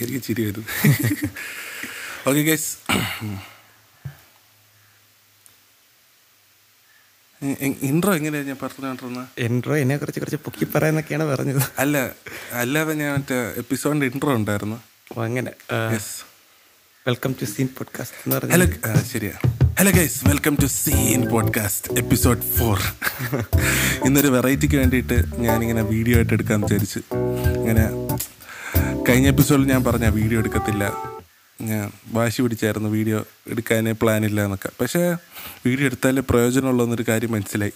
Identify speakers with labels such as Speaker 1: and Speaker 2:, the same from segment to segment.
Speaker 1: എനിക്ക് ചിരി വരും ഓക്കെ ഗൈസ് ഇൻട്രോ എങ്ങനെയാ ഞാൻ പറഞ്ഞോണ്ടിരുന്ന
Speaker 2: ഇൻട്രോ എന്നെ കുറിച്ച് കുറച്ച് പൊക്കി പറയാന്നൊക്കെയാണ് പറഞ്ഞത്.
Speaker 1: അല്ല അല്ലാതെ ഞാൻ മറ്റേ എപ്പിസോഡിന്റെ ഇൻട്രോ ഉണ്ടായിരുന്നു.
Speaker 2: അങ്ങനെ. വെൽക്കം ടു സീൻ പോഡ്കാസ്റ്റ് എന്ന്
Speaker 1: ഹലോ ശരിയാ. Hello guys welcome to scene podcast episode four ഇന്നൊരു വെറൈറ്റിക്ക് വേണ്ടിയിട്ട് ഞാനിങ്ങനെ വീഡിയോ ആയിട്ട് എടുക്കാമെന്ന് വിചാരിച്ചു ഇങ്ങനെ കഴിഞ്ഞ എപ്പിസോഡിൽ ഞാൻ പറഞ്ഞ വീഡിയോ എടുക്കത്തില്ല. ഞാൻ വാശി പിടിച്ചായിരുന്നു വീഡിയോ എടുക്കാൻ പ്ലാൻ ഇല്ല എന്നൊക്കെ. പക്ഷേ വീഡിയോ എടുത്താലേ പ്രയോജനമുള്ള എന്നൊരു കാര്യം മനസ്സിലായി.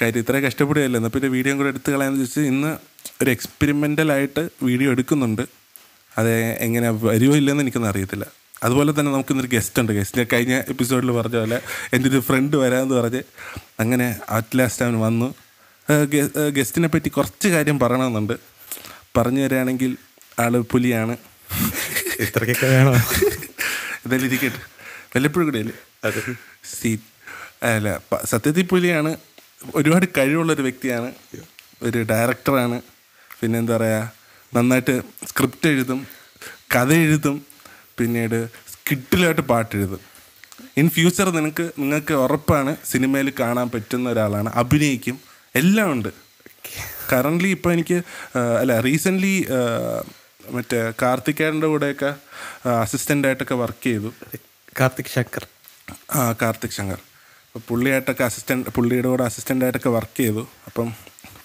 Speaker 1: കാര്യം ഇത്ര കഷ്ടപ്പെടുകയല്ലോ? എന്നാൽ പിന്നെ വീഡിയോ കൂടെ എടുത്ത് കളയാന്ന് ചോദിച്ചാൽ ഇന്ന് ഒരു എക്സ്പെരിമെന്റലായിട്ട് വീഡിയോ എടുക്കുന്നുണ്ട്. അത് എങ്ങനെ വരുമോ ഇല്ലെന്ന് എനിക്കൊന്നും അറിയത്തില്ല. അതുപോലെ തന്നെ നമുക്കിന്നൊരു ഗസ്റ്റ് ഉണ്ട്. ഗസ്റ്റ് ഞാൻ കഴിഞ്ഞ എപ്പിസോഡിൽ പറഞ്ഞ പോലെ എന്റെ ഒരു ഫ്രണ്ട് വരാമെന്ന് പറഞ്ഞ് അങ്ങനെ അറ്റ് ലാസ്റ്റ് അവൻ വന്നു. ഗസ്റ്റിനെ പറ്റി കുറച്ച് കാര്യം പറയണമെന്നുണ്ട്. പറഞ്ഞു തരികയാണെങ്കിൽ ആൾ പുലിയാണ്.
Speaker 2: ഇത്രയ്ക്കൊക്കെ വേണോ?
Speaker 1: എന്തായാലും ഇരിക്കട്ടെ വല്ലപ്പോഴും കൂടെ അല്ലേ
Speaker 2: അതെ.
Speaker 1: സീ അല്ല സത്യത്തിൽ പുലിയാണ്. ഒരുപാട് കഴിവുള്ളൊരു വ്യക്തിയാണ്. ഒരു ഡയറക്ടറാണ്. പിന്നെ എന്താ പറയുക നന്നായിട്ട് സ്ക്രിപ്റ്റ് എഴുതും കഥ എഴുതും പിന്നീട് സ്കിറ്റിലായിട്ട് പാട്ട് എഴുതും. ഇൻ ഫ്യൂച്ചർ നിനക്ക് നിങ്ങൾക്ക് ഉറപ്പാണ് സിനിമയിൽ കാണാൻ പറ്റുന്ന ഒരാളാണ്. അഭിനയിക്കും. എല്ലാം ഉണ്ട്. കറന്റ്ലി ഇപ്പോൾ എനിക്ക് അല്ല റീസെന്റ്ലി മറ്റേ കാർത്തികേയന്റെ കൂടെയൊക്കെ അസിസ്റ്റന്റായിട്ടൊക്കെ വർക്ക് ചെയ്തു.
Speaker 2: കാർത്തിക് ശങ്കർ.
Speaker 1: ആ കാർത്തിക് ശങ്കർ. അപ്പോൾ പുള്ളിയായിട്ടൊക്കെ അസിസ്റ്റന്റ് പുള്ളിയുടെ കൂടെ അസിസ്റ്റന്റായിട്ടൊക്കെ വർക്ക് ചെയ്തു. അപ്പം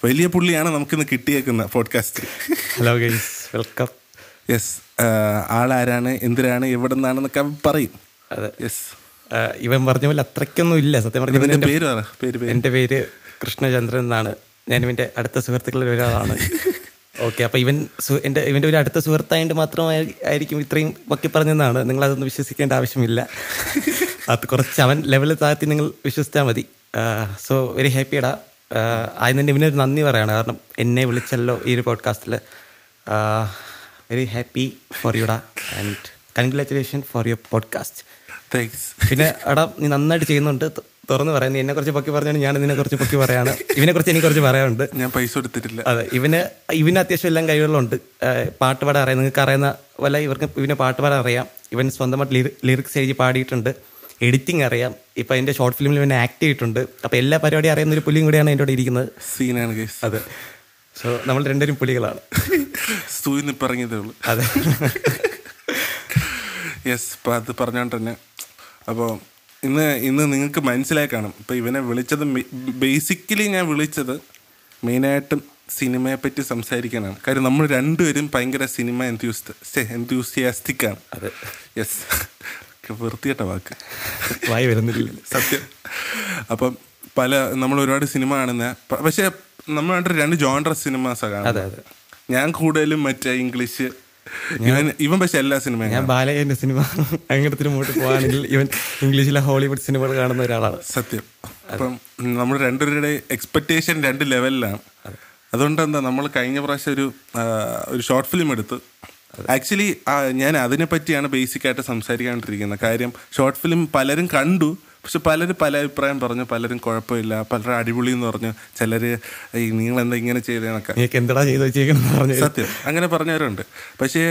Speaker 1: വലിയ പുള്ളിയാണ് നമുക്കിന്ന് കിട്ടിയേക്കുന്ന podcast
Speaker 2: hello guys welcome
Speaker 1: yes ആളാരാണ് എന്തിനാണ് എവിടെ നിന്നാണെന്നൊക്കെ പറയും.
Speaker 2: അതെ.
Speaker 1: യെസ്
Speaker 2: ഇവൻ പറഞ്ഞ പോലെ അത്രയ്ക്കൊന്നും ഇല്ല. സത്യം പറഞ്ഞ
Speaker 1: പറ പേര് പേര്.
Speaker 2: എന്റെ പേര് കൃഷ്ണചന്ദ്രൻ എന്നാണ്. ഞാൻ ഇവന്റെ അടുത്ത സുഹൃത്തുക്കളിൽ ഒരാളാണ്. ഓക്കെ അപ്പോൾ ഇവൻ എന്റെ എന്റെ ഇവന്റെ ഒരു അടുത്ത സുഹൃത്തായിട്ട് മാത്രമായി ആയിരിക്കും ഇത്രയും പൊക്കി പറഞ്ഞെന്നാണ് നിങ്ങൾ അതൊന്നും വിശ്വസിക്കേണ്ട ആവശ്യമില്ല. അത് കുറച്ച് അവൻ ലെവലിൽ താഴ്ത്തി നിങ്ങൾ വിശ്വസിച്ചാൽ മതി. സോ വെരി ഹാപ്പിയടാ ആദ്യം തന്നെ ഇവനൊരു നന്ദി പറയാണ്. കാരണം എന്നെ വിളിച്ചല്ലോ ഈ ഒരു പോഡ്കാസ്റ്റിൽ very happy for യുഡാ and congratulation for your podcast
Speaker 1: thanks
Speaker 2: പിന്നെ എടാ നീ നന്നായിട്ട് ചെയ്യുന്നുണ്ട്. തുറന്ന് പറയാം. നീ എന്നെ കുറിച്ച് പൊക്കി പറഞ്ഞാണ് ഞാൻ ഇതിനെ കുറിച്ച് പൊക്കി പറയാണ്. ഇവനെ കുറിച്ച് എനിക്ക് കുറച്ച് പറയാനുണ്ട്.
Speaker 1: ഞാൻ പൈസ കൊടുത്തിട്ടില്ല.
Speaker 2: അതെ ഇവന് ഇവന് അത്യാവശ്യം എല്ലാം കഴിവുകളുണ്ട്. പാട്ട് പാടാൻ അറിയാം. നിങ്ങൾക്ക് അറിയുന്ന വല്ല ഇവർക്ക് ഇവന് പാട്ട് പാടാൻ അറിയാം. ഇവൻ സ്വന്തമായിട്ട് ലിറിക്സ് എഴുതി പാടിയിട്ടുണ്ട്. എഡിറ്റിംഗ് അറിയാം. ഇപ്പൊ എന്റെ ഷോർട്ട് ഫിലിമിൽ ഇവനെ ആക്ട് ചെയ്തിട്ടുണ്ട്. അപ്പൊ എല്ലാ പരിപാടി അറിയുന്ന ഒരു പുലിയും കൂടിയാണ് എന്റെ കൂടെ ഇരിക്കുന്നത്.
Speaker 1: സീനാണ്
Speaker 2: അതെ. സോ നമ്മൾ രണ്ടുപേരും പുലികളാണ്.
Speaker 1: പറഞ്ഞതേ ഉള്ളൂ.
Speaker 2: അതെ.
Speaker 1: യെസ് അത് പറഞ്ഞോണ്ട് തന്നെ. അപ്പോൾ ഇന്ന് ഇന്ന് നിങ്ങൾക്ക് മനസ്സിലായി കാണും. ഇപ്പോൾ ഇവനെ വിളിച്ചത് ബേസിക്കലി ഞാൻ വിളിച്ചത് മെയിനായിട്ടും സിനിമയെ പറ്റി സംസാരിക്കാനാണ്. കാര്യം നമ്മൾ രണ്ടുപേരും ഭയങ്കര സിനിമ എന്ത്യൂസ്റ്റ് എന്ത്യൂസിയാസ്റ്റിക് ആണ്.
Speaker 2: അതെ.
Speaker 1: യെസ് വൃത്തികെട്ട വാക്ക്.
Speaker 2: വായി വരുന്നില്ല.
Speaker 1: സത്യം. അപ്പം പല നമ്മൾ ഒരുപാട് സിനിമ കാണുന്ന പക്ഷേ നമ്മൾ രണ്ട് ജോണ്ടർ സിനിമാസാണ്
Speaker 2: അതെ അതെ.
Speaker 1: ഞാൻ കൂടുതലും മറ്റേ ഇംഗ്ലീഷ് ഇവൻ ഇവൻ പക്ഷെ എല്ലാ സിനിമയും
Speaker 2: ഞാൻ ബാലയ്യന്റെ സിനിമ അങ്ങനത്തിന് മുമ്പോട്ട് പോകാണെങ്കിൽ ഇവൻ ഇംഗ്ലീഷിലെ ഹോളിവുഡ് സിനിമകൾ കാണുന്ന ഒരാളാണ്.
Speaker 1: സത്യം. അപ്പം നമ്മൾ രണ്ടുപേരുടെ എക്സ്പെക്ടേഷൻ രണ്ട് ലെവലിലാണ് അതുകൊണ്ട് എന്താ നമ്മൾ കഴിഞ്ഞ പ്രാവശ്യം ഒരു ഒരു ഷോർട്ട് ഫിലിം എടുത്ത്. ആക്ച്വലി ഞാൻ അതിനെ പറ്റിയാണ് ബേസിക് ആയിട്ട് സംസാരിക്കാണ്ടിരിക്കുന്നത്. കാര്യം ഷോർട്ട് ഫിലിം പലരും കണ്ടു. പക്ഷെ പലരും പല അഭിപ്രായം പറഞ്ഞു പലരും കുഴപ്പമില്ല പലരും അടിപൊളി എന്ന് പറഞ്ഞു. ചിലർ ഈ നിങ്ങൾ എന്താ ഇങ്ങനെ ചെയ്തതെന്നൊക്കെ
Speaker 2: നീക്ക് എന്തടാ ചെയ്ത്
Speaker 1: സത്യം. അങ്ങനെ പറഞ്ഞവരുണ്ട്. പക്ഷേ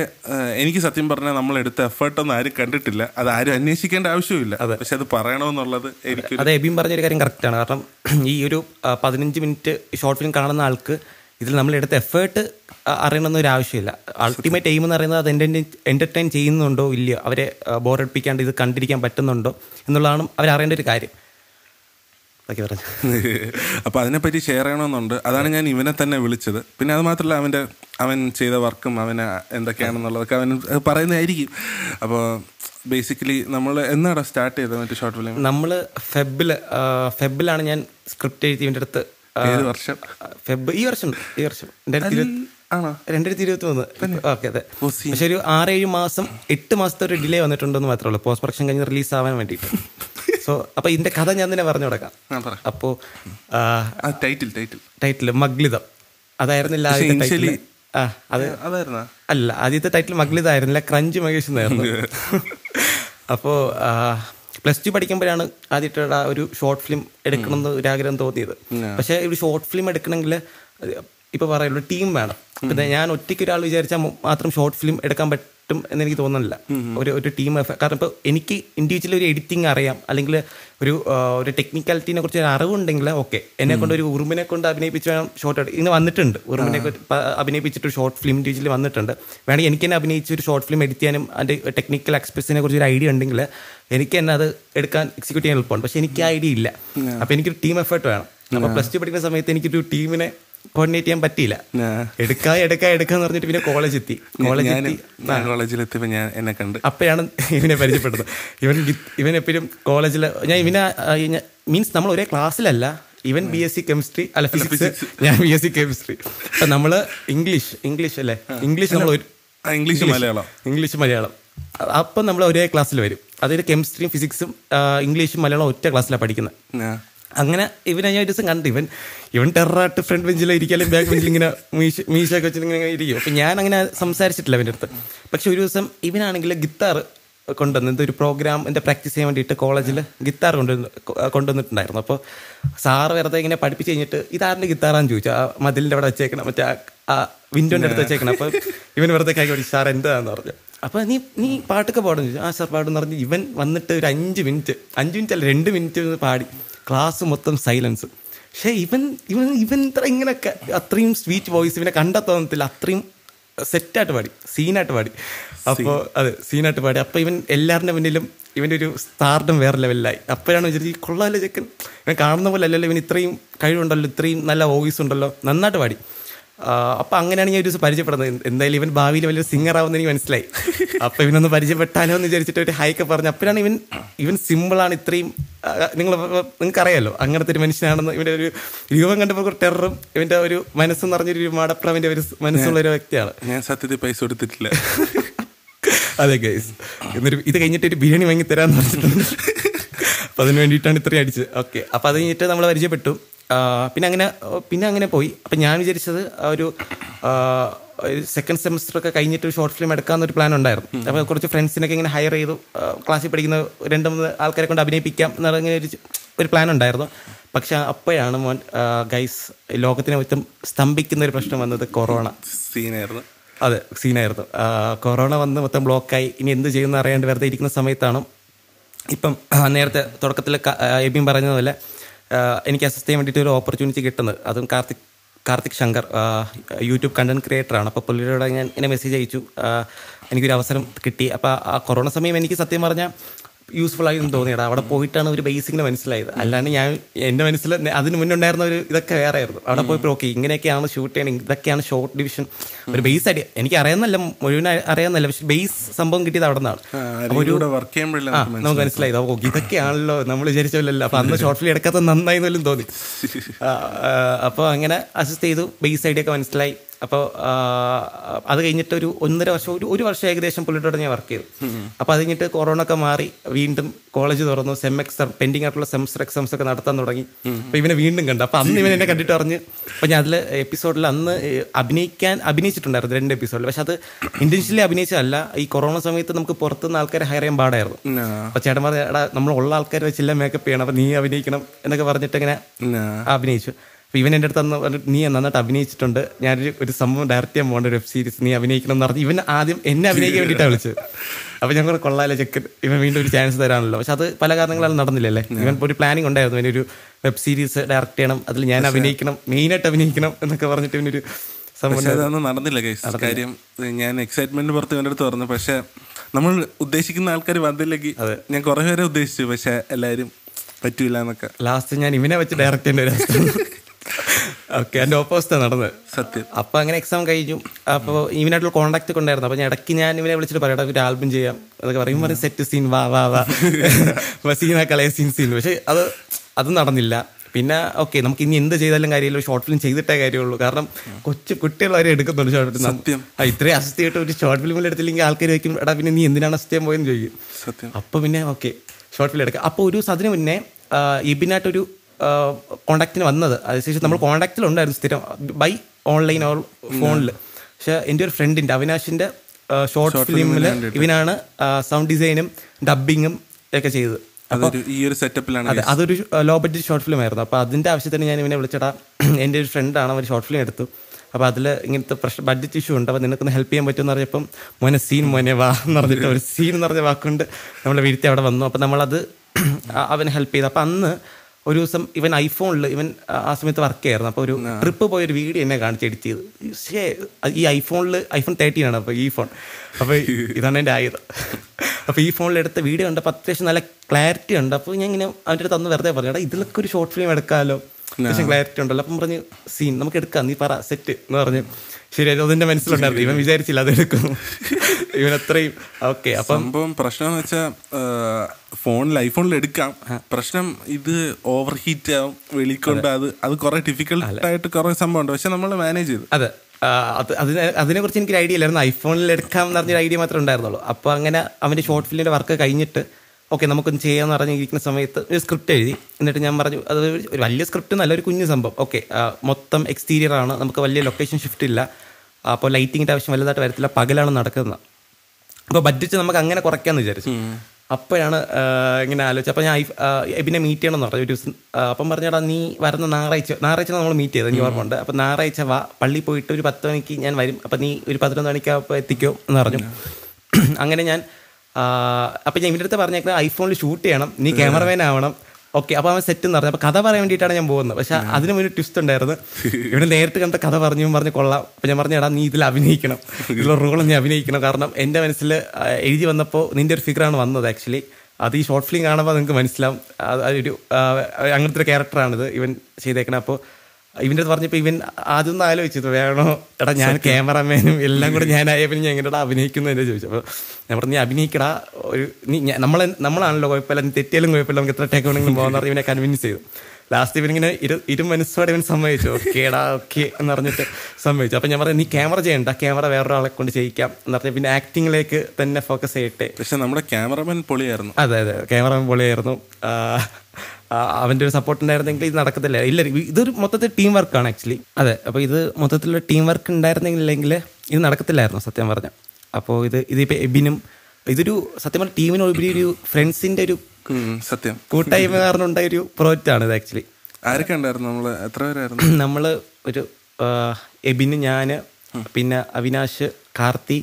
Speaker 1: എനിക്ക് സത്യം പറഞ്ഞാൽ നമ്മൾ എടുത്ത എഫേർട്ടൊന്നും ആരും കണ്ടിട്ടില്ല. അത് ആരും അന്വേഷിക്കേണ്ട ആവശ്യമില്ല അതെ. പക്ഷെ അത് പറയണമെന്നുള്ളത് എനിക്ക്
Speaker 2: അതെ എബിയും പറഞ്ഞൊരു കാര്യം കറക്റ്റാണ് കാരണം ഈ ഒരു പതിനഞ്ച് മിനിറ്റ് ഷോർട്ട് ഫിലിം കാണുന്ന ആൾക്ക് ഇതിൽ നമ്മൾ എടുത്ത എഫേർട്ട് അറിയണമെന്ന് ഒരു ആവശ്യമില്ല. അൾട്ടിമേറ്റ് എയിം എന്ന് പറയുന്നത് അത് എന്റർടൈൻ ചെയ്യുന്നുണ്ടോ ഇല്ലയോ അവരെ ബോറടിപ്പിക്കാണ്ട് ഇത് കണ്ടിരിക്കാൻ പറ്റുന്നുണ്ടോ എന്നുള്ളതാണ് അവരറിയേണ്ട ഒരു കാര്യം. അപ്പൊ പറഞ്ഞു.
Speaker 1: അപ്പോൾ അതിനെപ്പറ്റി ഷെയർ ചെയ്യണമെന്നുണ്ട്. അതാണ് ഞാൻ ഇവനെ തന്നെ വിളിച്ചത്. പിന്നെ അത് മാത്രമല്ല അവന്റെ അവൻ ചെയ്ത വർക്കും അവന് എന്തൊക്കെയാണെന്നുള്ളതൊക്കെ അവൻ പറയുന്നതായിരിക്കും. അപ്പോൾ ബേസിക്കലി നമ്മൾ എന്നാടാ സ്റ്റാർട്ട് ചെയ്തത് മറ്റേ ഷോർട്ട് ഫിലിം
Speaker 2: നമ്മൾ ഫെബിൽ ഫെബിലാണ് ഞാൻ സ്ക്രിപ്റ്റ് എഴുതി ഇവന്റെ അടുത്ത്
Speaker 1: ഏത് വർഷം?
Speaker 2: ഫെബ് ഈ വർഷം ഈ വർഷം. രണ്ടായിരത്തി ഇരുപത്തി
Speaker 1: ആണോ?
Speaker 2: രണ്ടായിരത്തി ഇരുപത്തി മൂന്ന് ഓക്കെ അതെ. പക്ഷെ ഒരു ആറേഴ് മാസം എട്ട് മാസത്തെ ഒരു ഡിലേ വന്നിട്ടുണ്ടെന്ന് മാത്രമേ ഉള്ളൂ. പോസ്റ്റ് പ്രൊഡക്ഷൻ കഴിഞ്ഞ് റിലീസ് ആവാൻ വേണ്ടിയിട്ട്. സോ അപ്പൊ ഇതിന്റെ കഥ ഞാൻ തന്നെ പറഞ്ഞു കൊടുക്കാം. അപ്പോ
Speaker 1: ടൈറ്റിൽ ടൈറ്റിൽ
Speaker 2: ടൈറ്റിൽ മഗ്ലിതം. അതായിരുന്നില്ല അത് അല്ല ആദ്യത്തെ ടൈറ്റിൽ മഗ്ലിതായിരുന്നില്ല ക്രഞ്ച് മഹേഷ് എന്നായിരുന്നു. അപ്പോൾ പ്ലസ് ടു പഠിക്കുമ്പോഴാണ് ആദ്യമായിട്ട് ആ ഒരു ഷോർട്ട് ഫിലിം എടുക്കണം എന്ന് ഒരു ആഗ്രഹം തോന്നിയത് പക്ഷേ ഒരു ഷോർട്ട് ഫിലിം എടുക്കണമെങ്കിൽ ഇപ്പോൾ പറയുള്ളൂ ടീം വേണം. ഇപ്പം ഞാൻ ഒറ്റയ്ക്ക് ഒരാൾ വിചാരിച്ചാൽ മാത്രം ഷോർട്ട് ഫിലിം എടുക്കാൻ പറ്റും എന്ന് എനിക്ക് തോന്നുന്നില്ല. ഒരു ഒരു ടീം കാരണം ഇപ്പോൾ എനിക്ക് ഇൻഡിവിജ്വലി ഒരു എഡിറ്റിംഗ് അറിയാം. അല്ലെങ്കിൽ ഒരു ഒരു ടെക്നിക്കാലിറ്റിനെ കുറിച്ച് ഒരു അറിവുണ്ടെങ്കിൽ ഓക്കെ എന്നെ കൊണ്ട് ഒരു ഉറുമിനെ കൊണ്ട് അഭിനയിപ്പിച്ച് വേണം ഷോർട്ട് ഇന്ന് വന്നിട്ടുണ്ട്. ഉറുമിനെ അഭിനയിപ്പിച്ചിട്ട് ഒരു ഷോർട്ട് ഫിലിം ഇൻഡിവിജ്വലി വന്നിട്ടുണ്ട്. വേണമെങ്കിൽ എനിക്ക് തന്നെ അഭിനയിച്ച് ഒരു ഷോർട്ട് ഫിലിം എഡിറ്റ് ചെയ്യാനും അതിന്റെ ടെക്നിക്കൽ എക്സ്പ്രസിനെ കുറിച്ച് ഒരു ഐഡിയ ഉണ്ടെങ്കിൽ എനിക്ക് തന്നെ അത് എടുക്കാൻ എക്സിക്യൂട്ട് ചെയ്യാൻ എളുപ്പമാണ്. പക്ഷെ എനിക്ക് ഐഡിയ ഇല്ല. അപ്പോൾ എനിക്കൊരു ടീം എഫേർട്ട് വേണം. അപ്പോൾ പ്ലസ് ടു പഠിക്കുന്ന സമയത്ത് എനിക്കൊരു ടീമിനെ കോർഡിനേറ്റ് ചെയ്യാൻ പറ്റിയില്ല. എടുക്കാ എടുക്കാ എടുക്കാന്ന് പറഞ്ഞിട്ട് പിന്നെ കോളേജ് എത്തി. കോളേജ് എത്തി.
Speaker 1: ഞാൻ കോളേജിലെത്തിയപ്പോൾ ഞാൻ എന്നെ കണ്ട്.
Speaker 2: അപ്പോഴാണ് ഇവനെ പരിചയപ്പെട്ടത് ഇവൻ ഇവൻ എപ്പോഴും കോളേജിൽ ഞാൻ ഇവനെ മീൻസ് നമ്മൾ ഒരേ ക്ലാസ്സിലല്ല ഇവൻ ബി എസ് സി കെമിസ്ട്രി അല്ല ഫിസിക്സ് ഞാൻ ബി എസ് സി കെമിസ്ട്രി അപ്പൊ നമ്മൾ ഇംഗ്ലീഷ് ഇംഗ്ലീഷ് അല്ലേ? ഇംഗ്ലീഷ് നമ്മൾ
Speaker 1: ഇംഗ്ലീഷ് മലയാളം.
Speaker 2: ഇംഗ്ലീഷ് മലയാളം. അപ്പം നമ്മൾ ഒരേ ക്ലാസ്സിൽ വരും. അതായത് കെമിസ്ട്രിയും ഫിസിക്സും ഇംഗ്ലീഷും മലയാളം ഒറ്റ ക്ലാസ്സിലാണ് പഠിക്കുന്നത്. അങ്ങനെ ഇവനെ ഞാൻ ഒരു ദിവസം കണ്ടു. ഇവൻ ഇവൻ ടെററായിട്ട് ഫ്രണ്ട് ബെഞ്ചിൽ ഇരിക്കാലും ബാക്ക് ബെഞ്ചിൽ ഇങ്ങനെ മീശ മീശയൊക്കെ വെച്ചിട്ട് ഇങ്ങനെ ഇരിക്കും. അപ്പം ഞാൻ അങ്ങനെ സംസാരിച്ചിട്ടില്ല അവന്റെ അടുത്ത്. പക്ഷെ ഒരു ദിവസം ഇവനാണെങ്കിൽ ഗിത്താർ കൊണ്ടുവന്ന് ഒരു പ്രോഗ്രാം എന്റെ പ്രാക്ടീസ് ചെയ്യാൻ വേണ്ടിയിട്ട് കോളേജിൽ ഗിത്താർ കൊണ്ടുവന്ന് കൊണ്ടുവന്നിട്ടുണ്ടായിരുന്നു. അപ്പോൾ സാറ് വെറുതെ ഇങ്ങനെ പഠിപ്പിച്ച് കഴിഞ്ഞിട്ട് ഇതാരുടെ ഗിത്താറാന്ന് ചോദിച്ചു. ആ മതിലിന്റെ അവിടെ വെച്ചേക്കണം മറ്റേ ആ- വിൻഡോന്റെ അടുത്ത് വെച്ചേക്കണം. അപ്പോൾ ഇവൻ വെറുതെ കൈ കൊടുത്തു സാർ എന്താന്ന് പറഞ്ഞു. അപ്പോൾ നീ നീ പാട്ടൊക്കെ പാടുന്നു ചോദിച്ചു. ആ സാർ പാടുന്ന് പറഞ്ഞു ഇവൻ വന്നിട്ട് ഒരു അഞ്ച് മിനിറ്റ് അഞ്ച് മിനിറ്റ് അല്ല രണ്ട് മിനിറ്റ് പാടി. ക്ലാസ് മൊത്തം സൈലൻസ് പക്ഷേ ഇവൻ ഇവൻ ഇവൻ ഇത്ര ഇങ്ങനെ അത്രയും സ്വീറ്റ് വോയിസ് ഇവനെ തോന്നത്തില്ല അത്രയും സെറ്റായിട്ട് പാടി സീനായിട്ട് പാടി. അപ്പോൾ അതെ സീനായിട്ട് പാടി. അപ്പോൾ ഇവൻ എല്ലാവരുടെ മുന്നിലും ഇവന്റെ ഒരു സ്റ്റാർഡം വേറെ ലെവലിലായി അപ്പോഴാണ് വിചാരിച്ചത് കൊള്ളാമല്ലോ കൊള്ളാലോ ചെക്കൻ. ഇവൻ കാണുന്ന പോലെ അല്ലല്ലോ ഇവൻ ഇത്രയും കഴിവുണ്ടല്ലോ ഇത്രയും നല്ല വോയിസ് ഉണ്ടല്ലോ നന്നായിട്ട് പാടി. അപ്പം അങ്ങനെയാണ് ഞാൻ ഒരു ദിവസം പരിചയപ്പെടുന്നത്. എന്തായാലും ഇവൻ ഭാവിയിൽ വലിയ സിംഗർ ആവുമെന്ന് എനിക്ക് മനസ്സിലായി. അപ്പം ഇവനൊന്ന് പരിചയപ്പെട്ടാലോ എന്ന് വിചാരിച്ചിട്ട് ഒരു ഹൈക്ക് പറഞ്ഞു. അപ്പോഴാണ് ഇവൻ ഇവൻ സിമ്പിളാണ് ഇത്രയും നിങ്ങൾ നിങ്ങൾക്ക് അറിയാലോ അങ്ങനത്തെ ഒരു മനുഷ്യനാണെന്ന്. ഇവന്റെ ഒരു രൂപം കണ്ടപ്പോൾ ഒരു ടെററും ഇവന്റെ ഒരു മനസ്സെന്ന് പറഞ്ഞൊരു ഒരു മടപ്രവിന്റെ ഒരു മനസ്സുള്ള ഒരു വ്യക്തിയാണ്.
Speaker 1: ഞാൻ സത്യത്തിൽ പൈസ കൊടുത്തിട്ടില്ല.
Speaker 2: അതെ ഗൈസ് എന്നൊരു ഇത് കഴിഞ്ഞിട്ട് ഒരു ബിരിയാണി വാങ്ങി തരാന്ന് പറഞ്ഞിട്ടുണ്ട്. അപ്പം അതിന് വേണ്ടിയിട്ടാണ് ഇത്രയും അടിച്ചത്. ഓക്കെ അപ്പം അത് കഴിഞ്ഞിട്ട് നമ്മൾ പരിചയപ്പെട്ടു. പിന്നെ അങ്ങനെ പിന്നെ അങ്ങനെ പോയി. അപ്പം ഞാൻ വിചാരിച്ചത് ഒരു സെക്കൻഡ് സെമസ്റ്റർ ഒക്കെ കഴിഞ്ഞിട്ട് ഒരു ഷോർട്ട് ഫിലിം എടുക്കാമെന്നൊരു പ്ലാൻ ഉണ്ടായിരുന്നു. അപ്പോൾ കുറച്ച് ഫ്രണ്ട്സിനൊക്കെ ഇങ്ങനെ ഹയർ ചെയ്തു. ക്ലാസ്സിൽ പഠിക്കുന്ന രണ്ട് മൂന്ന് ആൾക്കാരെ കൊണ്ട് അഭിനയിപ്പിക്കാം എന്നുള്ള ഇങ്ങനെ ഒരു ഒരു പ്ലാൻ ഉണ്ടായിരുന്നു. പക്ഷെ അപ്പോഴാണ് മോൻ ഗൈസ് ലോകത്തിനെ മൊത്തം സ്തംഭിക്കുന്ന ഒരു പ്രശ്നം വന്നത് കൊറോണ
Speaker 1: സീനായിരുന്നു.
Speaker 2: അതെ സീനായിരുന്നു. കൊറോണ വന്ന് മൊത്തം ബ്ലോക്കായി ഇനി എന്ത് ചെയ്യുമെന്ന് അറിയാണ്ട് വെറുതെ ഇരിക്കുന്ന സമയത്താണ്? ഇപ്പം നേരത്തെ തുടക്കത്തിൽ എബിയും പറഞ്ഞതുപോലെ എനിക്ക് അസിസ്റ്റ് ചെയ്യാൻ വേണ്ടിയിട്ട് ഒരു ഓപ്പർച്യൂണിറ്റി കിട്ടുന്നത്. അതും കാർത്തിക് കാർത്തിക് ശങ്കർ യൂട്യൂബ് കണ്ടന്റ് ക്രിയേറ്ററാണ് അപ്പോൾ പുള്ളിയോട് ഞാൻ എന്നെ മെസ്സേജ് അയച്ചു. എനിക്കൊരു അവസരം കിട്ടി. അപ്പോൾ ആ കൊറോണ സമയം എനിക്ക് സത്യം പറഞ്ഞാൽ യൂസ്ഫുൾ ആയി എന്ന് തോന്നിയടാ. അവിടെ പോയിട്ടാണ് ഒരു ബേസിക്കിന് മനസ്സിലായത്. അല്ലാണ്ട് ഞാൻ എന്റെ മനസ്സിൽ അതിന് മുന്നേ ഉണ്ടായിരുന്ന ഒരു ഇതൊക്കെ വേറെ ആയിരുന്നു. അവിടെ പോയപ്പോൾ ഓക്കെ ഇങ്ങനെയൊക്കെയാണ് ഷൂട്ട് ചെയ്യണം. ഇതൊക്കെയാണ് ഷോർട്ട് ഡിവിഷൻ ഒരു ബേസ് ഐഡിയ എനിക്ക് അറിയാമെന്നല്ല മുഴുവൻ അറിയാമെന്നല്ല പക്ഷെ ബേസ് സംഭവം കിട്ടിയത് അവിടെ നിന്നാണ്
Speaker 1: വർക്ക് ചെയ്യുമ്പോഴല്ലേ
Speaker 2: നമുക്ക് മനസ്സിലായത്. ഓ ഇതൊക്കെയാണല്ലോ നമ്മൾ വിചാരിച്ചല്ലോ അപ്പൊ അന്ന് ഷോർട്ട് ഫിലിം എടുക്കാത്ത നന്നായി എന്നല്ലും തോന്നി. അപ്പോൾ അങ്ങനെ അസിസ്റ്റ് ചെയ്തു. ബേസ് ഐഡിയ ഒക്കെ മനസ്സിലായി. അപ്പോൾ അത് കഴിഞ്ഞിട്ട് ഒരു ഒന്നര വർഷം ഒരു ഒരു വർഷം ഏകദേശം പുള്ളിയുടെ ഞാൻ വർക്ക് ചെയ്തു. അപ്പോൾ അത് കഴിഞ്ഞിട്ട് കൊറോണ ഒക്കെ മാറി വീണ്ടും കോളേജ് തുറന്നു സെം എക്സാം പെൻഡിങ് ആയിട്ടുള്ള സെമസ്റ്റർ എക്സാംസ് ഒക്കെ നടത്താൻ തുടങ്ങി. അപ്പോൾ ഇവനെ വീണ്ടും കണ്ടു. അപ്പോൾ അന്ന് ഇവൻ എന്നെ കണ്ടിട്ട് പറഞ്ഞ് അപ്പോൾ ഞാൻ അതിൽ എപ്പിസോഡിൽ അന്ന് അഭിനയിക്കാൻ അഭിനയിച്ചിട്ടുണ്ടായിരുന്നു രണ്ട് എപ്പിസോഡിൽ പക്ഷെ അത് ഇന്റൻഷ്യലി അഭിനയിച്ചതല്ല. ഈ കൊറോണ സമയത്ത് നമുക്ക് പുറത്തുനിന്ന് ആൾക്കാരെ ഹയർ ചെയ്യാൻ പാടായിരുന്നു.
Speaker 1: അപ്പോൾ
Speaker 2: ചേട്ടന്മാർ ചേട്ടൻ പറഞ്ഞ എടാ നമ്മൾ ഉള്ള ആൾക്കാർ വെച്ചില്ല മേക്കപ്പ് ചെയ്യണം അപ്പോൾ നീ അഭിനയിക്കണം എന്നൊക്കെ പറഞ്ഞിട്ട് ഇങ്ങനെ അഭിനയിച്ചു. അപ്പൊ ഇവൻ എന്റെ അടുത്ത് അന്ന് പറഞ്ഞിട്ട് നീ നന്നായിട്ട് അഭിനയിച്ചിട്ടുണ്ട്. ഞാനൊരു ഒരു സംഭവം ഡയറക്റ്റ് ചെയ്യാൻ പോകേണ്ട ഒരു വെബ് സീരീസ് നീ അഭിനയിക്കണം എന്ന് പറഞ്ഞ് ഇവൻ ആദ്യം എന്നെ അഭിനയിക്കാൻ വേണ്ടിയിട്ടാണ് വിളിച്ചത്. അപ്പോൾ ഞങ്ങൾ കൊള്ളാലോ ചെക്കൻ ഇവൻ വീണ്ടും ഒരു ചാൻസ് തരാണല്ലോ പക്ഷെ അത് പല കാരണങ്ങളാലും നടന്നില്ലല്ലേ ഇവൻ ഒരു പ്ലാനിങ് ഉണ്ടായിരുന്നു. ഇവനൊരു വെബ് സീരീസ് ഡയറക്റ്റ് ചെയ്യണം അതിൽ ഞാൻ അഭിനയിക്കണം മെയിനായിട്ട് അഭിനയിക്കണം എന്നൊക്കെ പറഞ്ഞിട്ട് ഇവനൊരു സംഭവം
Speaker 1: പക്ഷെ അതൊന്നും നടന്നില്ല കാര്യം ഞാൻ എക്സൈറ്റ്മെന്റ് പുറത്ത് ഇവന്റെ അടുത്ത് പറഞ്ഞു. പക്ഷെ നമ്മൾ ഉദ്ദേശിക്കുന്ന ആൾക്കാർ വന്നില്ലെങ്കിൽ ഞാൻ കുറെ പേരെ ഉദ്ദേശിച്ചു. പക്ഷെ എല്ലാവരും പറ്റൂല എന്നൊക്കെ.
Speaker 2: ലാസ്റ്റ് ഞാൻ ഇവനെ വെച്ച് ഡയറക്റ്റ് ചെയ്യേണ്ട ഒരു ഓക്കെ എന്റെ ഓപ്പോസിറ്റ് നടന്നത്.
Speaker 1: സത്യം.
Speaker 2: അപ്പൊ അങ്ങനെ എക്സാം കഴിഞ്ഞു. അപ്പോൾ ഇവനായിട്ടുള്ള കോൺടാക്ട് ഉണ്ടായിരുന്നു. അപ്പൊ ഞാൻ ഇടയ്ക്ക് ഞാൻ ഇവനെ വിളിച്ചിട്ട് പറയട്ടെ ഒരു ആൽബം ചെയ്യാം. എന്നൊക്കെ പറയും. പറയും സെറ്റ് സീൻ വാ വാ വാ. സീന കളയ സീൻ സീൻ പക്ഷെ അത് അത് നടന്നില്ല. പിന്നെ ഓക്കെ നമുക്ക് ഇനി എന്ത് ചെയ്താലും കാര്യമില്ല. ഷോർട്ട് ഫിലിം ചെയ്തിട്ടേ കാര്യമുള്ളൂ. കാരണം കൊച്ചു കുട്ടികൾ വരെ എടുക്കുന്നുണ്ട് ഷോർട്ട് ഫിലിം
Speaker 1: സത്യം.
Speaker 2: ഇത്രയും അസിസ്റ്റ് ചെയ്തിട്ട് ഒരു ഷോർട്ട് ഫിലിമിൽ എടുത്തില്ലെങ്കിൽ ആൾക്കാർ വയ്ക്കും എടാ പിന്നെ നീ എന്തിനാണ് അസിസ്റ്റ് പോയെന്ന് ചോദിക്കും.
Speaker 1: സത്യം.
Speaker 2: അപ്പോൾ പിന്നെ ഓക്കെ ഷോർട്ട് ഫിലിം എടുക്കാം. അപ്പോൾ ഒരു അതിന് മുന്നേ ഇബിനായിട്ടൊരു കോണ്ടാക്റ്റിന് വന്നത്. അതിനുശേഷം നമ്മൾ കോണ്ടാക്റ്റിലുണ്ടായിരുന്നു സ്ഥിരം ബൈ ഓൺലൈൻ ഓർ ഫോണിൽ പക്ഷെ എന്റെ ഒരു ഫ്രണ്ടിന്റെ അവിനാശിന്റെ ഷോർട്ട് ഫിലിമിൽ ഇവനാണ് സൗണ്ട് ഡിസൈനും ഡബിങ്ങും ഒക്കെ ചെയ്തത്.
Speaker 1: അതൊരു ഈ ഒരു സെറ്റപ്പിലാണ്
Speaker 2: അതെ അതൊരു ലോ ബഡ്ജറ്റ് ഷോർട്ട് ഫിലിം ആയിരുന്നു. അപ്പോൾ അതിന്റെ ആവശ്യത്തിന് ഞാൻ ഇവനെ വിളിച്ചടാ എന്റെ ഒരു ഫ്രണ്ടാണ് അവർ ഷോർട്ട് ഫിലിം എടുത്തു. അപ്പോൾ അതിൽ ഇങ്ങനത്തെ പ്രശ്നം ബഡ്ജറ്റ് ഇഷ്യൂ ഉണ്ട്. അപ്പോൾ നിനക്കൊന്ന് ഹെൽപ്പ് ചെയ്യാൻ പറ്റുമെന്ന് പറഞ്ഞപ്പം മോനെ സീൻ മോനെ വാ എന്ന് പറഞ്ഞിട്ട് ഒരു സീൻ എന്ന് പറഞ്ഞ വാക്കുകൊണ്ട് നമ്മളെ വീഴ്ത്തി അവിടെ വന്നു. അപ്പോൾ നമ്മളത് അവനെ ഹെൽപ്പ് ചെയ്തു. അപ്പോൾ അന്ന് ഒരു ദിവസം ഇവൻ ഐഫോണിൽ ഇവൻ ആ സമയത്ത് വർക്ക് ചെയ്യായിരുന്നു അപ്പോൾ ഒരു ട്രിപ്പ് പോയ ഒരു വീഡിയോ എന്നെ കാണിച്ച് എഡിറ്റ് ചെയ്ത്. ഷേ ഈ ഐഫോണിൽ ഐഫോൺ തേർട്ടീൻ ആണ് അപ്പോൾ ഈ ഫോൺ. അപ്പോൾ ഇതാണ് എന്റെ ആയുധം. അപ്പോൾ ഈ ഫോണിൽ എടുത്ത വീഡിയോ കണ്ടപ്പോൾ അത്യാവശ്യം നല്ല ക്ലാരിറ്റി ഉണ്ട്. അപ്പോൾ ഞാൻ ഇങ്ങനെ അവന്റെ അടുത്ത് അന്ന് വെറുതെ പറഞ്ഞു എടാ ഇതിലൊക്കെ ഒരു ഷോർട്ട് ഫിലിം എടുക്കാമല്ലോ അത്യാവശ്യം ക്ലാരിറ്റി ഉണ്ടല്ലോ. അപ്പം പറഞ്ഞ് സീൻ നമുക്ക് എടുക്കാം. നീ പറ സെറ്റ് എന്ന് പറഞ്ഞു ശരി അതിന്റെ മനസ്സിലുണ്ടായിരുന്നു. ഇവൻ വിചാരിച്ചില്ല അതെടുക്കും ഇവൻ അത്രയും ഓക്കെ അപ്പം
Speaker 1: സംഭവം പ്രശ്നം എന്ന് വെച്ചാൽ ഫോണിൽ ഐഫോണിൽ എടുക്കാം. പ്രശ്നം ഇത് ഓവർ ഹീറ്റ് ആവും വെളിക്കൊണ്ട് അത്. അത് കുറെ ഡിഫിക്കൽട്ട് ആയിട്ട് കുറെ സംഭവം ഉണ്ട് പക്ഷെ നമ്മൾ മാനേജ് ചെയ്തു.
Speaker 2: അതെ. അത് അതിനെ അതിനെക്കുറിച്ച് എനിക്കൊരു ഐഡിയ ഇല്ലായിരുന്നു. ഐഫോണിൽ എടുക്കാം എന്ന് പറഞ്ഞൊരു ഐഡിയ മാത്രമേ ഉണ്ടായിരുന്നുള്ളൂ. അപ്പോൾ അങ്ങനെ അവന്റെ ഷോർട്ട് ഫിലിമിന്റെ വർക്ക് കഴിഞ്ഞിട്ട് ഓക്കെ നമുക്കൊന്ന് ചെയ്യാമെന്ന് പറഞ്ഞ് ഇരിക്കുന്ന സമയത്ത് ഒരു സ്ക്രിപ്റ്റ് എഴുതി. എന്നിട്ട് ഞാൻ പറഞ്ഞു അത് ഒരു വലിയ സ്ക്രിപ്റ്റ് നല്ലൊരു കുഞ്ഞു സംഭവം. ഓക്കെ മൊത്തം എക്സ്റ്റീരിയർ ആണ്. നമുക്ക് വലിയ ലൊക്കേഷൻ ഷിഫ്റ്റ് ഇല്ല. അപ്പോൾ ലൈറ്റിങ്ങിന്റെ ആവശ്യം വലുതായിട്ട് വരത്തില്ല. പകലാണ് നടക്കുന്നത്. അപ്പോൾ ബഡ്ജറ്റ് നമുക്ക് അങ്ങനെ കുറയ്ക്കാമെന്ന് വിചാരിച്ചു. അപ്പോഴാണ് ഇങ്ങനെ ആലോചിച്ചത്. അപ്പോൾ ഞാൻ എബിനെ മീറ്റ് ചെയ്യണം എന്ന് പറഞ്ഞു. ഒരു ദിവസം അപ്പം പറഞ്ഞടാ നീ വരുന്ന ഞായറാഴ്ച ഞായറാഴ്ച നമ്മൾ മീറ്റ് ചെയ്തത് എനിക്ക് ഓർമ്മയുണ്ട്? അപ്പം ഞായറാഴ്ച വാ പള്ളി പോയിട്ട് ഒരു പത്ത് മണിക്ക് ഞാൻ വരും. അപ്പം നീ ഒരു പതിനൊന്ന് മണിക്ക് അപ്പോൾ എത്തിക്കോ എന്ന് പറഞ്ഞു. അങ്ങനെ ഞാൻ അപ്പം ഞാൻ ഇവന്റെ അടുത്ത് പറഞ്ഞേക്കുന്നത് ഐഫോണിൽ ഷൂട്ട് ചെയ്യണം. നീ ക്യാമറമാൻ ആവണം. ഓക്കെ അപ്പോൾ അവൻ സെറ്റ് എന്ന് പറഞ്ഞു. അപ്പോൾ കഥ പറയാൻ വേണ്ടിയിട്ടാണ് ഞാൻ പോകുന്നത്. പക്ഷെ അതിന് മുന്നേ ട്വിസ്റ്റ് ഉണ്ടായിരുന്നു. ഇവിടെ നേരിട്ട് കണ്ട കഥ പറഞ്ഞു പറഞ്ഞു കൊള്ളാം. അപ്പോൾ ഞാൻ പറഞ്ഞു എടാ നീ ഇതിൽ അഭിനയിക്കണം. ഇതിലുള്ള റോൾ നീ അഭിനയിക്കണം. കാരണം എന്റെ മനസ്സിൽ എഴുതി വന്നപ്പോൾ നിന്റെ ഒരു ഫിഗറാണ് വന്നത് ആക്ച്വലി അത് ഈ ഷോർട്ട് ഫിലിം കാണുമ്പോൾ നിങ്ങൾക്ക് മനസ്സിലാവും. അതൊരു ഒരു അങ്ങനത്തെ ഒരു ക്യാരക്ടറാണിത് ഇവൻ ചെയ്തേക്കണം. അപ്പോൾ ഇവന്റെ പറഞ്ഞപ്പോൾ ഇവൻ ആദ്യം ഒന്ന് ആലോചിച്ചത് വേണോ? എടാ ഞാൻ ക്യാമറമാനും എല്ലാം കൂടെ ഞാനായ പിന്നെ ഞാൻ എങ്ങനെടാ അഭിനയിക്കുന്നു എന്നെ ചോദിച്ചു. അപ്പോൾ ഞാൻ പറഞ്ഞു നീ അഭിനയിക്കടാ. ഒരു നീ നമ്മളെ നമ്മളാണല്ലോ കുഴപ്പമില്ല. നീ തെറ്റിയാലും കുഴപ്പമില്ല. നമുക്ക് എത്ര ടേക്ക് വേണമെങ്കിലും പോകാൻ പറഞ്ഞ് ഇവനെ കൺവിൻസ് ചെയ്തു. ലാസ്റ്റ് ഇവനിങ്ങനെ ഇരു ഇരു മനസ്സോടെ ഇവൻ സമ്മതിച്ചു. ഓക്കേടാ ഓക്കെ എന്ന് പറഞ്ഞിട്ട് സമ്മതിച്ചു. അപ്പം ഞാൻ പറഞ്ഞു നീ ക്യാമറ ചെയ്യണ്ട. ക്യാമറ വേറൊരാളെ കൊണ്ട് ചെയ്യിക്കാം. എന്ന് പറഞ്ഞാൽ പിന്നെ ആക്ടിങ്ങിലേക്ക് തന്നെ ഫോക്കസ് ചെയ്യട്ടെ.
Speaker 1: പക്ഷെ നമ്മുടെ ക്യാമറമാൻ പൊളിയായിരുന്നു.
Speaker 2: അതെ അതെ. ക്യാമറമാൻ പൊളിയായിരുന്നു. അവന്റെ ഒരു സപ്പോർട്ട് ഉണ്ടായിരുന്നെങ്കിൽ ഇത് നടക്കത്തില്ല. ഇല്ല ഇത് ഇതൊരു മൊത്തത്തിൽ ടീം വർക്കാണ് ആക്ച്വലി അതെ അപ്പോൾ ഇത് മൊത്തത്തിലുള്ള ടീം വർക്ക് ഉണ്ടായിരുന്നെങ്കിൽ ഇത് നടക്കത്തില്ലായിരുന്നു സത്യം പറഞ്ഞ. അപ്പോൾ ഇത് ഇതിപ്പോൾ എബിനും ഇതൊരു സത്യം പറഞ്ഞ ടീമിനുപരി ഒരു ഫ്രണ്ട്സിന്റെ ഒരു
Speaker 1: സത്യം.
Speaker 2: കൂട്ടായ്മ കാരണം ഉണ്ടായ ഒരു ആണ് ഇത് ആക്ച്വലി
Speaker 1: ആരൊക്കെ ഉണ്ടായിരുന്നു നമ്മൾ എത്ര പേരായിരുന്നു?
Speaker 2: നമ്മൾ ഒരു എബിന് ഞാൻ പിന്നെ അവിനാശ് കാർത്തി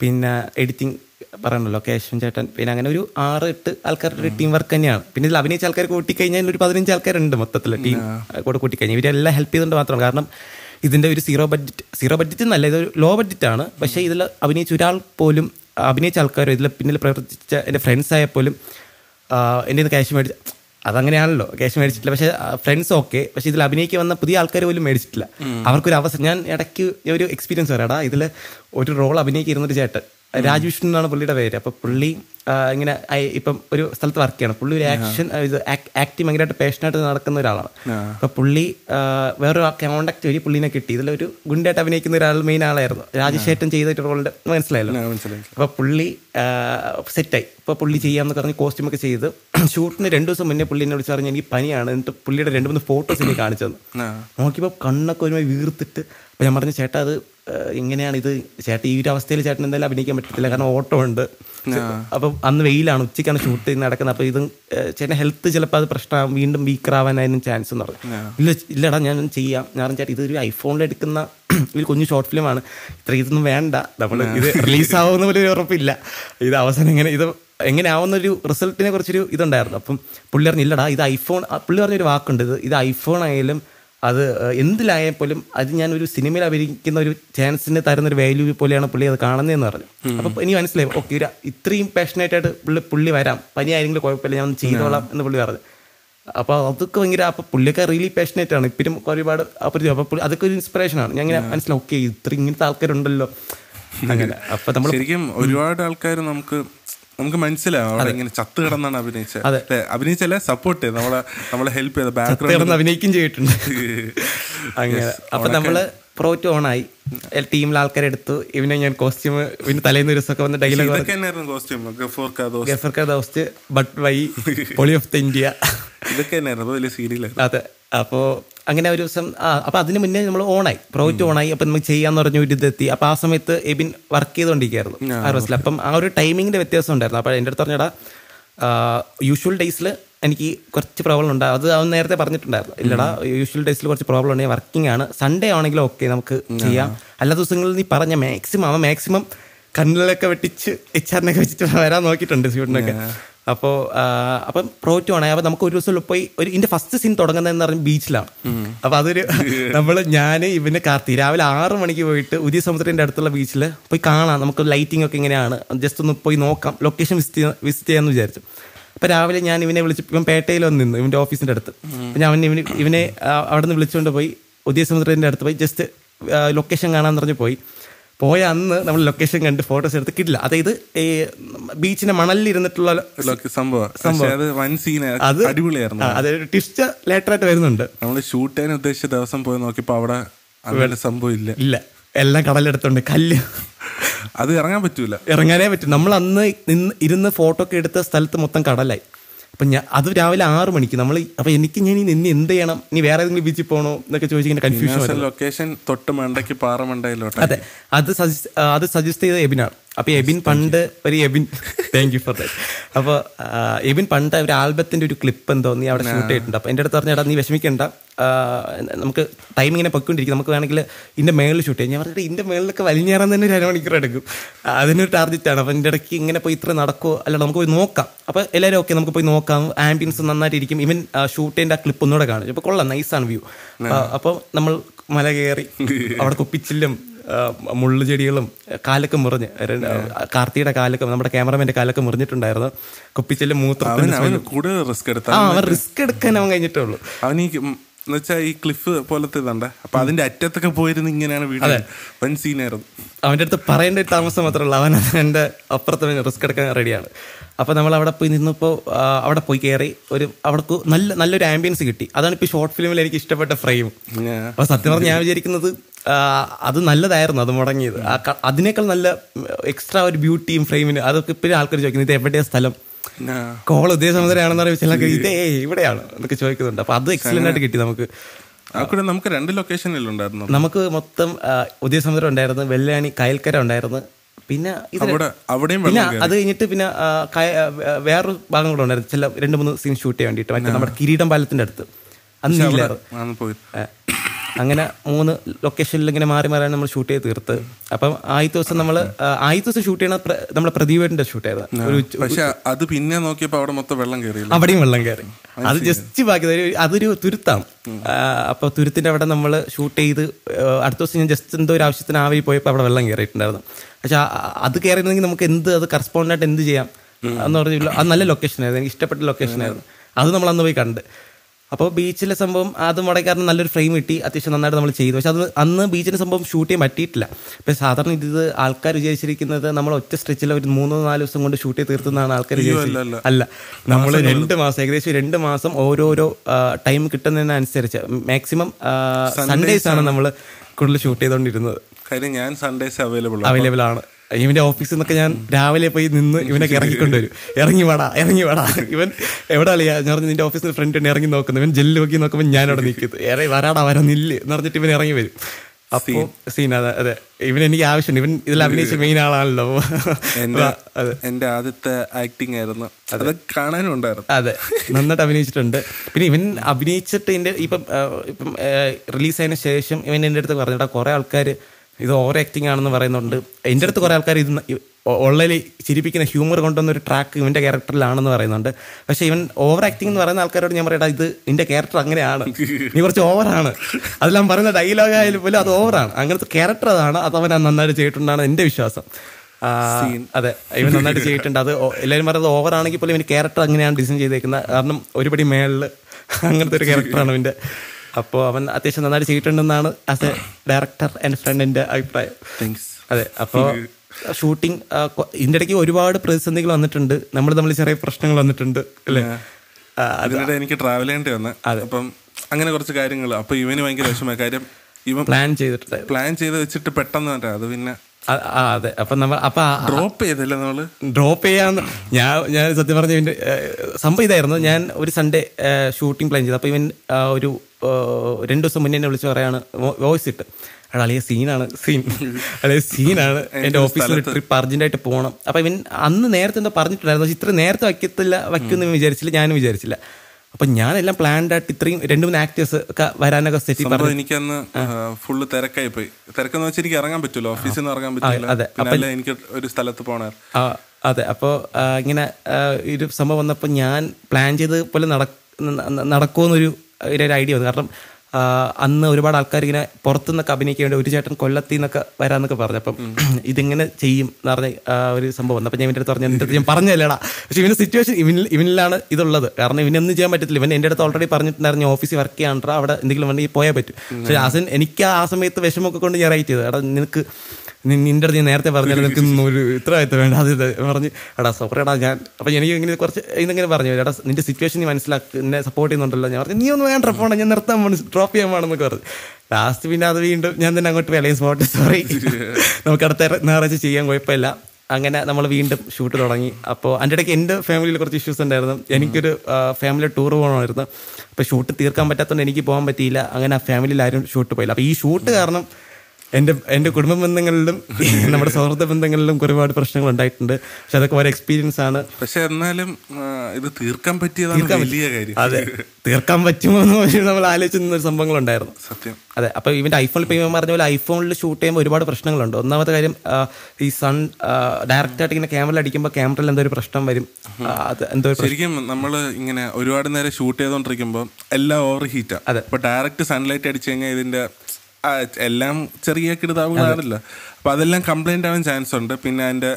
Speaker 2: പിന്നെ എഡിറ്റിംഗ് പറയണല്ലോ ലൊക്കേഷൻ ചേട്ടൻ. പിന്നെ അങ്ങനെ ഒരു ആറ് എട്ട് ആൾക്കാരുടെ ഒരു ടീം വർക്ക് തന്നെയാണ്. പിന്നെ ഇതിൽ അഭിനയിച്ച ആൾക്കാർ കൂട്ടിക്കഴിഞ്ഞാൽ ഒരു പതിനഞ്ച് ആൾക്കാരുണ്ട് മൊത്തത്തിൽ ടീം കൂടെ കൂട്ടിക്കഴിഞ്ഞാൽ. ഇവരെല്ലാം ഹെൽപ്പ് ചെയ്തുകൊണ്ട് മാത്രമാണ്. കാരണം ഇതിന്റെ ഒരു സീറോ ബഡ്ജറ്റ് സീറോ ബഡ്ജറ്റ് എന്നല്ല ഇതൊരു ലോ ബഡ്ജറ്റ് ആണ്. പക്ഷേ ഇതിൽ അഭിനയിച്ച ഒരാൾ പോലും അഭിനയിച്ച ആൾക്കാരോ ഇതിൽ പിന്നിൽ പ്രവർത്തിച്ച എന്റെ ഫ്രണ്ട്സ് ആയ പോലും എന്റെ നിന്ന് ക്യാഷ് മേടിച്ച അതങ്ങനെയാണല്ലോ. ക്യാഷ് മേടിച്ചിട്ടില്ല. പക്ഷേ ഫ്രണ്ട്സ് ഓക്കെ പക്ഷേ ഇതിൽ അഭിനയിക്കാൻ വന്ന പുതിയ ആൾക്കാർ പോലും മേടിച്ചിട്ടില്ല. അവർക്കൊരു അവസരം ഞാൻ ഇടയ്ക്ക് ഒരു എക്സ്പീരിയൻസ് പറയാടാ ഇതിൽ ഒരു റോൾ അഭിനയിക്കുന്ന ഒരു ചേട്ടൻ. രാജ് വിഷ്ണു എന്നാണ് പുള്ളിയുടെ പേര്. അപ്പോൾ പുള്ളി ഇങ്ങനെ ഇപ്പം ഒരു സ്ഥലത്ത് വർക്ക് ചെയ്യണം. പുള്ളി ഒരു ആക്ഷൻ ഇത് ആക്ടിങ് ഭയങ്കരമായിട്ട് പാഷനായിട്ട് നടക്കുന്ന ഒരാളാണ്. അപ്പോൾ പുള്ളി വേറൊരു കോണ്ടാക്ട് വഴി പുള്ളിനെ കിട്ടി. ഇതിലൊരു ഗുണ്ടായിട്ട് അഭിനയിക്കുന്ന ഒരാൾ മെയിൻ ആളായിരുന്നു. രാജശേട്ടൻ ചെയ്തിട്ട് റോളിന്റെ റോളിന്റെ മനസ്സിലായല്ലോ?
Speaker 1: അപ്പൊ മനസ്സിലായി.
Speaker 2: അപ്പോൾ പുള്ളി സെറ്റായി ഇപ്പോൾ പുള്ളി ചെയ്യാമെന്ന് പറഞ്ഞ് കോസ്റ്റ്യൂം ഒക്കെ ചെയ്ത് ഷൂട്ടിന് രണ്ട് ദിവസം മുന്നേ പുള്ളി എന്നെ വിളിച്ച് പറഞ്ഞ് എനിക്ക് പനിയാണ്. എന്നിട്ട് പുള്ളിയുടെ രണ്ട് മൂന്ന് ഫോട്ടോസ് എനിക്ക് കാണിച്ചു തന്നു. നോക്കിയപ്പോൾ കണ്ണൊക്കെ ഒരുമായി വീർത്തിട്ട് അപ്പോൾ ഞാൻ പറഞ്ഞു ചേട്ടാ അത് ഏഹ്, ഇങ്ങനെയാണ് ഇത്. ചേട്ടൻ ഈ ഒരു അവസ്ഥയിൽ ചേട്ടൻ എന്തായാലും അഭിനയിക്കാൻ പറ്റത്തില്ല. കാരണം ഓട്ടോ ഉണ്ട്. അപ്പം അന്ന് വെയിലാണ് ഉച്ചയ്ക്കാണ് ഷൂട്ട് ചെയ്ത് നടക്കുന്നത്. അപ്പോൾ ഇതും ചേട്ടൻ ഹെൽത്ത് ചിലപ്പോൾ അത് പ്രശ്നമാകും വീണ്ടും വീക്കറാവാനായിരുന്നു ചാൻസ് എന്ന് പറഞ്ഞു ഇല്ല ഇല്ലടാ ഞാൻ ചെയ്യാം. ഞാൻ ചേട്ടൻ ചേട്ടാ ഇതൊരു ഐഫോണിൽ എടുക്കുന്ന ഒരു കുഞ്ഞു ഷോർട്ട് ഫിലിമാണ് ഇത്ര ഇതൊന്നും വേണ്ട. നമ്മൾ ഇത് റിലീസ് ആവുന്ന പോലെ ഒരു ഉറപ്പില്ല. ഇത് അവസാനം ഇങ്ങനെ ഇത് എങ്ങനെ ആവുന്ന ഒരു റിസൾട്ടിനെ കുറിച്ചൊരു ഇതുണ്ടായിരുന്നു. അപ്പം പുള്ളി പറഞ്ഞു ഇല്ലടാ ഇത് ഐഫോൺ പുള്ളി പറഞ്ഞൊരു വാക്കുണ്ട്. ഇത് ഇത് ഐഫോൺ ആയാലും അത് എന്തിലായാൽ പോലും അത് ഞാൻ ഒരു സിനിമയിൽ അഭിനയിക്കുന്ന ഒരു ചാൻസിന് തരുന്ന ഒരു വാല്യൂ പോലെയാണ് പുള്ളി അത് കാണുന്നതെന്ന് പറഞ്ഞു. അപ്പം എനിക്ക് മനസ്സിലായി ഓക്കെ ഒരു ഇത്രയും പാഷനേറ്റ് ആയിട്ട് പുള്ളി പുള്ളി വരാം. പനി ആരെങ്കിലും കുഴപ്പമില്ല ഞാൻ ഒന്ന് ചെയ്തോളാം എന്ന് പുള്ളി പറഞ്ഞു. അപ്പോൾ അതൊക്കെ ഭയങ്കര അപ്പോൾ പുള്ളിയൊക്കെ റിയലി പാഷനേറ്റ് ആണ്. ഇപ്പം ഒരുപാട് അപ്പുറത്തി അപ്പോൾ പുള്ളി അതൊക്കെ ഒരു ഇൻസ്പിറേഷനാണ് ഞാൻ ഇങ്ങനെ മനസ്സിലാവും ഓക്കെ ഇത്ര ഇങ്ങനത്തെ ആൾക്കാരുണ്ടല്ലോ. അങ്ങനെ. അപ്പോൾ നമ്മൾ
Speaker 1: ശരിക്കും ഒരുപാട് ആൾക്കാർ നമുക്ക് നമുക്ക് മനസ്സിലാവും അവിടെ ഇങ്ങനെ ചത്ത് കിടന്നാണ് അഭിനയിച്ചത്. അഭിനയിച്ചല്ല? സപ്പോർട്ട് ചെയ്ത് നമ്മളെ നമ്മളെ ഹെൽപ്പ് ചെയ്ത ബാക്ക്ഗ്രൗണ്ട്
Speaker 2: അഭിനയിക്കും ചെയ്തിട്ടുണ്ട്. അങ്ങനെ. അപ്പൊ നമ്മൾ പ്രോറ്റ് ഓൺ ആയി. ടീമിലെ ആൾക്കാരെടുത്തു ഇവനെ ഞാൻ കോസ്റ്റ്യൂം ഇവന് തലേന്ന് ഒരു ദിവസമൊക്കെ വന്ന് ഡയലോഗ്
Speaker 1: ഗഫർ
Speaker 2: ദോസ്റ്റ് ബട്ട് വൈ പൊളി ഓഫ് ദ ഇന്ത്യ
Speaker 1: ഇതൊക്കെ അത് വലിയ സീരിയലായിരുന്നു
Speaker 2: അതെ. അപ്പോ അങ്ങനെ ഒരു ദിവസം ആ അപ്പൊ അതിന് മുന്നേ നമ്മൾ ഓണായി. പ്രോജക്റ്റ് ഓണായി. അപ്പൊ നമുക്ക് ചെയ്യാന്ന് പറഞ്ഞ ഒരു ഇതെത്തി. അപ്പൊ ആ സമയത്ത് എബിൻ വർക്ക് ചെയ്തുകൊണ്ടിരിക്കുകയായിരുന്നു ആ. റോസിൽ അപ്പം ആ ഒരു ടൈമിങ്ങിന്റെ വ്യത്യാസം ഉണ്ടായിരുന്നു. അപ്പോൾ എന്റെ അടുത്ത് പറഞ്ഞടാ യൂഷ്വൽ ഡേയ്സിൽ എനിക്ക് കുറച്ച് പ്രോബ്ലം ഉണ്ട്. അത് അവൻ നേരത്തെ പറഞ്ഞിട്ടുണ്ടായിരുന്നു. ഇല്ലടാ യൂഷ്വൽ ഡേയ്സിൽ കുറച്ച് പ്രോബ്ലം ഉണ്ട്. വർക്കിംഗ് ആണ്. സൺഡേ ആണെങ്കിലും ഓക്കെ നമുക്ക് ചെയ്യാം. അല്ലാത്ത ദിവസങ്ങളിൽ നീ പറഞ്ഞ മാക്സിമം അവൻ മാക്സിമം കണ്ണിലൊക്കെ വെട്ടിച്ച് എച്ച് ആറിനൊക്കെ വെച്ചിട്ട് വരാൻ നോക്കിയിട്ടുണ്ട് സ്യൂട്ടിനൊക്കെ അപ്പോൾ അപ്പം പ്രോറ്റു ആണ് അപ്പം നമുക്ക് ഒരു ദിവസം പോയി ഒരു ഇതിന്റെ ഫസ്റ്റ് സീൻ തുടങ്ങുന്നതെന്ന് പറഞ്ഞാൽ ബീച്ചിലാണ് അപ്പോൾ അതൊരു നമ്മൾ ഞാൻ ഇവന് കാർത്തി രാവിലെ ആറ് മണിക്ക് പോയിട്ട് ഉദയ സമുദ്രത്തിന്റെ അടുത്തുള്ള ബീച്ചിൽ പോയി കാണാം. നമുക്ക് ലൈറ്റിംഗ് ഒക്കെ എങ്ങനെയാണ്? ജസ്റ്റ് ഒന്ന് പോയി നോക്കാം. ലൊക്കേഷൻ വിസിറ്റ് വിസിറ്റ് ചെയ്യാമെന്ന് വിചാരിച്ചു. അപ്പം രാവിലെ ഞാൻ ഇവനെ വിളിച്ച് ഇവൻ പേട്ടയിൽ വന്ന് നിന്നു ഇവന്റെ ഓഫീസിന്റെ അടുത്ത്. അപ്പം ഞാൻ ഇവന് ഇവനെ അവിടെ നിന്ന് വിളിച്ചുകൊണ്ട് പോയി ഉദയ സമുദ്രത്തിന്റെ അടുത്ത് പോയി ജസ്റ്റ് ലൊക്കേഷൻ കാണാൻ പറഞ്ഞ് പോയി. പോയ അന്ന് നമ്മൾ ലൊക്കേഷൻ കണ്ട് ഫോട്ടോസ് എടുത്ത് കിട്ടില്ല. അതായത് ഈ ബീച്ചിന്റെ മണലിൽ ഇരുന്നിട്ടുള്ള
Speaker 1: അടിപൊളിയായിരുന്നു.
Speaker 2: അതൊരു ട്വിസ്റ്റ് ലേറ്റർ ആയിട്ട് വരുന്നുണ്ട്.
Speaker 1: നമ്മൾ ഷൂട്ട് ചെയ്യാൻ ഉദ്ദേശിച്ച ദിവസം പോയി നോക്കിയപ്പോ അവിടെ അങ്ങനെ സംഭവം ഇല്ല.
Speaker 2: ഇല്ല. എല്ലാം കടലെടുത്തുണ്ട് കല്ല്.
Speaker 1: അത് ഇറങ്ങാൻ പറ്റൂല.
Speaker 2: ഇറങ്ങാനേ പറ്റും. നമ്മൾ അന്ന് ഇരുന്ന് ഫോട്ടോ ഒക്കെ എടുത്ത സ്ഥലത്ത് മൊത്തം കടലായി. അപ്പം ഞാൻ അത് രാവിലെ ആറ് മണിക്ക് നമ്മൾ അപ്പം എനിക്ക് ഞാൻ ഇനി ഇനി എന്ത് ചെയ്യണം? ഇനി വേറെ ഏതെങ്കിലും ബീച്ചിൽ പോകണോ എന്നൊക്കെ ചോദിച്ചിങ്ങനെ കൺഫ്യൂഷൻ
Speaker 1: ലൊക്കേഷൻ തൊട്ട് മണ്ടയ്ക്ക് പാറമണ്ടയിലോട്ട്.
Speaker 2: അതെ. അത് സജസ്റ്റ് അത് സജസ്റ്റ് ചെയ്ത എബിനാണ് അപ്പൊ എബിൻ പണ്ട് ഒരു Ebin thank you for that അപ്പോൾ എബിൻ പണ്ട് ഒരു ആൽബത്തിന്റെ ഒരു ക്ലിപ്പ് എന്തോ നീ അവിടെ ഷൂട്ട് ചെയ്തിട്ടുണ്ട്. അപ്പൊ എന്റെ അടുത്ത് പറഞ്ഞാൽ നീ വിഷമിക്കണ്ട. നമുക്ക് ടൈം ഇങ്ങനെ പൊയ്ക്കൊണ്ടിരിക്കും. നമുക്ക് വേണമെങ്കിൽ ഇന്റെ മേളിൽ ഷൂട്ട് ചെയ്യാം. ഞാൻ പറഞ്ഞിട്ട് ഇന്റെ മേളിലൊക്കെ വലിഞ്ഞേറാൻ തന്നെ ഒരു അരമണിക്കൂർ എടുക്കും. അതിനൊരു ടാർഗറ്റ് ആണ്. അപ്പൊ എന്റെ ഇടയ്ക്ക് ഇങ്ങനെ പോയി ഇത്ര നടക്കുമോ അല്ല നമുക്ക് പോയി നോക്കാം. അപ്പൊ എല്ലാവരും ഓക്കെ നമുക്ക് പോയി നോക്കാം. ആംബിയൻസ് നന്നായിട്ട് ഇരിക്കും ഇവൻ ഷൂട്ട് ചെയ്യേണ്ട ആ ക്ലിപ്പ് ഒന്നുകൂടെ കാണും. ഇപ്പൊ കൊള്ളാം നൈസാണ് വ്യൂ അപ്പോൾ നമ്മൾ മല കയറി അവിടെ കുപ്പിച്ചില്ലും മുള്ളു ചെടികളും കാലൊക്കെ മുറിഞ്ഞ്. കാർത്തിയുടെ കാലൊക്കെ നമ്മുടെ ക്യാമറമാന്റെ കാലൊക്കെ മുറിഞ്ഞിട്ടുണ്ടായിരുന്നു. കുപ്പിച്ചെല്ലാം
Speaker 1: മൂത്രം കൂടുതൽ റിസ്ക്
Speaker 2: എടുത്താൽ അവൻ റിസ്ക് എടുക്കാൻ അവൻ കഴിഞ്ഞിട്ടേ ഉള്ളൂ.
Speaker 1: അവൻ ഈ എന്നുവെച്ചാൽ ഈ ക്ലിഫ് പോലത്തെ ഇതണ്ട? അപ്പൊ അതിന്റെ അറ്റത്തൊക്കെ പോയിരുന്ന് ഇങ്ങനെയാണ് വീട് വൻ സീനായിരുന്നു
Speaker 2: അവന്റെ അടുത്ത് പറയേണ്ട ഒരു താമസം മാത്രമല്ല അവൻ എന്റെ അപ്പുറത്ത് റിസ്ക് എടുക്കാൻ റെഡിയാണ് അപ്പൊ നമ്മൾ അവിടെ പോയി നിന്നപ്പോൾ അവിടെ പോയി കയറി ഒരു അവിടെ നല്ല നല്ലൊരു ആംബിയൻസ് കിട്ടി. അതാണ് ഇപ്പൊ ഷോർട്ട് ഫിലിമിൽ എനിക്ക് ഇഷ്ടപ്പെട്ട ഫ്രെയിം അപ്പൊ സത്യം പറഞ്ഞാൽ ഞാൻ വിചാരിക്കുന്നത് അത് നല്ലതായിരുന്നു അത് മുടങ്ങിയത്. അതിനേക്കാൾ നല്ല എക്സ്ട്രാ ഒരു ബ്യൂട്ടിയും ഫ്രെയിമിന് അതൊക്കെ ഇപ്പോഴും ആൾക്കാർ ചോദിക്കുന്നത് ഇത് എവിടെയാ സ്ഥലം? കോൾ ചില ആൾക്കാർ ഇതേ ഇവിടെയാണ് എന്നൊക്കെ ചോദിക്കുന്നുണ്ട്. അപ്പൊ അത് എക്സലന്റ് ആയിട്ട് കിട്ടി നമുക്ക്.
Speaker 1: നമുക്ക് രണ്ട് ലൊക്കേഷനിലുണ്ടായിരുന്നു
Speaker 2: നമുക്ക് മൊത്തം ഉദയ സമുദ്രം ഉണ്ടായിരുന്നു വെള്ളാണി കയൽക്കര ഉണ്ടായിരുന്നു. പിന്നെ അത് കഴിഞ്ഞിട്ട് പിന്നെ വേറൊരു ഭാഗം കൂടെ ഉണ്ടായിരുന്നു. ചില രണ്ട് മൂന്ന് സീൻ ഷൂട്ട് ചെയ്യാൻ വേണ്ടിയിട്ട്. മറ്റേ നമ്മുടെ കിരീടം പാലത്തിന്റെ അടുത്ത്. അന്ന് അങ്ങനെ മൂന്ന് ലൊക്കേഷനിൽ ഇങ്ങനെ മാറി മാറിയാണ് നമ്മൾ ഷൂട്ട് ചെയ്ത് തീർത്ത്. അപ്പം ആദ്യത്തെ ദിവസം നമ്മൾ ആദ്യത്തെ ദിവസം ഷൂട്ട് ചെയ്യണ നമ്മൾ നമ്മളെ പ്രദീപേട്ടന്റെ ഷൂട്ട് ഒരു
Speaker 1: പക്ഷെ അത് പിന്നെ നോക്കിയപ്പോൾ അവിടെ മൊത്തം വെള്ളം കയറി
Speaker 2: അവിടെയും വെള്ളം കയറി അത് ജസ്റ്റ് ബാക്കി അതൊരു- തുരുത്താം തുരുത്താണ് അപ്പൊ തുരുത്തിന്റെ അവിടെ നമ്മൾ ഷൂട്ട് ചെയ്ത് അടുത്ത ദിവസം ഞാൻ ജസ്റ്റ് എന്തോ ഒരു ആവശ്യത്തിന് ആവി പോയപ്പോൾ അവിടെ വെള്ളം കയറിയിട്ടുണ്ടായിരുന്നു പക്ഷെ അത് കയറിയിരുന്നെങ്കിൽ നമുക്ക് എന്ത് അത് കറസ്പോണ്ടായിട്ട് എന്ത് ചെയ്യാം? എന്ന് പറഞ്ഞില്ല അത് നല്ല ലൊക്കേഷൻ ആയിരുന്നു. എനിക്ക് ഇഷ്ടപ്പെട്ട ലൊക്കേഷൻ ആയിരുന്നു. അത് നമ്മൾ അന്ന് പോയി കണ്ട്. അപ്പോൾ ബീച്ചിലെ സംഭവം അത് മുടക്കാരണം നല്ലൊരു ഫ്രെയിം കിട്ടി അത്യാവശ്യം നന്നായിട്ട് നമ്മൾ ചെയ്തു. പക്ഷെ അത് അന്ന് ബീച്ചിന്റെ സംഭവം ഷൂട്ട് ചെയ്യാൻ പറ്റിയിട്ടില്ല. ഇപ്പം സാധാരണ ഇത് ആൾക്കാർ വിചാരിച്ചിരിക്കുന്നത് നമ്മൾ ഒറ്റ സ്ട്രെച്ചിൽ ഒരു മൂന്നോ നാല് ദിവസം കൊണ്ട് ഷൂട്ട് ചെയ്ത് തീർത്തുന്നതാണ് ആൾക്കാർ വിചാരിച്ചത്. അല്ല. നമ്മൾ രണ്ട് മാസം ഏകദേശം രണ്ട് മാസം ഓരോരോ ടൈം കിട്ടുന്നതിനനുസരിച്ച് മാക്സിമം സൺഡേസ് ആണ് നമ്മൾ കൂടുതൽ ഷൂട്ട് ചെയ്തുകൊണ്ടിരുന്നത്
Speaker 1: കാര്യം ഞാൻ സൺഡേസ് അവൈലബിൾ
Speaker 2: അവൈലബിൾ ആണ്. ഇവന്റെ ഓഫീസിൽ നിന്നൊക്കെ ഞാൻ രാവിലെ പോയി നിന്ന് ഇവനൊക്കെ ഇറങ്ങിക്കൊണ്ടുവരും ഇറങ്ങി വേടാ ഇറങ്ങി വേടാ. ഇവൻ എവിടെ അളിയാ ഞാൻ പറഞ്ഞു നിന്റെ ഓഫീസിൽ ഫ്രണ്ട് ഉണ്ട് ഇറങ്ങി നോക്കുന്നു. ഇവൻ ജെല്ല് നോക്കി നോക്കുമ്പോൾ ഞാൻ അവിടെ നിൽക്കുന്നത് ഏറെ വരാടാ വരാ നില്ല് എന്ന് പറഞ്ഞിട്ട് ഇവൻ ഇറങ്ങി വരും. അപ്പോ സീൻ അതെ അതെ. ഇവൻ എനിക്ക് ആവശ്യമുണ്ട്. ഇവൻ ഇതിൽ അഭിനയിച്ച മെയിൻ ആളാണല്ലോ.
Speaker 1: എന്റെ ആദ്യത്തെ ആക്ടിങ് ആയിരുന്നു. അത് കാണാനും ഉണ്ടായിരുന്നു.
Speaker 2: അതെ. നന്നായിട്ട് അഭിനയിച്ചിട്ടുണ്ട്. പിന്നെ ഇവൻ അഭിനയിച്ചിട്ട് എന്റെ ഇപ്പം ഇപ്പം റിലീസ് ആയതിനു ശേഷം ഇവൻ എന്റെ അടുത്ത് പറഞ്ഞിട്ടാ കുറെ ആൾക്കാർ ഇത് ഓവർ ആക്ടിങ് ആണെന്ന് പറയുന്നുണ്ട്. എന്റെ അടുത്ത് കുറേ ആൾക്കാർ ഇത് ഉള്ളിൽ ചിരിപ്പിക്കുന്ന ഹ്യൂമർ കൊണ്ടുവന്ന ഒരു ട്രാക്ക് ഇവന്റെ ക്യാരക്ടറിലാണെന്ന് പറയുന്നുണ്ട്. പക്ഷേ ഇവൻ ഓവർ ആക്ടിങ് എന്ന് പറയുന്ന ആൾക്കാരോട് ഞാൻ പറയട്ടെ ഇത് നിന്റെ ക്യാരക്ടർ അങ്ങനെയാണ്. നീ കുറച്ച് ഓവറാണ് അതെല്ലാം പറയുന്ന ഡയലോഗ് ആയാലും പോലും അത് ഓവറാണ് അങ്ങനത്തെ ക്യാരക്ടർ അതാണ് അത് അവൻ നന്നായിട്ട് ചെയ്തിട്ടുണ്ടാണ് എന്റെ വിശ്വാസം. അതെ ഇവൻ നന്നായിട്ട് ചെയ്തിട്ടുണ്ട്. അത് എല്ലാവരും പറയുന്നത് ഓവറാണെങ്കിൽ പോലും ഇവന്റെ ക്യാരക്ടർ അങ്ങനെയാണ് ഡിസൈൻ ചെയ്തേക്കുന്നത്. കാരണം ഒരുപടി മേളിൽ അങ്ങനത്തെ ഒരു ക്യാരക്ടറാണ് അവന്റെ അപ്പോൾ അവൻ അത്യാവശ്യം നന്നായിട്ട് ചെയ്തിട്ടുണ്ടെന്നാണ് ആസ് എ ഡയറക്ടർ ആൻഡ് ഫ്രണ്ടിന്റെ അഭിപ്രായം.
Speaker 1: താങ്ക്സ്
Speaker 2: അതെ അപ്പോൾ ഷൂട്ടിംഗ് ഇതിന്റെ ഇടയ്ക്ക് ഒരുപാട് പ്രതിസന്ധികൾ വന്നിട്ടുണ്ട്. നമ്മൾ തമ്മിൽ ചെറിയ പ്രശ്നങ്ങൾ വന്നിട്ടുണ്ട് അല്ലേ?
Speaker 1: അതിനിടെ എനിക്ക് ട്രാവൽ ചെയ്യേണ്ടി വന്ന്. അപ്പം അങ്ങനെ കുറച്ച് കാര്യങ്ങൾ. അപ്പൊ ഇവന് ഭയങ്കര വിഷമമായ. കാര്യം ഇവൻ
Speaker 2: പ്ലാൻ ചെയ്തിട്ടുണ്ട്
Speaker 1: പ്ലാൻ ചെയ്ത് വെച്ചിട്ട് പെട്ടെന്ന് അത് പിന്നെ
Speaker 2: അതെ. അപ്പം നമ്മൾ അപ്പം
Speaker 1: ഡ്രോപ്പ് ചെയ്തല്ലേ നമ്മൾ?
Speaker 2: ഡ്രോപ്പ് ചെയ്യാന്ന്. ഞാൻ ഞാൻ സത്യം പറഞ്ഞ ഇവന്റെ സംഭവം ഇതായിരുന്നു. ഞാൻ ഒരു സൺഡേ ഷൂട്ടിംഗ് പ്ലാൻ ചെയ്തു. അപ്പോൾ ഇവൻ ഒരു രണ്ടു ദിവസം മുന്നേ എന്നെ വിളിച്ച് പറയാണ് വോയിസ് ഇട്ട്. അളിയ സീനാണ് സീൻ അളിയ സീനാണ് എന്റെ ഓഫീസിൽ ട്രിപ്പ് അർജന്റായിട്ട് പോകണം അപ്പൊ ഇവൻ അന്ന് നേരത്തെ എന്തോ പറഞ്ഞിട്ടുണ്ടായിരുന്നു. പക്ഷെ ഇത്ര നേരത്തെ വയ്ക്കത്തില്ല വയ്ക്കുമെന്ന് വിചാരിച്ചില്ല ഞാനും വിചാരിച്ചില്ല. അപ്പൊ ഞാനെല്ലാം പ്ലാൻഡ് ആയിട്ട് ഇത്രയും രണ്ട് മൂന്ന് ആക്ടേഴ്സ് ഒക്കെ വരാനൊക്കെ സെറ്റ്
Speaker 1: സംഭവം എനിക്കന്ന് ഫുള്ള് തിരക്കായി പോയി. തിരക്കെന്ന് വെച്ചാൽ എനിക്ക് ഇറങ്ങാൻ പറ്റുമല്ലോ ഓഫീസിൽ നിന്ന് ഇറങ്ങാൻ പറ്റില്ല
Speaker 2: അതെ.
Speaker 1: അപ്പൊ എനിക്ക് ഒരു സ്ഥലത്ത് പോണേ.
Speaker 2: അതെ. അപ്പോൾ ഇങ്ങനെ ഒരു സംഭവം വന്നപ്പോൾ ഞാൻ പ്ലാൻ ചെയ്ത് പോലെ നടക്കുമെന്നൊരു ഒരു ഐഡിയ വന്നു. കാരണം അന്ന് ഒരുപാട് ആൾക്കാർ ഇങ്ങനെ പുറത്തുനിന്നൊക്കെ അഭിനയിക്കാൻ വേണ്ടി ഒരു ചേട്ടൻ കൊല്ലത്തിൽ നിന്നൊക്കെ വരാന്നൊക്കെ പറഞ്ഞു. അപ്പം ഇതിങ്ങനെ ചെയ്യും എന്ന് പറഞ്ഞ ഒരു സംഭവം വന്നു. അപ്പം ഞാൻ ഇവന്റെ അടുത്ത് പറഞ്ഞു എന്റെ അടുത്ത് ഞാൻ പറഞ്ഞല്ലേടാ പക്ഷെ ഇവന്റെ സിറ്റുവേഷൻ ഇവനിൽ ഇവനിലാണ് ഇതുള്ളത്. കാരണം ഇവനൊന്നും ചെയ്യാൻ പറ്റത്തില്ല. ഇവൻ എന്റെ അടുത്ത് ഓൾറെഡി പറഞ്ഞിട്ടുണ്ടായിരുന്നു ഓഫീസിൽ വർക്ക് ചെയ്യാണ്ടാ അവിടെ എന്തെങ്കിലും വേണമെങ്കിൽ പോയാൽ പറ്റും. പക്ഷേ ആസൻ എനിക്ക് ആ സമയത്ത് വിഷമമൊക്കെ കൊണ്ട് ഞാൻ റൈറ്റ് ചെയ്തു എടാ നിനക്ക് നിന്റെ നീ നേരത്തെ പറഞ്ഞാൽ നിനക്ക് ഒരു ഇത്ര വേണ്ട. അത് പറഞ്ഞ് എടാ സോറി എടാ ഞാൻ അപ്പൊ എനിക്ക് ഇങ്ങനെ കുറച്ച് ഇന്നിങ്ങനെ പറഞ്ഞു എടാ നിന്റെ സിറ്റുവേഷൻ നീ മനസ്സിലാക്കി എന്നെ സപ്പോർട്ട് ചെയ്യുന്നുണ്ടല്ലോ. ഞാൻ പറഞ്ഞു നീ ഒന്ന് വേണ്ട പോണ ഞാൻ നിർത്താൻ പോണ ഡ്രോപ്പ് ചെയ്യാൻ പോണെന്നൊക്കെ പറഞ്ഞു. ലാസ്റ്റ് പിന്നെ അത് വീണ്ടും ഞാൻ തന്നെ അങ്ങോട്ട് വിലയും സ്പോട്ട് സോറി നമുക്ക് അടുത്ത ഞായറാഴ്ച ചെയ്യാൻ കുഴപ്പമില്ല. അങ്ങനെ നമ്മൾ വീണ്ടും ഷൂട്ട് തുടങ്ങി. അപ്പോൾ അതിന്റെ ഇടയ്ക്ക് എന്റെ ഫാമിലിയിൽ കുറച്ച് ഇഷ്യൂസ് ഉണ്ടായിരുന്നു. എനിക്കൊരു ഫാമിലി ടൂർ പോകണമായിരുന്നു. അപ്പോൾ ഷൂട്ട് തീർക്കാൻ പറ്റാത്തതുകൊണ്ട് എനിക്ക് പോകാൻ പറ്റിയില്ല. അങ്ങനെ ആ ഫാമിലിയിൽ ആരും ഷൂട്ട് പോയില്ല. അപ്പോൾ ഈ ഷൂട്ട് കാരണം എന്റെ എന്റെ കുടുംബ ബന്ധങ്ങളിലും നമ്മുടെ സൗഹൃദ ബന്ധങ്ങളിലും ഒരുപാട് പ്രശ്നങ്ങൾ ഉണ്ടായിട്ടുണ്ട്. പക്ഷെ അതൊക്കെ ഒരു എക്സ്പീരിയൻസ് ആണ്.
Speaker 1: പക്ഷെ എന്നാലും ഇത് തീർക്കാൻ പറ്റിയതാണ് വലിയ കാര്യം.
Speaker 2: അതെ. തീർക്കാൻ പറ്റുമോ എന്ന് നമ്മൾ ആലോചിക്കുന്ന ഒരു സംഭവങ്ങളുണ്ടായിരുന്നു.
Speaker 1: സത്യം.
Speaker 2: അതെ. അപ്പൊ ഇവന്റെ ഐഫോൺ ഇപ്പൊ ഇവൻ പറഞ്ഞ പോലെ ഐഫോണിൽ ഷൂട്ട് ചെയ്യുമ്പോൾ ഒരുപാട് പ്രശ്നങ്ങളുണ്ട്. ഒന്നാമത്തെ കാര്യം ഈ സൺ ഡയറക്റ്റ് ആയിട്ട് ഇങ്ങനെ ക്യാമറയിൽ അടിക്കുമ്പോൾ ക്യാമറയിൽ എന്തോ ഒരു പ്രശ്നം വരും. അത് എന്തോ
Speaker 1: ശരിക്കും നമ്മൾ ഇങ്ങനെ ഒരുപാട് നേരം ഷൂട്ട് ചെയ്തോണ്ടിരിക്കുമ്പോൾ എല്ലാം ഓവർ ഹീറ്റാ
Speaker 2: അതെ.
Speaker 1: ഇപ്പൊ ഡയറക്റ്റ് സൺലൈറ്റ് അടിച്ചു കഴിഞ്ഞാൽ ഇതിന്റെ ആ, എല്ലാം ചെറിയ കിടുതാവുകളാണല്ലോ അപ്പം അതെല്ലാം കംപ്ലൈന്റ് ആവാൻ ചാൻസ് ഉണ്ട്. പിന്നെ അതിന്റെ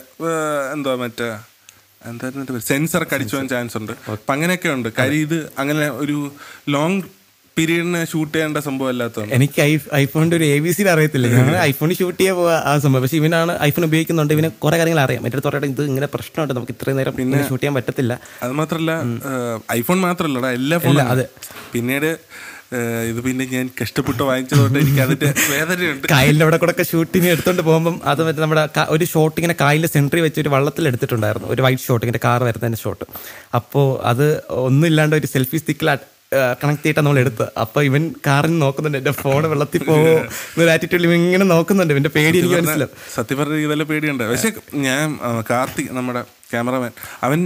Speaker 1: എന്തോ മറ്റേ എന്തായിരുന്നു സെൻസർ ഒക്കെ അടിച്ചു പോകാൻ ചാൻസ് ഉണ്ട്. അപ്പം അങ്ങനെയൊക്കെ ഉണ്ട്. കാര്യം ഇത് അങ്ങനെ ഒരു ലോങ് പീരീഡിന് ഷൂട്ട് ചെയ്യേണ്ട സംഭവം അല്ലാത്തതാണ്
Speaker 2: എനിക്ക് ഐഫോണിന്റെ ഒരു എ ബി സി അറിയത്തില്ല. ഞാൻ ഐഫോണിൽ ഷൂട്ട് ചെയ്യാൻ പോവാ ആ സംഭവം. പക്ഷേ ഇവനാണ് ഐഫോൺ ഉപയോഗിക്കുന്നുണ്ട്. ഇവന് കുറെ കാര്യങ്ങൾ അറിയാം. മറ്റേ തുറയുടെ ഇത് ഇങ്ങനെ പ്രശ്നമുണ്ട്. നമുക്ക് ഇത്രയും നേരം പിന്നെ ഷൂട്ട് ചെയ്യാൻ പറ്റത്തില്ല.
Speaker 1: അത് മാത്രമല്ല ഐഫോൺ മാത്രമല്ലടാ എല്ലാ ഫോണും
Speaker 2: അതെ.
Speaker 1: പിന്നീട് ഇത് പിന്നെ ഞാൻ കഷ്ടപ്പെട്ട് വാങ്ങിച്ചതുകൊണ്ട് എനിക്ക് അതിന്റെ വേദനയുണ്ട്.
Speaker 2: കായലിന്റെ അവിടെ കൂടെ ഷൂട്ടിങ് എടുത്തോണ്ട് പോകുമ്പോൾ അത് മറ്റേ നമ്മുടെ ഒരു ഷോട്ട് ഇങ്ങനെ കായലിന്റെ സെൻട്രി വെച്ച് ഒരു വള്ളത്തിൽ എടുത്തിട്ടുണ്ടായിരുന്നു. ഒരു വൈറ്റ് ഷോട്ട് ഇങ്ങനെ കാർ വരുന്നതിന്റെ ഷോട്ട് അപ്പോൾ അത് ഒന്നുമില്ലാണ്ട് ഒരു സെൽഫി സ്റ്റിക്കിൽ കണക്ട് ചെയ്തിട്ടാണ് നമ്മൾ എടുത്തത് അപ്പൊ ഇവൻ കാറിൽ നോക്കുന്നുണ്ട് എന്റെ ഫോൺ വെള്ളത്തിൽ പോവോ എന്നൊരു ആറ്റിറ്റ്യൂഡിൽ ഇങ്ങനെ നോക്കുന്നുണ്ട്. ഇവന്റെ പേടി എനിക്ക് മനസ്സിലാവും.
Speaker 1: സത്യം പറഞ്ഞ ഇതെല്ലാം പേടിയുണ്ട്. പക്ഷെ ഞാൻ കാർത്തി കാർത്തിക് നമ്മുടെ ക്യാമറമാൻ അവൻ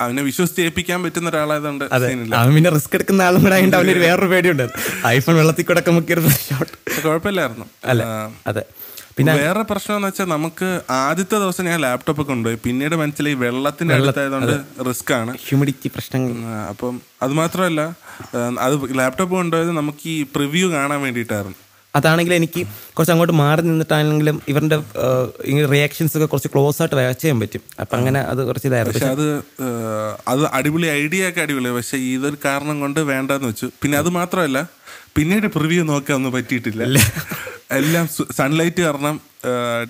Speaker 1: അവനെ വിശ്വസിച്ച് ഏൽപ്പിക്കാൻ പറ്റുന്ന ഒരാളായതുകൊണ്ട്
Speaker 2: അവൻ പിന്നെ റിസ്ക് എടുക്കുന്ന ആളും കൂടെ ആയതുകൊണ്ട് അവനൊരു വേറൊരു പേടിയുണ്ട്. ഐഫോൺ വെള്ളത്തിൽ കൂടെ മുക്കിയൊരു ഷോട്ട്
Speaker 1: കുഴപ്പമില്ലായിരുന്നു.
Speaker 2: അല്ല? അതെ. പിന്നെ
Speaker 1: വേറെ പ്രശ്നം എന്ന് വെച്ചാൽ നമുക്ക് ആദ്യത്തെ ദിവസം ഞാൻ ലാപ്ടോപ്പ് ഒക്കെ കൊണ്ടുപോയി. പിന്നീട് മനസ്സിലായി വെള്ളത്തിന്റെ അടുത്തായതുകൊണ്ട് റിസ്ക് ആണ്.
Speaker 2: ഹ്യൂമിഡിറ്റി പ്രശ്നങ്ങൾ.
Speaker 1: അപ്പം അത് മാത്രമല്ല അത് ലാപ്ടോപ്പ് കൊണ്ടുപോയത് നമുക്ക് ഈ പ്രിവ്യൂ കാണാൻ വേണ്ടിയിട്ടായിരുന്നു.
Speaker 2: അതാണെങ്കിൽ എനിക്ക് കുറച്ച് അങ്ങോട്ട് മാറി നിന്നിട്ടാണെങ്കിലും ഇവരുടെ റിയാക്ഷൻസ് ഒക്കെ കുറച്ച് ക്ലോസ് ആയിട്ട് വാച്ച് ചെയ്യാൻ പറ്റും. അപ്പൊ അങ്ങനെ അത് കുറച്ച് ഇതായിരുന്നു.
Speaker 1: പക്ഷെ അത് അത് അടിപൊളി ഐഡിയ ഒക്കെ അടിപൊളി. പക്ഷെ ഇതൊരു കാരണം കൊണ്ട് വേണ്ടെന്ന് വെച്ചു. പിന്നെ അത് മാത്രമല്ല പിന്നീട് പ്രിവ്യൂ നോക്കാൻ ഒന്നും പറ്റിയിട്ടില്ല. എല്ലാം സൺലൈറ്റ് കാരണം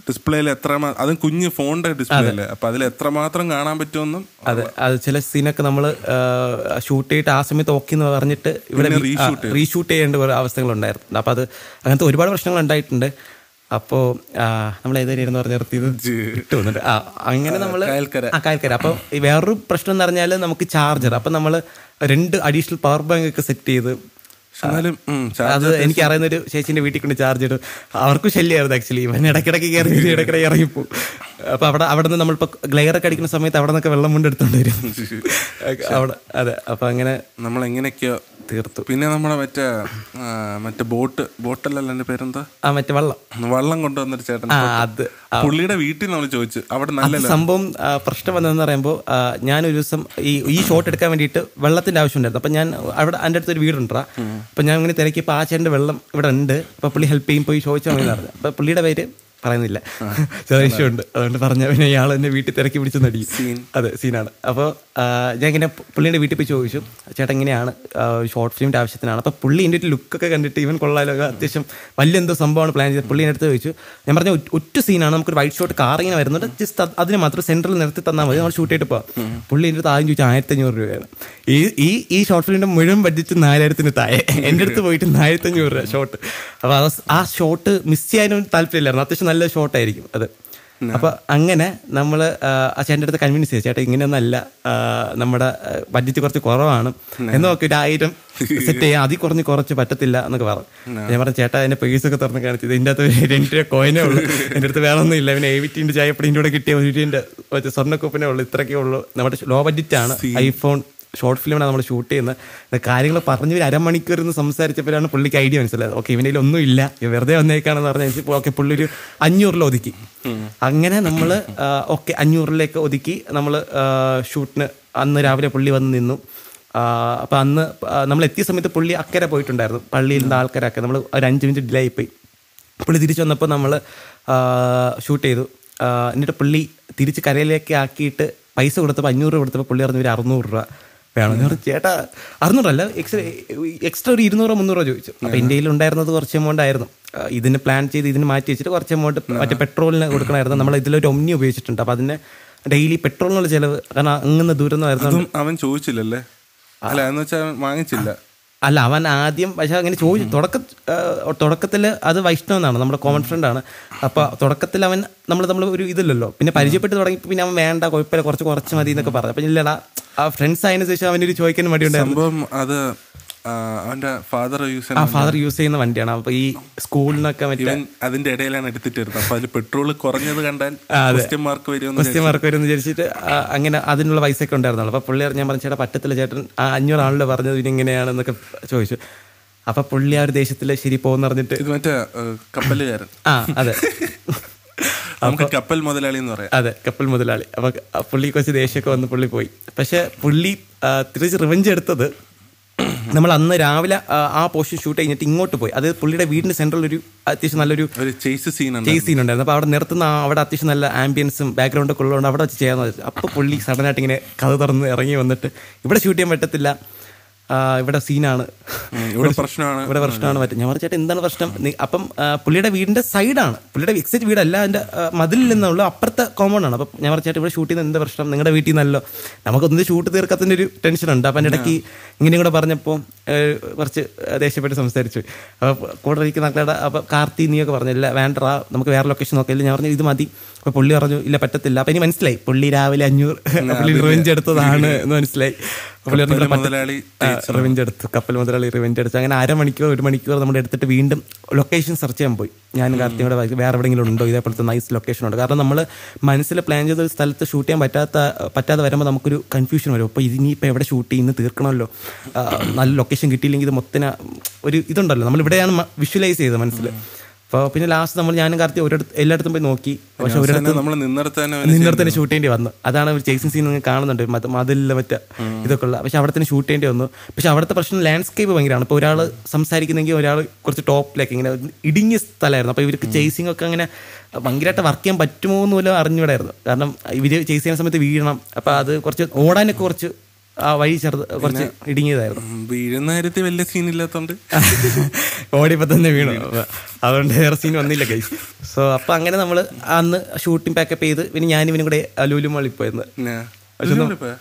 Speaker 1: ഡിസ്പ്ലേയിൽ എത്ര അതും കുഞ്ഞ് ഫോണിന്റെ ഡിസ്പ്ലേ അല്ലേ അപ്പൊ അതിൽ എത്രമാത്രം കാണാൻ പറ്റുമെന്നും
Speaker 2: അതെ. അത് ചില സീനൊക്കെ നമ്മൾ ഷൂട്ട് ചെയ്തിട്ട് ആ സമയത്ത് ഓക്കെ എന്ന് പറഞ്ഞിട്ട് ഇവിടെ റീഷൂട്ട് ചെയ്യേണ്ട ഒരു അവസ്ഥകളുണ്ടായിരുന്നു അപ്പൊ അത് അങ്ങനത്തെ ഒരുപാട് പ്രശ്നങ്ങൾ ഉണ്ടായിട്ടുണ്ട്. അപ്പോ നമ്മൾ ഏതായിരുന്നു പറഞ്ഞ നിർത്തിയത്? ആ അങ്ങനെ നമ്മൾ
Speaker 1: കായൽക്കര.
Speaker 2: ആ കായൽക്കര. അപ്പൊ വേറൊരു പ്രശ്നം എന്ന് പറഞ്ഞാൽ നമുക്ക് ചാർജർ അപ്പൊ നമ്മൾ രണ്ട് അഡീഷണൽ പവർ ബാങ്ക് ഒക്കെ സെറ്റ് ചെയ്ത്
Speaker 1: എന്നാലും
Speaker 2: അത് എനിക്ക് അറിയുന്ന ഒരു ചേച്ചിന്റെ വീട്ടിൽ കൊണ്ട് ചാർജ് ഇടും അവർക്കും ശല്യമായിരുന്നു ആക്ച്വലി ഇവൻ ഇടയ്ക്കിടയ്ക്ക് കയറി വരും, ഇടയ്ക്കിടയ്ക്ക് ഇറങ്ങിപ്പോ അപ്പൊ അവിടെ അവിടെ നിന്ന് നമ്മളിപ്പോ ഗ്ലെയറൊക്കെ അടിക്കുന്ന സമയത്ത് അവിടെ നിന്നൊക്കെ വെള്ളം കൊണ്ട് വരും. അവിടെ അതെ അപ്പൊ അങ്ങനെ
Speaker 1: നമ്മൾ എങ്ങനെയൊക്കെയോ
Speaker 2: തീർത്തു.
Speaker 1: പിന്നെ നമ്മുടെ മറ്റേ മറ്റേ ബോട്ട് ബോട്ടല്ലല്ലോ എന്റെ പേരെന്താ?
Speaker 2: ആ മറ്റേ വള്ളം.
Speaker 1: വള്ളം കൊണ്ടുവന്നൊരു ചേട്ടൻ
Speaker 2: അത്
Speaker 1: പുള്ളിയുടെ വീട്ടിൽ നമ്മൾ ചോദിച്ചു അവിടെ നല്ല
Speaker 2: സംഭവം പ്രശ്നം വന്നതെന്ന് പറയുമ്പോൾ ഞാൻ ഒരു ദിവസം ഈ ഈ ഷോട്ട് എടുക്കാൻ വേണ്ടിയിട്ട് വെള്ളത്തിന്റെ ആവശ്യം ഉണ്ടായിരുന്നു അപ്പൊ ഞാൻ അവിടെ എന്റെ അടുത്തൊരു വീടുണ്ടാ അപ്പൊ ഞാൻ ഇങ്ങനെ തിരക്കിയപ്പോൾ ആ ചേട്ടന്റെ വെള്ളം ഇവിടെ ഉണ്ട്. അപ്പൊ പുള്ളി ഹെൽപ്പ് ചെയ്യും പോയി ചോദിച്ചാൽ മതി പറഞ്ഞു. അപ്പൊ പുള്ളിയുടെ പേര് പറയുന്നില്ല. ചെറിയ ഉണ്ട്. അതുകൊണ്ട് പറഞ്ഞ പിന്നെ ഇയാൾ എന്നെ വീട്ടിൽ തിരക്കി പിടിച്ച് നടി അതെ സീനാണ്. അപ്പോൾ ഞാൻ ഇങ്ങനെ പുള്ളിയുടെ വീട്ടിൽ പോയി ചോദിച്ചു ചേട്ടൻ ഇങ്ങനെയാണ് ഷോർട്ട് ഫിലിമിന്റെ ആവശ്യത്തിനാണ്. അപ്പോൾ പുള്ളി എന്റെ ഒരു ലുക്കൊക്കെ കണ്ടിട്ട് ഇവൻ കൊള്ളാലോ അത്യാവശ്യം വലിയ എന്തോ സംഭവമാണ് പ്ലാൻ ചെയ്തത്. പുള്ളി എന്റെ അടുത്ത് ചോദിച്ചു ഞാൻ പറഞ്ഞ ഒറ്റ- സീനാണ് നമുക്കൊരു വൈറ്റ് ഷോട്ട് കാർ ഇങ്ങനെ വരുന്നുണ്ട്. ജസ്റ്റ് അതിന് മാത്രം സെൻട്രൽ നിർത്തി തന്നാൽ മതി. നമ്മൾ ഷൂട്ട് ചെയ്തിട്ട് പോകാം പുള്ളി എന്റെ അടുത്ത് ആദ്യം ചോദിച്ചു ആയിരത്തി അഞ്ഞൂറ് രൂപയാണ്. ഈ ഈ ഈ ഷോർട്ട് ഫിലിമിന്റെ മുഴുവൻ ബഡ്ജറ്റ് നാലായിരത്തിന് താഴെ. എന്റെ അടുത്ത് പോയിട്ട് നാലായിരത്തി അഞ്ഞൂറ് രൂപ ഷോട്ട് അപ്പോൾ ആ ഷോട്ട് മിസ് ചെയ്യാനും താല്പര്യമില്ലായിരുന്നു. അത്യാവശ്യം നല്ല ഷോട്ടായിരിക്കും അത്. അപ്പൊ അങ്ങനെ നമ്മൾ ആ ചേട്ടന്റെ അടുത്ത് കൺവിൻസ് ചെയ്തു ചേട്ടാ ഇങ്ങനെയൊന്നല്ല നമ്മുടെ ബഡ്ജറ്റ് കുറച്ച് കുറവാണ്. എന്ന് നോക്കി ഒരു ആയിരം സെറ്റ് ചെയ്യാം അതിൽ കുറഞ്ഞ് കുറച്ച് പറ്റത്തില്ല എന്നൊക്കെ പറഞ്ഞു. ഞാൻ പറഞ്ഞു ചേട്ടാ അതിന്റെ പേഴ്സ് ഒക്കെ തുറന്ന് കാണിച്ചത് ഇതിന്റെ അകത്ത് രണ്ട് രൂപ കോയിനേ ഉള്ളൂ. എന്റെ അടുത്ത് വേറെ ഒന്നും ഇല്ല. പിന്നെ എയ്റ്റീന്റെ ചായപ്പടിന്റെ കൂടെ കിട്ടിയ ഒരു രൂപന്റെ മറ്റേ സ്വർണക്കൂപ്പിനേ ഉള്ളൂ. ഇത്രയൊക്കെ ഉള്ളൂ. നമ്മുടെ ലോ ബഡ്ജറ്റ് ആണ് ഐഫോൺ ഷോർട്ട് ഫിലിമാണ് നമ്മൾ ഷൂട്ട് ചെയ്യുന്നത്. കാര്യങ്ങൾ പറഞ്ഞ് ഒരു അരമണിക്കൂർ ഇരുന്ന് സംസാരിച്ചപ്പോഴാണ് പുള്ളിക്ക് ഐഡിയ മനസ്സിലായത്. ഓക്കെ ഇവനിൽ ഒന്നും ഇല്ല. വെറുതെ വന്നേക്കാണെന്ന് പറഞ്ഞാൽ ഓക്കെ പുള്ളി ഒരു അഞ്ഞൂറിൽ ഒതുക്കി. അങ്ങനെ നമ്മൾ ഓക്കെ അഞ്ഞൂറിലേക്ക് ഒതുക്കി നമ്മൾ ഷൂട്ടിന് അന്ന് രാവിലെ പുള്ളി വന്ന് നിന്നു. അപ്പം അന്ന് നമ്മൾ എത്തിയ സമയത്ത് പുള്ളി അക്കരെ പോയിട്ടുണ്ടായിരുന്നു. പള്ളിയിൽ നിന്ന് ആൾക്കാരൊക്കെ. നമ്മൾ ഒരു അഞ്ച് മിനിറ്റ് ഡിലേ ആയിപ്പോയി പുള്ളി തിരിച്ചു വന്നപ്പോൾ നമ്മൾ ഷൂട്ട് ചെയ്തു. എന്നിട്ട് പുള്ളി തിരിച്ച് കരയിലേക്ക് ആക്കിയിട്ട് പൈസ കൊടുത്തപ്പോൾ അഞ്ഞൂറ് രൂപ കൊടുത്തപ്പോൾ പുള്ളി പറഞ്ഞു ഒരു അറുന്നൂറ് രൂപ. വേണം ഞാൻ പറഞ്ഞു. ചേട്ടാ അറുന്നൂറല്ല എക്സ്ട്രാ എക്സ്ട്രാ ഒരു ഇരുന്നൂറോ മുന്നൂറോ ചോദിച്ചു. അപ്പോൾ ഇന്ത്യയിൽ ഉണ്ടായിരുന്നത് കുറച്ച് എമൗണ്ട് ആയിരുന്നു. ഇതിന് പ്ലാൻ ചെയ്ത് ഇതിന് മാറ്റി വെച്ചിട്ട് കുറച്ച് എമൗണ്ട് മറ്റേ പെട്രോളിന് കൊടുക്കണമായിരുന്നു. നമ്മൾ ഇതിലൊരു ഒമ്നി ഉപയോഗിച്ചിട്ടുണ്ട്. അപ്പോൾ അതിന് ഡെയിലി പെട്രോളിനുള്ള ചിലവ് കാരണം അങ്ങനെ ദൂരം ആയിരുന്നു.
Speaker 1: അതും അവൻ ചോദിച്ചില്ലല്ലേ? അല്ല എന്ന് വെച്ചാൽ വാങ്ങിച്ചില്ല.
Speaker 2: അല്ല അവൻ ആദ്യം പക്ഷെ അങ്ങനെ ചോദിച്ചു തുടക്ക തുടക്കത്തിൽ അത് വൈഷ്ണവെന്നാണ് നമ്മുടെ കോമൺ ഫ്രണ്ട് ആണ്. അപ്പൊ തുടക്കത്തിൽ അവൻ നമ്മൾ നമ്മൾ ഒരു ഇതില്ലല്ലോ. പിന്നെ പരിചയപ്പെട്ട് തുടങ്ങി പിന്നെ അവൻ വേണ്ട കുഴപ്പമില്ല കുറച്ച് കുറച്ച് മതി എന്നൊക്കെ പറഞ്ഞു. അപ്പൊ ഇല്ലടാ ആ ഫ്രണ്ട്സ് ആയതിനു ശേഷം അവനൊരു ചോദിക്കാൻ മടിയുണ്ടായിരുന്നു
Speaker 1: സംഭവം അത് അവന്റെ ഫാദർ യൂസ്
Speaker 2: ആ ഫാദർ യൂസ് ചെയ്യുന്ന വണ്ടിയാണ്. അപ്പൊ ഈ സ്കൂളിനൊക്കെ മറ്റേ
Speaker 1: അതിന്റെ ഇടയിലാണ് എടുത്തിട്ട് വരുന്നത്. അപ്പൊ അതിൽ പെട്രോൾ കുറഞ്ഞത് കണ്ടാൽ ക്വസ്റ്റ്യൻ മാർക്ക് വരും
Speaker 2: ക്വസ്റ്റ്യൻ മാർക്ക് വരും വിചാരിച്ചിട്ട് ആ, അങ്ങനെ അതിനുള്ള പൈസ ഒക്കെ ഉണ്ടായിരുന്നുള്ളൂ. അപ്പൊ പുള്ളി ഞാൻ പറഞ്ഞ ചേട്ടാ പറ്റത്തില്ല ചേട്ടൻ ആ അഞ്ഞൂറാണല്ലോ പറഞ്ഞത് ഇനി ഇങ്ങനെയാണെന്നൊക്കെ ചോദിച്ചു. അപ്പൊ പുള്ളി ആ ഒരു ദേശത്തിൽ ശരി പോകുന്ന പറഞ്ഞിട്ട്
Speaker 1: ഇത് മറ്റേ കപ്പലുകാരൻ.
Speaker 2: ആ അതെ.
Speaker 1: നമുക്ക് കപ്പൽ മുതലാളി എന്ന് പറയാം.
Speaker 2: അതെ കപ്പൽ മുതലാളി. അപ്പൊ പുള്ളി കുറച്ച് ദേഷ്യമൊക്കെ വന്ന് പുള്ളി പോയി. പക്ഷെ പുള്ളി തിരിച്ച് റിവഞ്ച് എടുത്തത് നമ്മൾ അന്ന് രാവിലെ ആ, പോസ്റ്റ് പോർഷൻ ഷൂട്ട് കഴിഞ്ഞിട്ട് ഇങ്ങോട്ട് പോയി. അത് പുള്ളിയുടെ വീടിന്റെ സെന്ററിൽ ഒരു അത്യാവശ്യം നല്ലൊരു
Speaker 1: ചേസ് സീൻ
Speaker 2: ചേസ് സീൻ ഉണ്ടായിരുന്നു. അപ്പോൾ അവിടെ നിർത്തുന്ന അവിടെ അത്യാവശ്യം നല്ല ആംബിയൻസും ബാക്ക്ഗ്രൗണ്ടൊക്കെ ഉള്ളതുകൊണ്ട് അവിടെ വെച്ച് ചെയ്യാന്ന് അപ്പൊ അപ്പോൾ പുള്ളി സഡനായിട്ട് ഇങ്ങനെ കഥ തുറന്ന് ഇറങ്ങി വന്നിട്ട് ഇവിടെ ഷൂട്ട് ചെയ്യാൻ പറ്റത്തില്ല. ഇവിടെ സീനാണ്.
Speaker 1: ഇവിടെ പ്രശ്നമാണ്.
Speaker 2: ഇവിടെ പ്രശ്നമാണ് മറ്റേ. ഞാൻ ചേട്ടാ എന്താണ് പ്രശ്നം? അപ്പം പുള്ളിയുടെ വീടിന്റെ സൈഡാണ്. പുള്ളിയുടെ എക്സിറ്റ് വീടല്ല അതിന്റെ മതിലിൽ നിന്നുള്ള അപ്പുറത്തെ കോമൺ ആണ്. അപ്പം ഞാൻ ചേട്ടാ ഇവിടെ ഷൂട്ട് ചെയ്യുന്ന എന്താ പ്രശ്നം? നിങ്ങളുടെ വീട്ടിൽ നിന്നല്ലോ. നമുക്കൊന്നും ഷൂട്ട് തീർക്കത്തിന്റെ ഒരു ടെൻഷൻ ഉണ്ട്. അപ്പം ഇടയ്ക്ക് ഇങ്ങനെയും കൂടെ പറഞ്ഞപ്പോൾ കുറച്ച് ദേഷ്യപ്പെട്ട് സംസാരിച്ചു. അപ്പോൾ കൂടെ ഇരിക്കുന്ന ആൾക്കാരുടെ അപ്പോൾ കാർത്തി നീയൊക്കെ പറഞ്ഞു ഇല്ല വേണ്ടടാ നമുക്ക് വേറെ ലൊക്കേഷൻ നോക്കില്ല ഞാൻ പറഞ്ഞു ഇത് മതി. അപ്പോൾ പുള്ളി പറഞ്ഞു ഇല്ല പറ്റത്തില്ല. അപ്പം ഇനി മനസ്സിലായി. പുള്ളി രാവിലെ അഞ്ഞൂറ് പുള്ളി റിവെഞ്ച് എടുത്തതാണ് എന്ന് മനസ്സിലായി. റിവെഞ്ച് എടുത്ത്. കപ്പൽ മുതലാളി റിവെഞ്ച് എടുത്തു. അങ്ങനെ അരമണിക്കൂർ ഒരു മണിക്കൂർ നമ്മൾ എടുത്തിട്ട് വീണ്ടും ലൊക്കേഷൻ സെർച്ച് ചെയ്യാൻ പോയി. ഞാൻ കാർത്തിയുടെ വേറെ എവിടെയെങ്കിലും ഉണ്ടോ? ഇതേപോലത്തെ നൈസ് ലൊക്കേഷൻ ഉണ്ട്. കാരണം നമ്മൾ മനസ്സിൽ പ്ലാൻ ചെയ്ത ഒരു സ്ഥലത്ത് ഷൂട്ട് ചെയ്യാൻ പറ്റാത്ത പറ്റാതെ വരുമ്പോൾ നമുക്കൊരു കൺഫ്യൂഷൻ വരും. അപ്പോൾ ഇനിയിപ്പോൾ എവിടെ ഷൂട്ട് ചെയ്യുന്ന തീർക്കണമല്ലോ. നല്ല ലൊക്കേഷൻ കിട്ടിയില്ലെങ്കിൽ ഇത് മൊത്തന ഒരു ഇതുണ്ടല്ലോ. നമ്മൾ ഇവിടെയാണ് വിഷ്വലൈസ് ചെയ്തത് മനസ്സിൽ അപ്പോൾ പിന്നെ ലാസ്റ്റ് നമ്മൾ ഞാനും കാർത്തി ഒരിടത്ത് എല്ലായിടത്തും പോയി നോക്കി. പക്ഷെ ഒരിടത്ത്
Speaker 1: നമ്മൾ നിന്നിടത്ത് തന്നെ
Speaker 2: ഷൂട്ട് ചെയ്യേണ്ടി വന്നു. അതാണ് ഒരു ചേസിങ് സീൻ നിങ്ങൾ കാണുന്നുണ്ട്. മത- മതിലിലെ മറ്റേ ഇതൊക്കെ ഉള്ള. പക്ഷെ അവിടെ തന്നെ ഷൂട്ട് ചെയ്യേണ്ടി വന്നു. പക്ഷെ അവിടുത്തെ പ്രശ്നം ലാൻഡ്സ്കേപ്പ് ഭയങ്കരമാണ്. ഇപ്പോൾ ഒരാൾ സംസാരിക്കുന്നെങ്കിൽ ഒരാൾ കുറച്ച് ടോപ്പിലേക്ക് ഇങ്ങനെ ഇടുങ്ങിയ സ്ഥലമായിരുന്നു. അപ്പോൾ ഇവർക്ക് ചേസിങ് ഒക്കെ അങ്ങനെ ഭയങ്കരമായിട്ട് വർക്ക് ചെയ്യാൻ പറ്റുമോ എന്ന് പോലും അറിഞ്ഞൂടായിരുന്നു കാരണം ഇവർ ചേസ് ചെയ്യുന്ന സമയത്ത് വീഴണം. അപ്പോൾ അത് കുറച്ച് ഓടാനൊക്കെ കുറച്ച് ആ വഴി ചെറുത് കുറച്ച് ഇടുങ്ങിയതായിരുന്നു.
Speaker 1: വീഴുന്ന കാര്യത്തിൽ വലിയ സീൻ ഇല്ലാത്തോണ്ട്
Speaker 2: ഓടിയപ്പോ തന്നെ വീണു. അതുകൊണ്ട് വേറെ സീൻ വന്നില്ല കൈ സോ അപ്പൊ അങ്ങനെ നമ്മൾ അന്ന് ഷൂട്ടിംഗ് പാക്കപ്പ് ചെയ്ത് പിന്നെ ഞാനും ഇവനും കൂടെ ലൂലു മളി പോയിരുന്നു.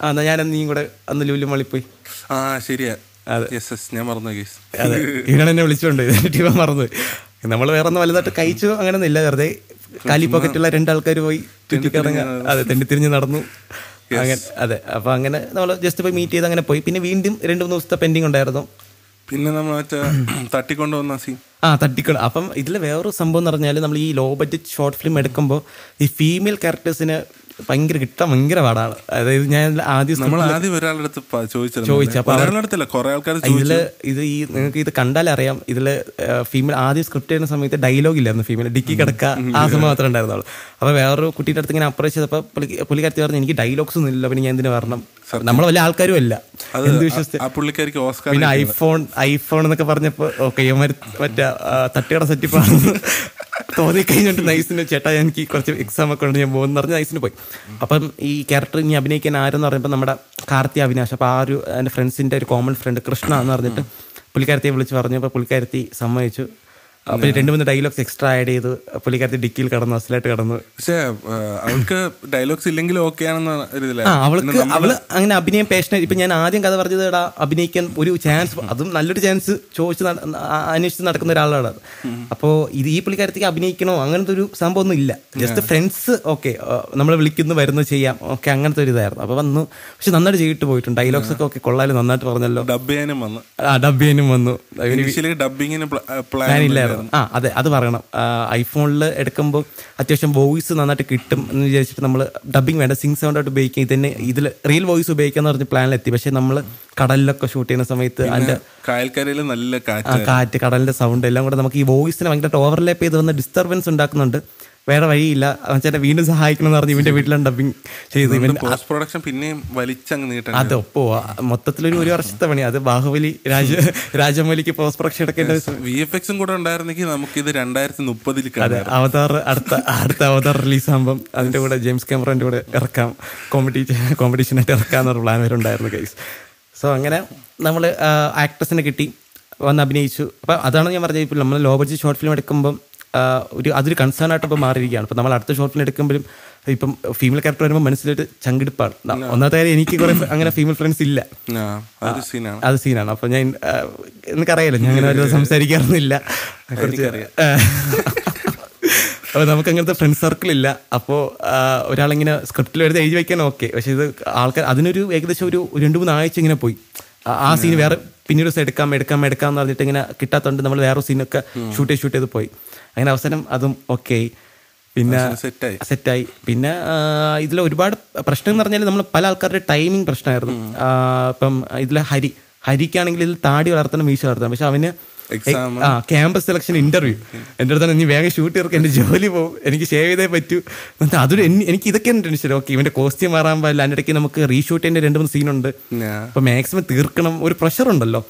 Speaker 2: ആ ഞാൻ നീയും കൂടെ അന്ന് ലൂലു മളി പോയി.
Speaker 1: ആ ശരിയാ. ഞാൻ മറന്നു കേസ്
Speaker 2: അതെ. ഇവനാണ് എന്നെ വിളിച്ചോണ്ട് എന്നിട്ട് മറന്നു നമ്മൾ വേറെ ഒന്നും വലുതായിട്ട് കഴിച്ചു അങ്ങനെ ഒന്നും ഇല്ല. വെറുതെ കാലി പോക്കറ്റുള്ള രണ്ടാൾക്കാർ പോയി ചുറ്റിക്കറങ്ങ. അതെ തെണ്ടിത്തിരിഞ്ഞ് നടന്നു. അങ്ങനെ അതെ. അപ്പൊ അങ്ങനെ നമ്മൾ ജസ്റ്റ് പോയി മീറ്റ് ചെയ്ത് അങ്ങനെ പോയി. പിന്നെ വീണ്ടും രണ്ട് മൂന്ന് ദിവസത്തെ പെൻഡിങ് ഉണ്ടായിരുന്നു.
Speaker 1: പിന്നെ നമ്മൾ മറ്റേ തട്ടിക്കൊണ്ടുവന്ന സീൻ
Speaker 2: ആ തട്ടിക്കൊണ്ട്. അപ്പം ഇതിൽ വേറൊരു സംഭവം എന്ന് പറഞ്ഞാൽ നമ്മൾ ഈ ലോ ബഡ്ജറ്റ് ഷോർട്ട് ഫിലിം എടുക്കുമ്പോൾ ഈ ഫീമെയിൽ ക്യാരക്ടേഴ്സിന് ഭയങ്കര കിട്ടാൻ ഭയങ്കര പാടാണ്. അതായത് ഞാൻ ആദ്യം
Speaker 1: നമ്മൾ ആദ്യം ഒരാളുടെ അടുത്ത്
Speaker 2: ഇതിൽ ഇത് ഈ നിങ്ങൾക്ക് ഇത് കണ്ടാലേ അറിയാം. ഇതിൽ ഫീമെയിൽ ആദ്യം സ്ക്രിപ്റ്റ് ചെയ്യുന്ന സമയത്ത് ഡയലോഗ് ഇല്ലായിരുന്നു ഫീമെയിൽ ഡിക്കി കിടക്ക ആ സമയം മാത്രമേ ഉണ്ടായിരുന്നുള്ളൂ. അപ്പൊ വേറൊരു കുട്ടിയുടെ അടുത്ത് ഇങ്ങനെ അപ്രോച്ച് ചെയ്തപ്പോൾ പുള്ളി പുള്ളിക്കാരത്തി പറഞ്ഞു എനിക്ക് ഡയലോഗ്സ് ഒന്നും ഇല്ല പിന്നെ ഞാൻ ഇതിന് വരണം? നമ്മൾ വലിയ ആൾക്കാരും അല്ല. എന്ത് വിശ്വസിച്ച്?
Speaker 1: ഓസ്കാർ
Speaker 2: പിന്നെ ഐഫോൺ ഐഫോൺ എന്നൊക്കെ പറഞ്ഞപ്പോ ഓക്കെ മറ്റേ തട്ടുകട സെറ്റിപ്പാണ് തോന്നി കഴിഞ്ഞിട്ട് നൈസിന് ചേട്ടാ എനിക്ക് കുറച്ച് എക്സാം ഒക്കെ ഉണ്ട് ഞാൻ പോകുന്ന പറഞ്ഞ് നൈസിന് പോയി. അപ്പം ഈ ക്യാരക്ടർ ഇനി അഭിനയിക്കാൻ ആരെന്ന് പറയുമ്പോൾ നമ്മുടെ കാർത്തി അവിനാശ് അപ്പോൾ ആ ഒരു എന്റെ ഫ്രണ്ട്സിന്റെ ഒരു കോമൺ ഫ്രണ്ട് കൃഷ്ണ എന്ന് പറഞ്ഞിട്ട് പുള്ളിക്കാരത്തിയെ വിളിച്ച് പറഞ്ഞു അപ്പോൾ പുള്ളിക്കാരത്തി സമ്മതിച്ചു. അപ്പോൾ രണ്ട് മൂന്ന് ഡയലോഗ്സ് എക്സ്ട്രാ ആഡ് ചെയ്ത് പുള്ളിക്കാരത്തി ഡിക്കിയിൽ കടന്നു അസലായിട്ട് കടന്നു
Speaker 1: പക്ഷേ അവൾക്ക് ഡയലോഗ്സ് ഇല്ലെങ്കിൽ ഓക്കെ ആണെന്ന
Speaker 2: അവൾക്ക് അവൾ അങ്ങനെ അഭിനയം പേഷനെ ഇപ്പൊ ഞാൻ ആദ്യം കഥ പറഞ്ഞത് എടാ അഭിനയിക്കാൻ ഒരു ചാൻസ് അതും നല്ലൊരു ചാൻസ് ചോദിച്ച് അന്വേഷിച്ച് നടക്കുന്ന ഒരാളാണ് അപ്പോൾ ഇത് ഈ പുള്ളിക്കാരത്തേക്ക് അഭിനയിക്കണോ അങ്ങനത്തെ ഒരു സംഭവം ഒന്നും ഇല്ല. ജസ്റ്റ് ഫ്രണ്ട്സ് ഓക്കെ നമ്മൾ വിളിക്കുന്നു വരുന്നു ചെയ്യാം ഓക്കെ അങ്ങനത്തെ ഒരു ഇതായിരുന്നു. അപ്പോൾ വന്നു. പക്ഷെ നന്നായിട്ട് ചെയ്തിട്ട് പോയിട്ടുണ്ട് ഡയലോഗ്സ് ഒക്കെ ഓക്കെ കൊള്ളാലും നന്നായിട്ട് പറഞ്ഞല്ലോ.
Speaker 1: ഡബ് ചെയ്യാനും വന്നു.
Speaker 2: ആ ചെയ്യാനും വന്നു.
Speaker 1: ഡബിങ്ങിന് പ്ലാൻ
Speaker 2: പ്ലാനില്ലായിരുന്നു ആ അതെ അത് പറയണം. ഐഫോണിൽ എടുക്കുമ്പോൾ അത്യാവശ്യം വോയിസ് നന്നായിട്ട് കിട്ടും എന്ന് വിചാരിച്ചിട്ട് നമ്മൾ ഡബിങ് വേണ്ട സിങ് സൗണ്ട് ആയിട്ട് ഉപയോഗിക്കുക ഇതിന് ഇതിൽ റിയൽ വോയിസ് ഉപയോഗിക്കാന്ന് പറഞ്ഞ പ്ലാനിലെത്തി പക്ഷേ നമ്മൾ കടലിലൊക്കെ ഷൂട്ട് ചെയ്യുന്ന സമയത്ത് അതിന്റെ
Speaker 1: കായൽക്കരയിൽ നല്ല കാറ്റ്.
Speaker 2: കാറ്റ് കടലിന്റെ സൗണ്ട് എല്ലാം കൂടെ നമുക്ക് ഈ വോയിസിനെ ഭയങ്കരമായിട്ട് ഓവർലാപ്പ് ചെയ്ത് വന്ന ഡിസ്റ്റർബൻസ് ഉണ്ടാക്കുന്നുണ്ട്. വേറെ വഴിയില്ല. ചേട്ടാ വീണ്ടും സഹായിക്കണം എന്ന് പറഞ്ഞ് ഇവന്റെ വീട്ടിലാണ് ഡബിങ് ചെയ്ത് ഇവൻ
Speaker 1: പോസ്റ്റ് പ്രൊഡക്ഷൻ പിന്നെയും വലിച്ചങ്ങ് നീട്ടണം
Speaker 2: അത് ഒപ്പോ മൊത്തത്തിലൊരു ഒരു വർഷത്തെ പണി. അത് ബാഹുബലി രാജ രാജമൗലിക്ക് പോസ്റ്റ് പ്രൊഡക്ഷൻ എടുക്കേണ്ട
Speaker 1: വി എഫ് എക്സും കൂടെ ഉണ്ടായിരുന്നെങ്കിൽ നമുക്ക് ഇത് രണ്ടായിരത്തി മുപ്പതിൽ
Speaker 2: അതെ അവതാർ അടുത്ത അടുത്ത അവതാർ റിലീസ് ആകുമ്പം അതിന്റെ കൂടെ ജെയിംസ് ക്യാമറന്റെ കൂടെ ഇറക്കാം. കോമ്പറ്റീഷൻ കോമ്പറ്റീഷനായിട്ട് ഇറക്കാന്നൊരു പ്ലാൻ വരെ ഉണ്ടായിരുന്നു ഗൈസ് സോ അങ്ങനെ നമ്മൾ ആക്ട്രസിനെ കിട്ടി. വന്ന് അഭിനയിച്ചു. അപ്പം അതാണ് ഞാൻ പറഞ്ഞത് ഇപ്പോൾ നമ്മൾ ലോ ബഡ്ജറ്റ് ഷോർട്ട് ഫിലിം എടുക്കുമ്പം ഒരു അതൊരു കൺസേൺ ആയിട്ട് ഇപ്പോൾ മാറിയിരിക്കുകയാണ്. ഇപ്പം നമ്മൾ അടുത്ത ഷോർട്ട് ഫിലിം എടുക്കുമ്പോഴും ഇപ്പം ഫീമെയിൽ ക്യാരക്ടർ വരുമ്പോൾ മനസ്സിലായിട്ട് ചങ്കിടിപ്പാണ്. ഒന്നാമത്തെ കാര്യം എനിക്ക് കുറെ അങ്ങനെ ഫീമെയിൽ ഫ്രണ്ട്സ് ഇല്ല. അത് സീനാണ് അപ്പോൾ ഞാൻ എനിക്കറിയാലോ ഞാൻ അങ്ങനെ ഒരു സംസാരിക്കാറൊന്നുമില്ല. അപ്പോൾ അപ്പൊ നമുക്ക് അങ്ങനത്തെ ഫ്രണ്ട് സർക്കിൾ ഇല്ല. അപ്പോൾ ഒരാളിങ്ങനെ സ്ക്രിപ്റ്റിൽ എഴുതി എഴുതി വയ്ക്കാൻ ഓക്കെ പക്ഷേ ഇത് ആൾക്കാർ അതിനൊരു ഏകദേശം ഒരു രണ്ട് മൂന്ന് ആഴ്ച ഇങ്ങനെ പോയി. ആ- ആ സീൻ വേറെ പിന്നീട് ദിവസം എടുക്കാം എടുക്കാം എടുക്കാം എന്ന് പറഞ്ഞിട്ട് ഇങ്ങനെ കിട്ടാത്തതുകൊണ്ട് നമ്മൾ വേറെ സീനൊക്കെ ഷൂട്ട് ചെയ്ത് ഷൂട്ട് ചെയ്ത് പോയി. അങ്ങനെ അവസാനം അതും ഓക്കെ പിന്നെ
Speaker 1: സെറ്റായി
Speaker 2: സെറ്റായി പിന്നെ ഇതിൽ ഒരുപാട് പ്രശ്നം എന്ന് പറഞ്ഞാൽ നമ്മൾ പല ആൾക്കാരുടെ ടൈമിംഗ് പ്രശ്നമായിരുന്നു. ഇപ്പം ഇതിലെ ഹരി ഹരിക്കാണെങ്കിൽ ഇതിൽ താടി വളർത്തണം മീശ വളർത്തണം. പക്ഷെ അവന് ആ ക്യാമ്പസ് സെലക്ഷൻ ഇന്റർവ്യൂ എന്റെ അടുത്താണ് ഇനി വേഗം ഷൂട്ട് ചെയ്ർക്ക് എന്റെ ജോലി പോകും. എനിക്ക് ഷേവ് ചെയ്തേ പറ്റൂ. എന്നിട്ട് അതൊരു എനി- എനിക്ക് ഇതൊക്കെ ടെൻഷൻ ഓക്കെ ഇവന്റെ കോസ്റ്റ്യൂം മാറാൻ പാടില്ല. അതിന്റെ ഇടയ്ക്ക് നമുക്ക് റീഷൂട്ട് ചെയ്യുന്ന രണ്ട് മൂന്ന് സീനുണ്ട് അപ്പൊ മാക്സിമം തീർക്കണം. ഒരു പ്രഷർ ഉണ്ടല്ലോ.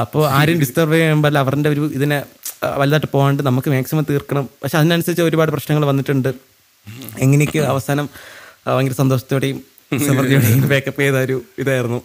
Speaker 2: അപ്പോൾ ആരും ഡിസ്റ്റർബ് ചെയ്യാൻ പാടില്ല. അവരുടെ ഒരു ഇതിനെ വലുതായിട്ട് പോകാണ്ട് നമുക്ക് മാക്സിമം തീർക്കണം. പക്ഷെ അതിനനുസരിച്ച് ഒരുപാട് പ്രശ്നങ്ങൾ വന്നിട്ടുണ്ട്. എങ്ങനെയൊക്കെ അവസാനം ഭയങ്കര സന്തോഷത്തോടെയും ബാക്കപ്പ് ചെയ്ത ഒരു ഇതായിരുന്നു.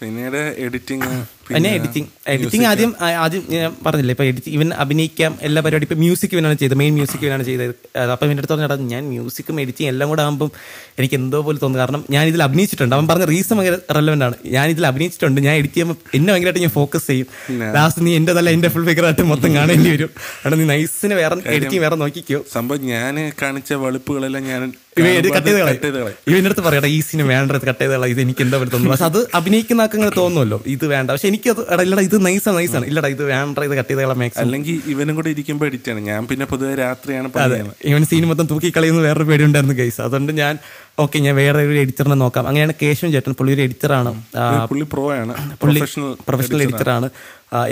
Speaker 1: പിന്നീട് എഡിറ്റിങ്
Speaker 2: പിന്നെ എഡിറ്റിംഗ് എഡിറ്റിംഗ് ആദ്യം ആദ്യം ഞാൻ പറഞ്ഞില്ലേ ഇപ്പൊ എഡിറ്റ് ഇവൻ അഭിനയിക്കാം എല്ലാ പരിപാടി ഇപ്പൊ മ്യൂസിക് ഇവനാണ് ചെയ്തത് മെയിൻ മ്യൂസിക് ഇവനാണ് ചെയ്തത്. അപ്പൊ എന്റെ അടുത്ത് പറഞ്ഞാൽ ഞാൻ മ്യൂസിക്കും എഡിറ്റിംഗ് എല്ലാം കൂടെ ആകുമ്പോൾ എനിക്ക് എന്തോ പോലെ തോന്നുന്നു കാരണം ഞാൻ ഇതിൽ അഭിനയിച്ചിട്ടുണ്ട്. അവൻ പറഞ്ഞ റീസൺ ഭയങ്കര റെലവെന്റ് ആണ്. ഞാൻ ഇതിൽ അഭിനയിച്ചിട്ടുണ്ട്. ഞാൻ എഡിറ്റ് ചെയ്യുമ്പോൾ എന്നെ ഭയങ്കരമായിട്ട് ഞാൻ ഫോക്കസ് ചെയ്യും. ലാസ്റ്റ് നീ എന്റെ തല്ല എന്റെ ഫുൾ ഫിഗറായിട്ട് മൊത്തം കാണേണ്ടി വരും. അവിടെ നീ നൈസിന് വേറെ എഡിറ്റിംഗ് വേറെ നോക്കിക്കോ.
Speaker 1: സംഭവം ഞാൻ കാണിച്ച വെളുപ്പുകളെല്ലാം ഞാൻ
Speaker 2: ഇവ ഇത് കട്ട് ചെയ്ത്
Speaker 1: cut ചെയ്ത്
Speaker 2: കളയും.
Speaker 1: കളയും.
Speaker 2: ഇവന്റെ അടുത്ത് പറയടാ ഈ സിനിമ വേണ്ട കട്ട് ചെയ്ത് കളയും. ഇത് എനിക്ക് എന്താ പോലെ തോന്നുന്നു. പക്ഷെ അത് അഭിനയിക്കുന്ന ആൾക്കങ്ങനെ തോന്നുമല്ലോ. ഇത് വേണ്ട. പക്ഷെ എനിക്ക് അത് എടാ ഇല്ലടാ ഇത് നൈസാണ് നൈസാണ് ഇല്ലടാ ഇത് വേണ്ട ഇത് കട്ട് ചെയ്ത മാക്സ്
Speaker 1: അല്ലെങ്കിൽ ഇവനും കൂടെ ഇരിക്കുമ്പോൾ എഡിറ്റ് ആണ് ഞാൻ പിന്നെ പൊതുവെ രാത്രിയാണ്
Speaker 2: ഇവൻ സീൻ മൊത്തം തൂക്കി കളയുന്ന വേറൊരു പേടി ഉണ്ടായിരുന്നു കേസ് അതുകൊണ്ട് ഞാൻ ഓക്കെ ഞാൻ വേറെ ഒരു എഡിറ്ററിനെ നോക്കാം. അങ്ങനെയാണ് കേശവൻ ചേട്ടൻ പുള്ളി ഒരു എഡിറ്ററാണ്
Speaker 1: പുള്ളി പ്രോ ആണ്. പ്രൊഫഷണൽ
Speaker 2: പ്രൊഫഷണൽ എഡിറ്ററാണ്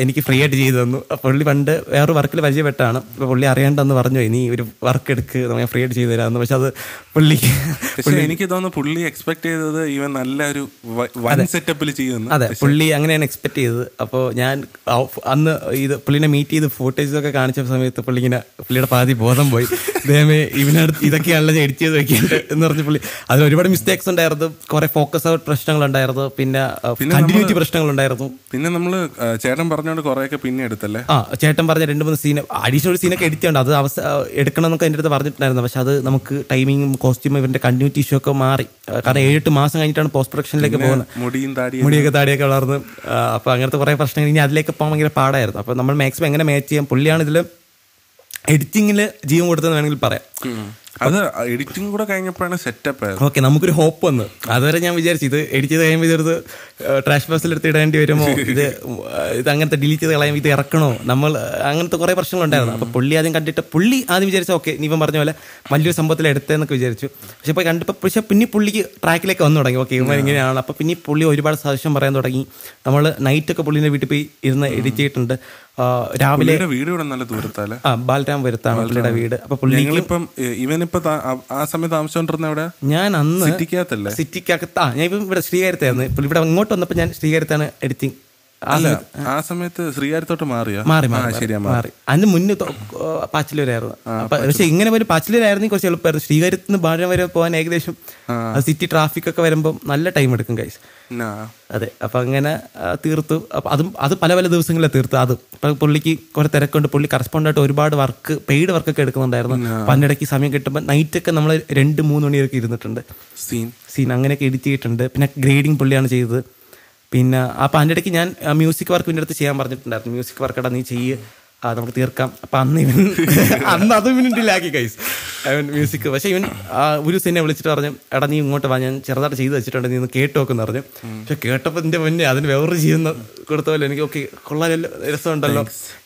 Speaker 2: എനിക്ക് ഫ്രീ ആയിട്ട് ചെയ്തു തന്നു. പുള്ളി പണ്ട് വേറൊരു വർക്കിൽ പരിചയപ്പെട്ടാണ്. അപ്പൊ പുള്ളി അറിയേണ്ടെന്ന് പറഞ്ഞു "പോയി, നീ ഒരു വർക്ക് എടുക്ക് ഞാൻ ഫ്രീ ആയിട്ട് ചെയ്തു തരാമെന്ന്. പക്ഷെ അത് പുള്ളി
Speaker 1: എനിക്ക് തോന്നുന്നു പുള്ളി എക്സ്പെക്ട് ചെയ്തത് ഇവൻ നല്ലൊരു ഒരു സെറ്റപ്പിൽ ചെയ്യുന്നു.
Speaker 2: അതെ പുള്ളി അങ്ങനെയാണ് എക്സ്പെക്ട് ചെയ്തത്. അപ്പോൾ ഞാൻ അന്ന് ഇത് പുള്ളിനെ മീറ്റ് ചെയ്ത് ഫുട്ടേജ് ഒക്കെ കാണിച്ച സമയത്ത് പുള്ളി ഇങ്ങനെ പുള്ളിയുടെ പാതി ബോധം പോയി. ദൈവമേ ഇവനടുത്ത് ഇതൊക്കെയാണല്ലോ ഞാൻ എഡിറ്റ് ചെയ്ത് വെക്കുന്നത് എന്ന് പറഞ്ഞ പുള്ളി അതിൽ ഒരുപാട് മിസ്റ്റേക്സ് ഉണ്ടായിരുന്നു. കുറെ ഫോക്കസ് ഔട്ട് പ്രശ്നങ്ങൾ ഉണ്ടായിരുന്നു പിന്നെ കണ്ടിന്യൂറ്റി പ്രശ്നങ്ങൾ ഉണ്ടായിരുന്നു
Speaker 1: പിന്നെ നമ്മൾ ചേട്ടൻ പറഞ്ഞോണ്ട് കുറെയൊക്കെ പിന്നെ എടുത്തല്ലേ?
Speaker 2: ആ ചേട്ടൻ പറഞ്ഞ രണ്ട് മൂന്ന് സീൻ അഡീഷണൽ സീനൊക്കെ എഡിറ്റ് ചെയ്യണ്ട. അത് അവസ്ഥ എടുക്കണം എന്നൊക്കെ എന്റെ അടുത്ത് പറഞ്ഞിട്ടുണ്ടായിരുന്നു. പക്ഷെ അത് നമുക്ക് ടൈമിങ്ങും കോസ്റ്റ്യൂമും ഇവന്റെ കണ്ടിന്യൂറ്റി ഇഷ്യൂ ഒക്കെ മാറി. കാരണം ഏഴെട്ട് മാസം കഴിഞ്ഞിട്ടാണ് പോസ്റ്റ് പ്രൊഡക്ഷനിലേക്ക് പോകുന്നത്.
Speaker 1: മുടിയും താടിയും
Speaker 2: മുടിയൊക്കെ താടിയൊക്കെ വളർന്ന് അപ്പോൾ അപ്പൊ അങ്ങനത്തെ കുറെ പ്രശ്നങ്ങൾ ഇനി അതിലേക്ക് പോകാൻ ഭയങ്കര പാടായിരുന്നു. അപ്പൊ നമ്മൾ മാക്സിമം എങ്ങനെ മാച്ച് ചെയ്യാം പുള്ളിയാണ് ഇതിൽ എഡിറ്റിങ്ങിൽ ജീവൻ കൊടുത്തതെന്ന് വേണമെങ്കിൽ പറയാം.
Speaker 1: അത് എഡിറ്റിംഗ് കൂടെ കഴിഞ്ഞപ്പോഴാണ് സെറ്റപ്പ്
Speaker 2: ഓക്കെ നമുക്കൊരു ഹോപ്പ് വന്ന്. അതുവരെ ഞാൻ വിചാരിച്ചു ഇത് എഡിറ്റ് ചെയ്ത് കഴിയുമ്പോൾ ഇതെടുത്ത് ട്രാഷ് ബോക്സിൽ എടുത്ത് ഇടേണ്ടി വരുമോ? ഇത് ഇത് അങ്ങനത്തെ ഡിലീറ്റ് ചെയ്ത് കളയാൻ ഇത് ഇറക്കണോ? നമ്മൾ അങ്ങനത്തെ കുറെ പ്രശ്നങ്ങളുണ്ടായിരുന്നു. അപ്പൊ പുള്ളി ആദ്യം കണ്ടിട്ട് പുള്ളി ആദ്യം വിചാരിച്ചു ഓക്കെ നീ ഇപ്പം പറഞ്ഞ പോലെ വലിയൊരു സംഭവത്തിൽ എടുത്തതെന്നൊക്കെ വിചാരിച്ചു. പക്ഷെ ഇപ്പോൾ കണ്ടപ്പോൾ പക്ഷെ പിന്നെ പുള്ളിക്ക് ട്രാക്കിലേക്ക് വന്നു തുടങ്ങി. ഓക്കെ ഇവന്മാർ ഇങ്ങനെയാണ്. അപ്പൊ പിന്നെ പുള്ളി ഒരുപാട് സജഷൻ പറയാൻ തുടങ്ങി. നമ്മൾ നൈറ്റൊക്കെ പുള്ളിനെ വീട്ടിൽ പോയി ഇരുന്ന് എഡിറ്റ് ചെയ്തിട്ടുണ്ട്. രാവിലെ
Speaker 1: വീട് ഇവിടെ നല്ല ദൂരത്താൽ
Speaker 2: ആ ബാലരാം വരുത്താണ് പുള്ളിയുടെ വീട്. അപ്പൊ പുള്ളി
Speaker 1: ഞങ്ങളിപ്പം ഏ, ഇവനിപ്പോ ആ- സമയത്ത് താമസിച്ചോണ്ടിരുന്ന അവിടെ
Speaker 2: ഞാൻ അന്ന്
Speaker 1: സിറ്റിക്കകത്തല്ലേ?
Speaker 2: സിറ്റിക്കകത്ത് ഞാൻ ഇപ്പം ഇവിടെ ശ്രീകാര്യത്തായിരുന്നു. ഇവിടെ ഇങ്ങോട്ട് വന്നപ്പോൾ ഞാൻ ശ്രീകാര്യത്താണ് എഡിറ്റിംഗ്
Speaker 1: അല്ല ആ സമയത്ത് ശ്രീകാര്യത്തോട്ട് മാറിയോ?
Speaker 2: മാറി മാറി മാറി. അതിന് മുന്നേ പാച്ചിലൂരായിരുന്നു. അപ്പൊ പക്ഷെ ഇങ്ങനെ ഒരു പാച്ചിലൂരായിരുന്നു കുറച്ച് എളുപ്പമായിരുന്നു ശ്രീകാര്യത്തിൽ നിന്ന് ബാഴം വരെ പോകാൻ ഏകദേശം സിറ്റി ട്രാഫിക് ഒക്കെ വരുമ്പോൾ നല്ല ടൈം എടുക്കും കൈസ് അതെ. അപ്പൊ അങ്ങനെ തീർത്തു. അതും അത് പല പല ദിവസങ്ങളിലെ തീർത്തു അത് ഇപ്പൊ പുള്ളിക്ക് കുറെ തിരക്കുണ്ട്. പുള്ളി കറസ്പോണ്ടായിട്ട് ഒരുപാട് വർക്ക് പെയ്ഡ് വർക്കൊക്കെ എടുക്കുന്നുണ്ടായിരുന്നു. അപ്പൊ അതിനിടയ്ക്ക് സമയം കിട്ടുമ്പോൾ നൈറ്റ് ഒക്കെ നമ്മൾ രണ്ട് മൂന്ന് മണിയൊക്കെ ഇരുന്നിട്ടുണ്ട്.
Speaker 1: സീൻ
Speaker 2: സീൻ അങ്ങനെയൊക്കെ എഡിറ്റ് ചെയ്തിട്ടുണ്ട്. പിന്നെ ഗ്രേഡിങ് പുള്ളിയാണ് ചെയ്തത്. പിന്നെ അപ്പം അതിന്റെ ഇടയ്ക്ക് ഞാൻ മ്യൂസിക് വർക്ക് എന്റെ അടുത്ത് ചെയ്യാൻ പറഞ്ഞിട്ടുണ്ടായിരുന്നു. മ്യൂസിക് വർക്ക് എടാ നീ ചെയ്യ്. ആ നമുക്ക് തീർക്കാം. അപ്പം അന്ന് ഇവൻ അന്ന് അതും ഇവൻ ഡിലാക്കി കൈസ് അവൻ മ്യൂസിക് പക്ഷേ ഇവൻ ആ, ഒരു സിനിമ വിളിച്ചിട്ട് പറഞ്ഞു എടാ നീ ഇങ്ങോട്ട് വാ ഞാൻ ചെറുതായിട്ട് ചെയ്ത് വെച്ചിട്ടുണ്ട് നീ ഒന്ന് കേട്ടോക്കെന്ന് പറഞ്ഞു. പക്ഷെ കേട്ടപ്പോൾ എന്റെ മുന്നേ അതിന് വേറൊരു ചെയ്യുന്ന കൊടുത്ത പോലെ എനിക്ക് ഓക്കെ കൊള്ളാമല്ലോ രസമുണ്ടല്ലോ.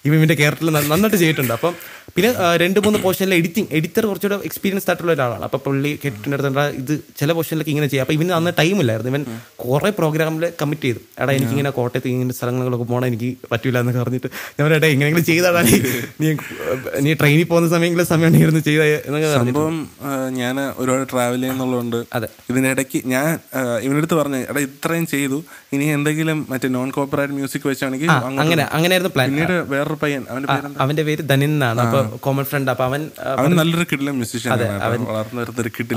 Speaker 2: ഇവൻ ഇവന്റെ കേരളത്തിൽ നന്നായിട്ട് ചെയ്തിട്ടുണ്ട്. അപ്പം പിന്നെ രണ്ട് മൂന്ന് പോർഷനിൽ എഡിറ്റിംഗ് എഡിറ്റർ കുറച്ചുകൂടെ എക്സ്പീരിയൻസ് ആയിട്ടുള്ള ഒരാളാണ്. അപ്പോൾ പുള്ളി കേട്ടിട്ടുണ്ട് ഇത് ചില പോർഷനിലൊക്കെ ഇങ്ങനെ ചെയ്യാം. അപ്പോൾ ഇവന് അന്ന് ടൈമില്ലായിരുന്നു ഇവൻ കുറേ പ്രോഗ്രാമിൽ കമ്മിറ്റ് ചെയ്തു. എടാ എനിക്കിങ്ങനെ കോട്ടയത്ത് ഇങ്ങനെ സ്ഥലങ്ങളിലൊക്കെ പോകണം എനിക്ക് പറ്റില്ല എന്ന് പറഞ്ഞിട്ട് ഞാൻ എടാ ഇങ്ങനെ എങ്ങനെയെങ്കിലും ചെയ്താടാ നീ നീ നീ ട്രെയിനിൽ പോകുന്ന സമയങ്ങളിൽ സമയം ഉണ്ടെങ്കിൽ ചെയ്ത എന്നൊക്കെ
Speaker 1: സംഭവം ഞാൻ ഒരുപാട് ട്രാവൽ ചെയ്യുന്നുള്ളതുകൊണ്ട്
Speaker 2: അതെ.
Speaker 1: ഇതിനിടയ്ക്ക് ഞാൻ ഇവനടുത്ത് പറഞ്ഞു എടാ ഇത്രയും ചെയ്തു. ഇനി എന്തെങ്കിലും മറ്റേ നോൺ കോപ്പറേറ്റ് മ്യൂസിക് വെച്ചാണെങ്കിൽ
Speaker 2: അങ്ങനെ അങ്ങനെയായിരുന്നു പ്ലാൻ
Speaker 1: പിന്നീട് വേറൊരു പയ്യൻ അവന്റെ പേര്
Speaker 2: അവന്റെ പേര് ധനിൻ എന്നാണ്. അപ്പൊ കോമൺ ഫ്രണ്ട് അപ്പൊ അവൻ
Speaker 1: അവൻ നല്ലൊരു കിട്ടില്ല മ്യൂസിഷ്യൻ വളർന്നു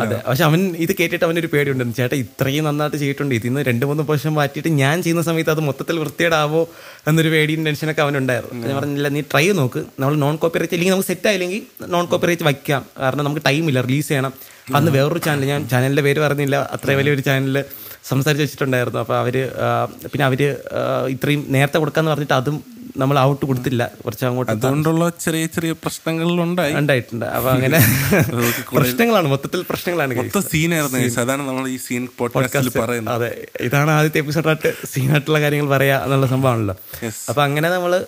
Speaker 2: അതെ. പക്ഷെ അവൻ ഇത് കേട്ടിട്ട് അവനൊരു പേടിയുണ്ട് ചേട്ടാ ഇത്രയും നന്നായിട്ട് ചെയ്തിട്ടുണ്ട്. ഇതിന്ന് രണ്ട് മൂന്ന് പ്രാവശ്യം മാറ്റിയിട്ട് ഞാൻ ചെയ്യുന്ന സമയത്ത് അത് മൊത്തത്തിൽ വൃത്തിയേടാവോ എന്നൊരു പേടിയും ടെൻഷനൊക്കെ അവനുണ്ടായിരുന്നു. ഞാൻ പറഞ്ഞില്ല നീ ട്രൈ നോക്ക്. നമ്മൾ നോൺ കോപ്പറേറ്റ് ഇല്ലെങ്കിൽ നമുക്ക് സെറ്റ് ആയില്ലെങ്കിൽ നോൺ കോപ്പറേറ്റ് വയ്ക്കാം. കാരണം നമുക്ക് ടൈമില്ല റിലീസ് ചെയ്യണം. അന്ന് വേറൊരു ചാനൽ ഞാൻ ചാനലിന്റെ പേര് പറഞ്ഞില്ല. അത്ര വലിയൊരു ചാനലിൽ സംസാരിച്ച് വെച്ചിട്ടുണ്ടായിരുന്നു. അപ്പോൾ അവർ പിന്നെ അവർ ഇത്രയും നേരത്തെ കൊടുക്കാമെന്ന് പറഞ്ഞിട്ട് അതും നമ്മൾ ഔട്ട് കൊടുത്തില്ല. കുറച്ച് അങ്ങോട്ട്
Speaker 1: അതുകൊണ്ടുള്ള ചെറിയ ചെറിയ പ്രശ്നങ്ങൾ പ്രശ്നങ്ങളിലുണ്ടായി
Speaker 2: ഉണ്ടായിട്ടുണ്ട്. അപ്പൊ അങ്ങനെ പ്രശ്നങ്ങളാണ്. മൊത്തത്തിൽ പ്രശ്നങ്ങളാണ്.
Speaker 1: മൊത്തം സീനായിരുന്നു. അതാണ് നമ്മൾ ഈ സീൻ പോഡ്കാസ്റ്റിൽ പറയുന്നത്.
Speaker 2: അതെ. ഇതാണ് ആദ്യത്തെ എപ്പിസോഡായിട്ട് സീനായിട്ടുള്ള കാര്യങ്ങൾ പറയാ എന്നുള്ള സംഭവമാണല്ലോ. അപ്പൊ അങ്ങനെ നമ്മൾ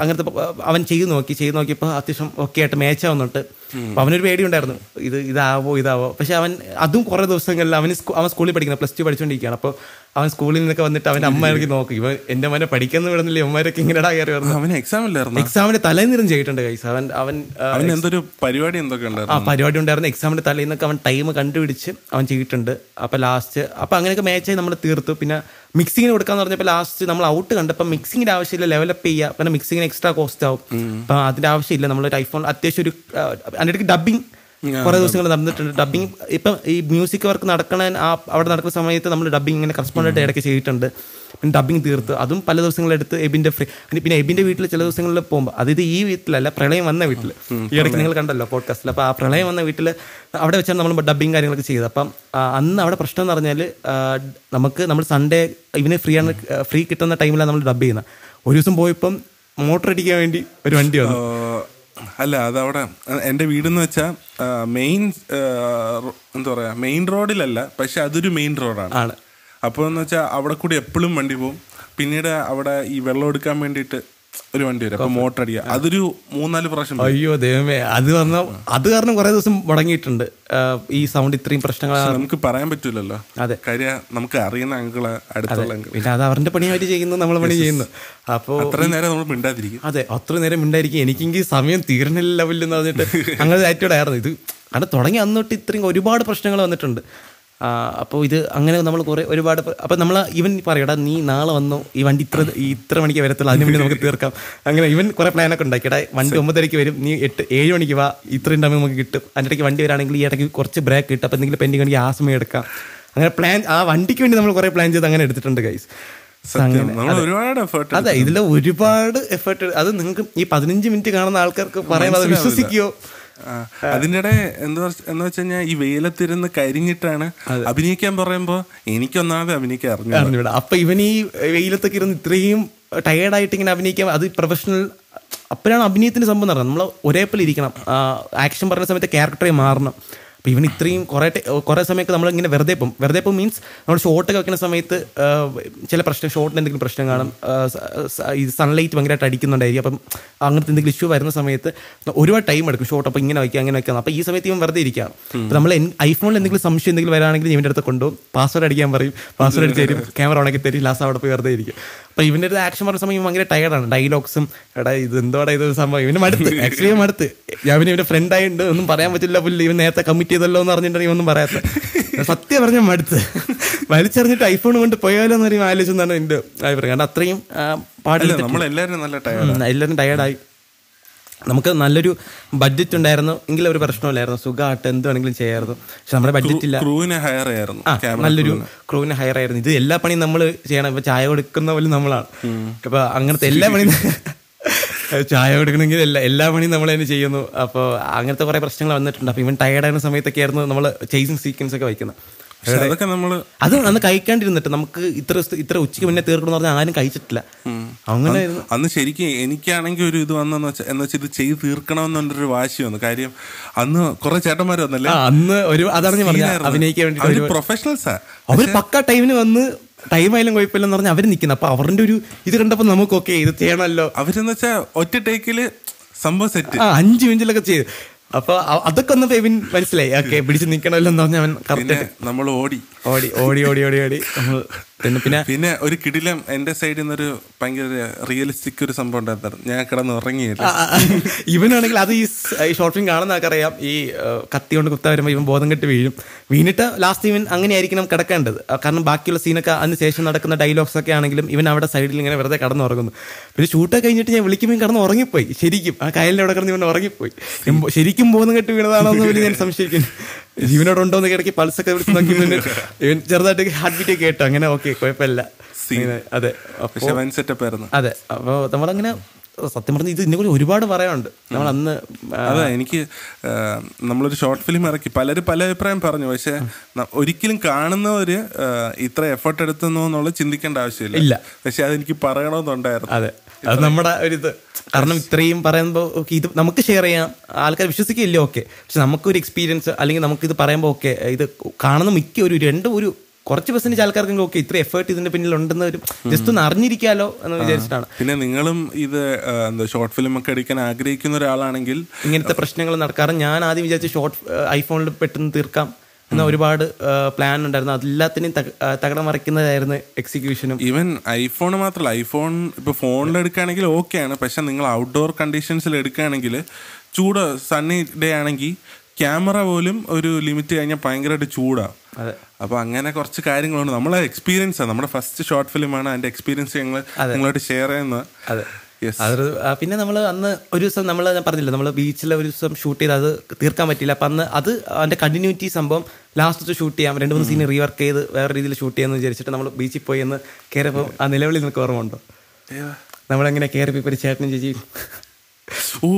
Speaker 2: അങ്ങനത്തെ അവൻ ചെയ്തു നോക്കി ചെയ്തു നോക്കിയപ്പോൾ അത്യാവശ്യം ഒക്കെ ആയിട്ട് മാച്ച് ആവുന്നുണ്ട്. അപ്പൊ അവനൊരു പേടി ഉണ്ടായിരുന്നു. ഇത് ഇതാവോ ഇതാവോ. പക്ഷെ അവൻ അതും കുറെ ദിവസങ്ങളിൽ അവന് അവൻ സ്കൂളിൽ പഠിക്കുന്നത് പ്ലസ് ടു പഠിച്ചുകൊണ്ടിരിക്കുകയാണ് അപ്പോൾ അവൻ സ്കൂളിൽ നിന്നൊക്കെ വന്നിട്ട് അവന്റെ അമ്മ ഇറങ്ങി നോക്കി. ഇവൻ എന്റെ മോനെ പഠിക്കുന്ന വിടുന്നില്ല. ഇവന്മാരൊക്കെ ഇങ്ങനെടാ കയറി വരുന്നത്.
Speaker 1: അവന് എക്സാം ഇല്ലായിരുന്നു?
Speaker 2: എക്സാമിന് തലേന്നിരം ചെയ്തിട്ടുണ്ട് കൈസ് അവൻ അവൻ
Speaker 1: അവൻ എന്തൊരു പരിപാടി എന്തൊക്കെ ഉണ്ടായിരുന്നു?
Speaker 2: ആ പരിപാടി ഉണ്ടായിരുന്നു. എക്സാമിന്റെ തലേന്നൊക്കെ അവൻ ടൈം കണ്ടുപിടിച്ച് അവൻ ചെയ്തിട്ടുണ്ട്. അപ്പൊ ലാസ്റ്റ് അപ്പൊ അങ്ങനെയൊക്കെ മാച്ചായി നമ്മൾ തീർത്തു. പിന്നെ മിക്സിങ്ങിന് കൊടുക്കാന്ന് പറഞ്ഞപ്പോൾ ലാസ്റ്റ് നമ്മൾ ഔട്ട് കണ്ടപ്പോൾ മിക്സിങ്ങിന്റെ ആവശ്യമില്ല. ലെവലപ്പ് ചെയ്യുക. പിന്നെ മിക്സിങ്ങിന് എക്സ്ട്രാ കോസ്റ്റ് ആവും. അപ്പൊ അതിന്റെ ആവശ്യമില്ല. നമ്മൾ ഒരു ഐഫോൺ അത്യാവശ്യം ഒരു ഇടയ്ക്ക് ഡബിങ് കുറെ ദിവസങ്ങൾ നടന്നിട്ടുണ്ട്. ഡബിങ് ഇപ്പം ഈ മ്യൂസിക് വർക്ക് നടക്കണ ആ അവിടെ നടക്കുന്ന സമയത്ത് നമ്മൾ ഡബിങ് ഇങ്ങനെ കറസ്പോണ്ടായിട്ട് ഇടയ്ക്ക് ചെയ്തിട്ടുണ്ട്. പിന്നെ ഡബിങ് തീർത്ത്. അതും പല ദിവസങ്ങളെടുത്ത് എബിന്റെ ഫ്രീ പിന്നെ എബിന്റെ വീട്ടിൽ ചില ദിവസങ്ങളിൽ പോകുമ്പോൾ അതായത് ഈ വീട്ടിലല്ല പ്രളയം വന്ന വീട്ടിൽ ഈ ഇടയ്ക്ക് നിങ്ങൾ കണ്ടല്ലോ പോഡ്കാസ്റ്റിൽ അപ്പോൾ ആ പ്രളയം വന്ന വീട്ടിൽ അവിടെ വെച്ചാണ് നമ്മൾ ഡബിങ് കാര്യങ്ങളൊക്കെ ചെയ്തത്. അപ്പം അന്ന് അവിടെ പ്രശ്നം എന്ന് പറഞ്ഞാൽ നമുക്ക് നമ്മൾ സൺഡേ ഇവന് ഫ്രീ ആണ് ഫ്രീ കിട്ടുന്ന ടൈമിലാണ് നമ്മൾ ഡബ് ചെയ്യുന്നത്. ഒരു ദിവസം പോയപ്പം മോട്ടർ അടിക്കാൻ വേണ്ടി ഒരു വണ്ടി വന്നു.
Speaker 1: അല്ല അതവിടെ എന്റെ വീടെന്ന് വെച്ചാൽ മെയിൻ എന്താ പറയുക മെയിൻ റോഡിലല്ല പക്ഷെ അതൊരു മെയിൻ റോഡാണ്. അപ്പോൾ എന്ന് വെച്ചാൽ അവിടെ കൂടി എപ്പോഴും വണ്ടി പോകും പിന്നീട് അവിടെ ഈ വെള്ളം എടുക്കാൻ വേണ്ടിയിട്ട് ഒരു വണ്ടി വരും. അപ്പൊ മോട്ടർ അടിക്കുക അതൊരു മൂന്നാൽ പ്രാവശ്യം.
Speaker 2: അയ്യോ ദൈവമേ. അത് വന്ന അത് കാരണം കുറെ ദിവസം മുടങ്ങിയിട്ടുണ്ട്. ഈ സൗണ്ട് ഇത്രയും
Speaker 1: പ്രശ്നങ്ങൾ നമുക്ക് പറയാൻ പറ്റൂലല്ലോ.
Speaker 2: അതെ.
Speaker 1: കാര്യം നമുക്ക് അറിയുന്ന അങ്കിൾ അടുത്തുള്ള
Speaker 2: പിന്നെ അത് അവരുടെ പണി അവർ ചെയ്യുന്നു നമ്മൾ പണി ചെയ്യുന്നു. അപ്പോൾ
Speaker 1: അത്രയും നേരം നമ്മൾ മിണ്ടാതിരിക്കും.
Speaker 2: അതെ അത്ര നേരം മിണ്ടായിരിക്കും. എനിക്കെങ്കിൽ സമയം തീർന്നില്ല ലെവലിൽ എന്ന് പറഞ്ഞിട്ട് അങ്ങനെ ആറ്റിറ്റ്യൂഡ് ആയിരുന്നു. ഇത് കാരണം തുടങ്ങി അന്ന് തൊട്ട് ഇത്രയും ഒരുപാട് പ്രശ്നങ്ങൾ വന്നിട്ടുണ്ട്. അപ്പോൾ ഇത് അങ്ങനെ നമ്മൾ കുറേ ഒരുപാട് അപ്പോൾ നമ്മൾ ഇവൻ പറയടാ നീ നാളെ വന്നു ഈ വണ്ടി ഇത്ര ഇത്ര മണിക്ക് വരത്തുള്ളൂ അതിന് വേണ്ടി നമുക്ക് തീർക്കാം. അങ്ങനെ ഇവൻ കുറേ പ്ലാനൊക്കെ ഉണ്ടാക്കിയടാ വണ്ടി ഒമ്പതരയ്ക്ക് വരും നീ എട്ട് ഏഴ് മണിക്ക് വാ ഇത്രയും ടൈം നമുക്ക് കിട്ടും. അതിന്റെ ഇടയ്ക്ക് വണ്ടി വരാണെങ്കിൽ ഈ ഇടയ്ക്ക് കുറച്ച് ബ്രേക്ക് കിട്ടും അപ്പോൾ എന്തെങ്കിലും പെൻഡിങ് ഉണ്ടെങ്കിൽ ആ സമയം എടുക്കാം. അങ്ങനെ പ്ലാൻ ആ വണ്ടിക്ക് വേണ്ടി നമ്മൾ കുറേ പ്ലാൻ ചെയ്ത് അങ്ങനെ എടുത്തിട്ടുണ്ട് ഗൈസ്
Speaker 1: ഒരുപാട് എഫേർട്ട്
Speaker 2: അതെ ഇതിൽ ഒരുപാട് എഫേർട്ട് അത് നിങ്ങൾക്ക് ഈ പതിനഞ്ച് മിനിറ്റ് കാണുന്ന ആൾക്കാർക്ക് പറയുന്നത് അത് വിശ്വസിക്കുകയോ
Speaker 1: അതിനിടെ എന്താ എന്ന് വെച്ച് കഴിഞ്ഞാൽ ഈ വെയിലത്തിരുന്ന് കരിഞ്ഞിട്ടാണ് അഭിനയിക്കാൻ പറയുമ്പോ എനിക്കൊന്നാമത് അഭിനയിക്കാൻ അറിഞ്ഞു
Speaker 2: അപ്പൊ ഇവൻ ഈ വെയിലത്തൊക്കെ ഇരുന്ന് ഇത്രയും ടയേർഡായിട്ട് ഇങ്ങനെ അഭിനയിക്കാൻ അത് പ്രൊഫഷണൽ അപ്പോഴാണ് അഭിനയത്തിന്റെ സംഭവം നടക്കുന്നത് നമ്മൾ ഒരേപോലെ ഇരിക്കണം. ആക്ഷൻ പറയുന്ന സമയത്ത് ക്യാരക്ടറെ മാറണം. അപ്പോൾ ഇവൻ ഇത്രയും കുറേ കുറേ സമയമൊക്കെ നമ്മൾ ഇങ്ങനെ വെറുതെ പോകും വെറുതെ പോകും മീൻസ് നമ്മൾ ഷോട്ടൊക്കെ വെക്കുന്ന സമയത്ത് ചില പ്രശ്നം ഷോട്ടിന് എന്തെങ്കിലും പ്രശ്നം കാണും. ഈ സൺലൈറ്റ് ഭയങ്കരമായിട്ട് അടിക്കുന്നുണ്ടായിരിക്കും. അപ്പം അങ്ങനത്തെ എന്തെങ്കിലും ഇഷ്യൂ വരുന്ന സമയത്ത് ഒരുപാട് ടൈം എടുക്കും ഷോട്ട് അപ്പോൾ ഇങ്ങനെ വയ്ക്കുക അങ്ങനെ വയ്ക്കുക. അപ്പോൾ ഈ സമയത്ത് ഇവൻ വെറുതെ ഇരിക്കുകയാണ് അപ്പോൾ നമ്മൾ ഐഫോണിൽ എന്തെങ്കിലും സംശയം എന്തെങ്കിലും വരാണെങ്കിൽ ഇവന്റെ അടുത്ത് കൊണ്ടുപോകും. പാസ്വേഡ് അടിക്കാൻ പറയും. പാസ്വേഡ് അടിച്ച് തരും. ക്യാമറ ഉണക്കി തരും. ലാസ്റ്റ് അവിടെ പോയി വെറുതെ ഇരിക്കും. അപ്പോൾ ഇവന്റെ ഒരു ആക്ഷൻ പറഞ്ഞ സമയം ഭയങ്കര ടയർഡാണ് ഡയലോഗ്സും എടാ ഇത് എന്തോടാ ഇത് സംഭവം? ഇവന് മടുത്ത്. ആക്ച്വലി മടുത്ത്. ഞാൻ പിന്നെ ഇവന്റെ ഫ്രണ്ട് ആയിട്ട് ഒന്നും പറയാൻ പറ്റില്ല പുല്ല് ഇവൻ നേരത്തെ കമ്മിറ്റ് ചെയ്തല്ലോ എന്ന് പറഞ്ഞിട്ടുണ്ടെങ്കിൽ ഒന്നും പറയാത്ത സത്യം പറഞ്ഞ മടുത്ത്. വലിച്ചെറിഞ്ഞിട്ട് ഐഫോൺ കൊണ്ട് പോയാലോ എന്ന് പറയുമ്പോൾ ആലോചിച്ചെന്നാണ് എന്റെ അഭിപ്രായം. കാരണം അത്രയും പാടില്ല.
Speaker 1: നമ്മളെല്ലാവരും നല്ല ടയർഡ്
Speaker 2: എല്ലാവരും ടയേർഡായി നമുക്ക് നല്ലൊരു ബഡ്ജറ്റ് ഉണ്ടായിരുന്നു. എങ്കിൽ ഒരു പ്രശ്നമില്ലായിരുന്നു. സുഖമായിട്ട് എന്ത് വേണമെങ്കിലും ചെയ്യായിരുന്നു. പക്ഷെ നമ്മുടെ ബഡ്ജറ്റ് ഇല്ല.
Speaker 1: ക്രൂവിനെ ഹയർ ആയിരുന്നു
Speaker 2: ആ നല്ലൊരു ക്രൂവിനെ. ഹയർ ആയിരുന്നു. ഇത് എല്ലാ പണിയും നമ്മൾ ചെയ്യണം. ഇപ്പൊ ചായ കൊടുക്കുന്ന പോലും നമ്മളാണ്. അപ്പൊ അങ്ങനത്തെ എല്ലാ പണിയും ചായ കൊടുക്കണമെങ്കിൽ എല്ലാ എല്ലാ പണിയും നമ്മൾ തന്നെ ചെയ്യുന്നു. അപ്പോൾ അങ്ങനത്തെ കുറെ പ്രശ്നങ്ങൾ വന്നിട്ടുണ്ട്. അപ്പൊ ഇവൻ ടയർഡ് ആയിരുന്ന സമയത്തൊക്കെ ആയിരുന്നു നമ്മൾ ചേസിങ് സീക്വൻസ് ഒക്കെ വയ്ക്കുന്നത്.
Speaker 1: അതൊക്കെ നമ്മൾ
Speaker 2: അത് അന്ന് കഴിക്കാണ്ടിരുന്നിട്ട് നമുക്ക് ഇത്ര ഇത്ര ഉച്ചയ്ക്ക് മുന്നേ തീർക്കണം പറഞ്ഞാൽ ആരും കഴിച്ചിട്ടില്ല. അങ്ങനെ
Speaker 1: അന്ന് ശരിക്കും എനിക്കാണെങ്കിൽ ഒരു ഇത് വന്നെന്ന് വെച്ചാൽ എന്ന് വെച്ചാൽ ഇത് ചെയ്ത് തീർക്കണമെന്നുള്ളൊരു വാശി വന്നു. കാര്യം അന്ന് കുറെ ചേട്ടന്മാർ വന്നല്ലേ?
Speaker 2: അന്ന് ഒരു അതറിഞ്ഞു പറഞ്ഞു അഭിനയിക്കാൻ വേണ്ടി
Speaker 1: പ്രൊഫഷണൽസാ
Speaker 2: അവർ പക്ക ടൈമിന് വന്ന് ടൈം ആയാലും കുഴപ്പമില്ലെന്ന് പറഞ്ഞാൽ അവർ നിൽക്കുന്നത് അപ്പൊ അവരുടെ ഒരു ഇത് കണ്ടപ്പോൾ നമുക്ക് ഓക്കെ ഇത് ചെയ്യണമല്ലോ.
Speaker 1: അവരെന്ന് വെച്ചാൽ ഒറ്റ ടേക്കിൽ സംഭവം സെറ്റ്
Speaker 2: അഞ്ച് മിനിറ്റിലൊക്കെ ചെയ്തു. അപ്പൊ അതൊക്കെ ഒന്ന് ഫെബിൻ മനസ്സിലായി. ഓക്കെ പിടിച്ച് നിക്കണമല്ലോ എന്ന് പറഞ്ഞാൽ അവൻ കറക്റ്റ്
Speaker 1: നമ്മൾ ഓടി.
Speaker 2: ഓടി ഓടി ഓടി ഓടി ഓടി. നമ്മൾ പിന്നെ പിന്നെ
Speaker 1: പിന്നെ ഒരു കിടിലം എന്റെ സൈഡിൽ നിന്നൊരു ഭയങ്കര റിയലിസ്റ്റിക് ഒരു സംഭവം ഉണ്ടായിരുന്നു. ഞാൻ കിടന്ന് ഉറങ്ങിയില്ല
Speaker 2: ഇവനാണെങ്കിൽ അത് ഈ ഷോർട്ട് ഫിലിം കാണുന്ന ആൾക്കറിയാം ഈ കത്തി കൊണ്ട് കുത്താൻ വരുമ്പോൾ ഇവൻ ബോധം കെട്ട് വീഴും. വീണിട്ട് ലാസ്റ്റ് ഇവൻ അങ്ങനെ ആയിരിക്കണം കിടക്കേണ്ടത് കാരണം ബാക്കിയുള്ള സീനൊക്കെ അതിന് ശേഷം നടക്കുന്ന ഡയലോഗ്സ് ഒക്കെ ആണെങ്കിലും ഇവൻ അവിടെ സൈഡിൽ ഇങ്ങനെ വെറുതെ കടന്ന് ഉറങ്ങുന്നു പിന്നെ ഷൂട്ടൊക്കെ കഴിഞ്ഞിട്ട് ഞാൻ വിളിക്കുമ്പോൾ കിടന്ന് ഉറങ്ങിപ്പോയി. ശരിക്കും ആ കായലിന്റെ അവിടെ കിടന്ന് ഇവൻ ഉറങ്ങിപ്പോയി. ശരിക്കും ബോധം കെട്ട് വീണതാണോ എന്ന് വലിയ ഞാൻ സംശയിക്കുന്നു. ജീവനോട് ഉണ്ടോ എന്ന് കിടക്കി ഒക്കെ വിളിച്ച് നോക്കി ഇവൻ ചെറുതായിട്ട് ഹാർട്ട് ബീറ്റ് കേട്ടോ. അങ്ങനെ ഓക്കെ കുഴപ്പമില്ല. അതെ. അപ്പൊ
Speaker 1: പക്ഷെ
Speaker 2: അതെ. അപ്പോൾ നമ്മളങ്ങനെ സത്യം പറഞ്ഞ ഇത് ഇതിനെക്കുറിച്ച് ഒരുപാട് പറയാനുണ്ട്. നമ്മൾ അന്ന്
Speaker 1: അതെ എനിക്ക് നമ്മളൊരു ഷോർട്ട് ഫിലിം ഇറക്കി. പലരും പല അഭിപ്രായം പറഞ്ഞു. പക്ഷെ ഒരിക്കലും കാണുന്നവര് ഇത്ര എഫർട്ട് എടുത്തുന്നു എന്നുള്ളത് ചിന്തിക്കേണ്ട ആവശ്യമില്ല.
Speaker 2: ഇല്ല.
Speaker 1: പക്ഷെ അതെനിക്ക് പറയണമെന്നുണ്ടായിരുന്നു.
Speaker 2: അതെ. അത് നമ്മുടെ ഒരു ഇത്. കാരണം ഇത്രയും പറയുമ്പോൾ ഓക്കെ ഇത് നമുക്ക് ഷെയർ ചെയ്യാം. ആൾക്കാർ വിശ്വസിക്കില്ല ഓക്കെ. പക്ഷെ നമുക്കൊരു എക്സ്പീരിയൻസ് അല്ലെങ്കിൽ നമുക്ക് ഇത് പറയുമ്പോൾ ഓക്കെ ഇത് കാണുന്ന മിക്ക ഒരു രണ്ട് ഒരു കുറച്ച് പെർസെന്റേജ് ആൾക്കാർക്കെങ്കിലും ഓക്കെ ഇത്ര എഫേർട്ട് ഇതിന്റെ പിന്നിൽ ഉണ്ടെന്ന് ഒരു ജസ്റ്റ് ഒന്ന് അറിഞ്ഞിരിക്കാലോ എന്ന് വിചാരിച്ചിട്ടാണ്.
Speaker 1: പിന്നെ നിങ്ങളും ഇത് എന്താ ഷോർട്ട് ഫിലിം ഒക്കെ എടുക്കാൻ ആഗ്രഹിക്കുന്ന ഒരാളാണെങ്കിൽ
Speaker 2: ഇങ്ങനത്തെ പ്രശ്നങ്ങൾ നടക്കാറ്. ഞാൻ ആദ്യം വിചാരിച്ച ഷോർട്ട് ഐഫോണിൽ പെട്ടെന്ന് തീർക്കാം എന്ന ഒരുപാട് പ്ലാൻ ഉണ്ടായിരുന്നു. തകടം ആ, തകിടം മറിക്കുന്നതായിരുന്നു എക്സിക്യൂഷനും
Speaker 1: ഈവൻ ഐഫോൺ മാത്രമല്ല ഐഫോൺ ഇപ്പൊ ഫോണിൽ എടുക്കുകയാണെങ്കിൽ ഓക്കെയാണ് പക്ഷെ നിങ്ങൾ ഔട്ട്ഡോർ കണ്ടീഷൻസിൽ എടുക്കുകയാണെങ്കിൽ ചൂട് സണ്ണി ഡേ ആണെങ്കിൽ ക്യാമറ പോലും ഒരു ലിമിറ്റ് കഴിഞ്ഞാൽ ഭയങ്കരമായിട്ട്
Speaker 2: ചൂടാണ്
Speaker 1: അപ്പൊ അങ്ങനെ കുറച്ച് കാര്യങ്ങളുണ്ട്. നമ്മളെ എക്സ്പീരിയൻസ് ആണ് നമ്മുടെ ഫസ്റ്റ് ഷോർട്ട് ഫിലിമാണ് അതിന്റെ എക്സ്പീരിയൻസ് ഞങ്ങൾ നിങ്ങളോട് ഷെയർ ചെയ്യുന്നത്.
Speaker 2: അതെ. അതൊരു പിന്നെ നമ്മൾ അന്ന് ഒരു ദിവസം നമ്മൾ പറഞ്ഞില്ല നമ്മൾ ബീച്ചിൽ ഒരു ദിവസം ഷൂട്ട് ചെയ്ത് അത് തീർക്കാൻ പറ്റില്ല അപ്പം അന്ന് അത് അതിന്റെ കണ്ടിന്യൂറ്റി സംഭവം ലാസ്റ്റ് ഷൂട്ട് ചെയ്യാം. രണ്ട് മൂന്ന് സീൻ റീവർക്ക് ചെയ്ത് വേറെ രീതിയിൽ ഷൂട്ട് ചെയ്യാന്ന് വിചാരിച്ചിട്ട് നമ്മൾ ബീച്ചിൽ പോയി എന്ന് കയറിയപ്പോൾ ആ നിലവിളി നിനക്ക് ഓർമ്മ ഉണ്ടോ? നമ്മളെങ്ങനെ കയറിപ്പോയി ഒരു ചേട്ടനും ചേച്ചി
Speaker 1: ഓ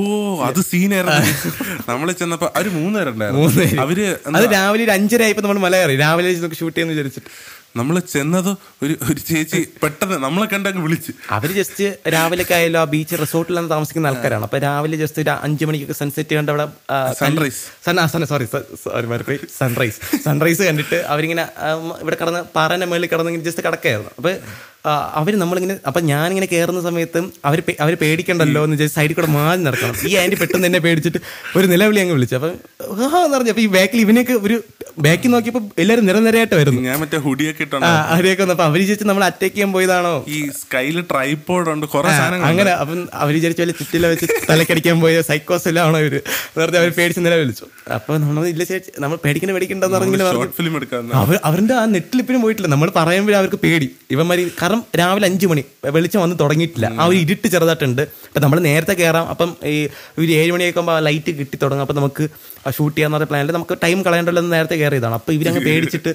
Speaker 1: അത് സീനായിരുന്നു. നമ്മൾ ചെന്നപ്പോ അവർ മൂന്ന് പേരുണ്ടായിരുന്നു
Speaker 2: മൂന്ന്
Speaker 1: അവർ
Speaker 2: അത് രാവിലെ ഒരു അഞ്ചര ആയപ്പോൾ നമ്മൾ മല കയറി രാവിലെ ഷൂട്ട് ചെയ്യാന്ന് വിചാരിച്ചിട്ട്.
Speaker 1: നമ്മൾ ചെന്നത് ഒരു ഒരു ചേച്ചി പെട്ടെന്ന് നമ്മളെ കണ്ടങ്ങ് വിളിച്ച്.
Speaker 2: അവർ ജസ്റ്റ് രാവിലെ ആയാലും ആ ബീച്ച് റിസോർട്ടിലാണ് താമസിക്കുന്ന ആൾക്കാരാണ്. അപ്പൊ രാവിലെ ജസ്റ്റ് ഒരു അഞ്ചു മണിക്കൊക്കെ സൺസെറ്റ് കണ്ട് അവിടെ സോറി സോറി സൺറൈസ് സൺറൈസ് കണ്ടിട്ട് അവരിങ്ങനെ ഇവിടെ കടന്ന് പാറേന്റെ മേളിൽ കടന്ന് ജസ്റ്റ് കിടക്കായിരുന്നു. അപ്പൊ ആ, അവർ നമ്മളിങ്ങനെ അപ്പൊ ഞാനിങ്ങനെ കയറുന്ന സമയത്തും അവർ അവർ പേടിക്കണ്ടല്ലോ എന്ന് വെച്ചാൽ സൈഡിൽ കൂടെ മാറി നടക്കണം. ഈ ആന്റി പെട്ടെന്ന് എന്നെ പേടിച്ചിട്ട് ഒരു നിലവിളി അങ്ങ് വിളിച്ചു. അപ്പൊ എന്ന് പറഞ്ഞു. അപ്പൊ ഈ ബാക്കിൽ ഇവനെയൊക്കെ ഒരു ബാക്കിൽ നോക്കിയപ്പോ എല്ലാവരും നിരനിരയായിട്ട് വരുന്നു.
Speaker 1: ഞാൻ മറ്റേ ഹുഡിയൊക്കെ
Speaker 2: അവരെയൊക്കെ വന്നു അപ്പൊ അവർ വിചാരിച്ചു നമ്മൾ അറ്റാക്ക് ചെയ്യാൻ പോയതാണോ?
Speaker 1: ഈ സ്കൈൽ ട്രൈപ്പോഡ് ഉണ്ട് കുറേ സാധനങ്ങൾ
Speaker 2: അങ്ങനെ അപ്പം അവർ വിചാരിച്ചു വല്ല ചുറ്റില വെച്ച് തലക്കടിക്കാൻ പോയ സൈക്കോസ് എല്ലാം ആണോ ഇവർ? വെറുതെ അവർ പേടിച്ച് നില വിളിച്ചു. അപ്പൊ നമ്മൾ ഇല്ല ചേച്ചി നമ്മൾ പേടിക്കണ പേടിക്കണ്ടെന്ന്
Speaker 1: പറഞ്ഞെങ്കിലും
Speaker 2: അവർ അവരുടെ ആ നെറ്റിലിപ്പിനും പോയിട്ടില്ല. നമ്മൾ പറയുമ്പോഴേ അവർക്ക് പേടി. ഇവന്മാര് കാരണം രാവിലെ അഞ്ചു മണി. വെളിച്ചം വന്ന് തുടങ്ങിയിട്ടില്ല. ആ ഒരു ഇരുട്ട് ചെറുതായിട്ടുണ്ട്. അപ്പം നമ്മൾ നേരത്തെ കയറാം അപ്പം ഈ ഒരു ഏഴ് മണിയൊക്കെ ആകുമ്പോൾ ലൈറ്റ് കിട്ടി തുടങ്ങും. അപ്പം നമുക്ക് ഷൂട്ട് ചെയ്യാന്ന് പറഞ്ഞ പ്ലാനിൽ നമുക്ക് ടൈം കളയണ്ടല്ലോ എന്ന് നേരത്തെ കയറിയതാണ് അപ്പോൾ ഇവരങ്ങ് പേടിച്ചിട്ട്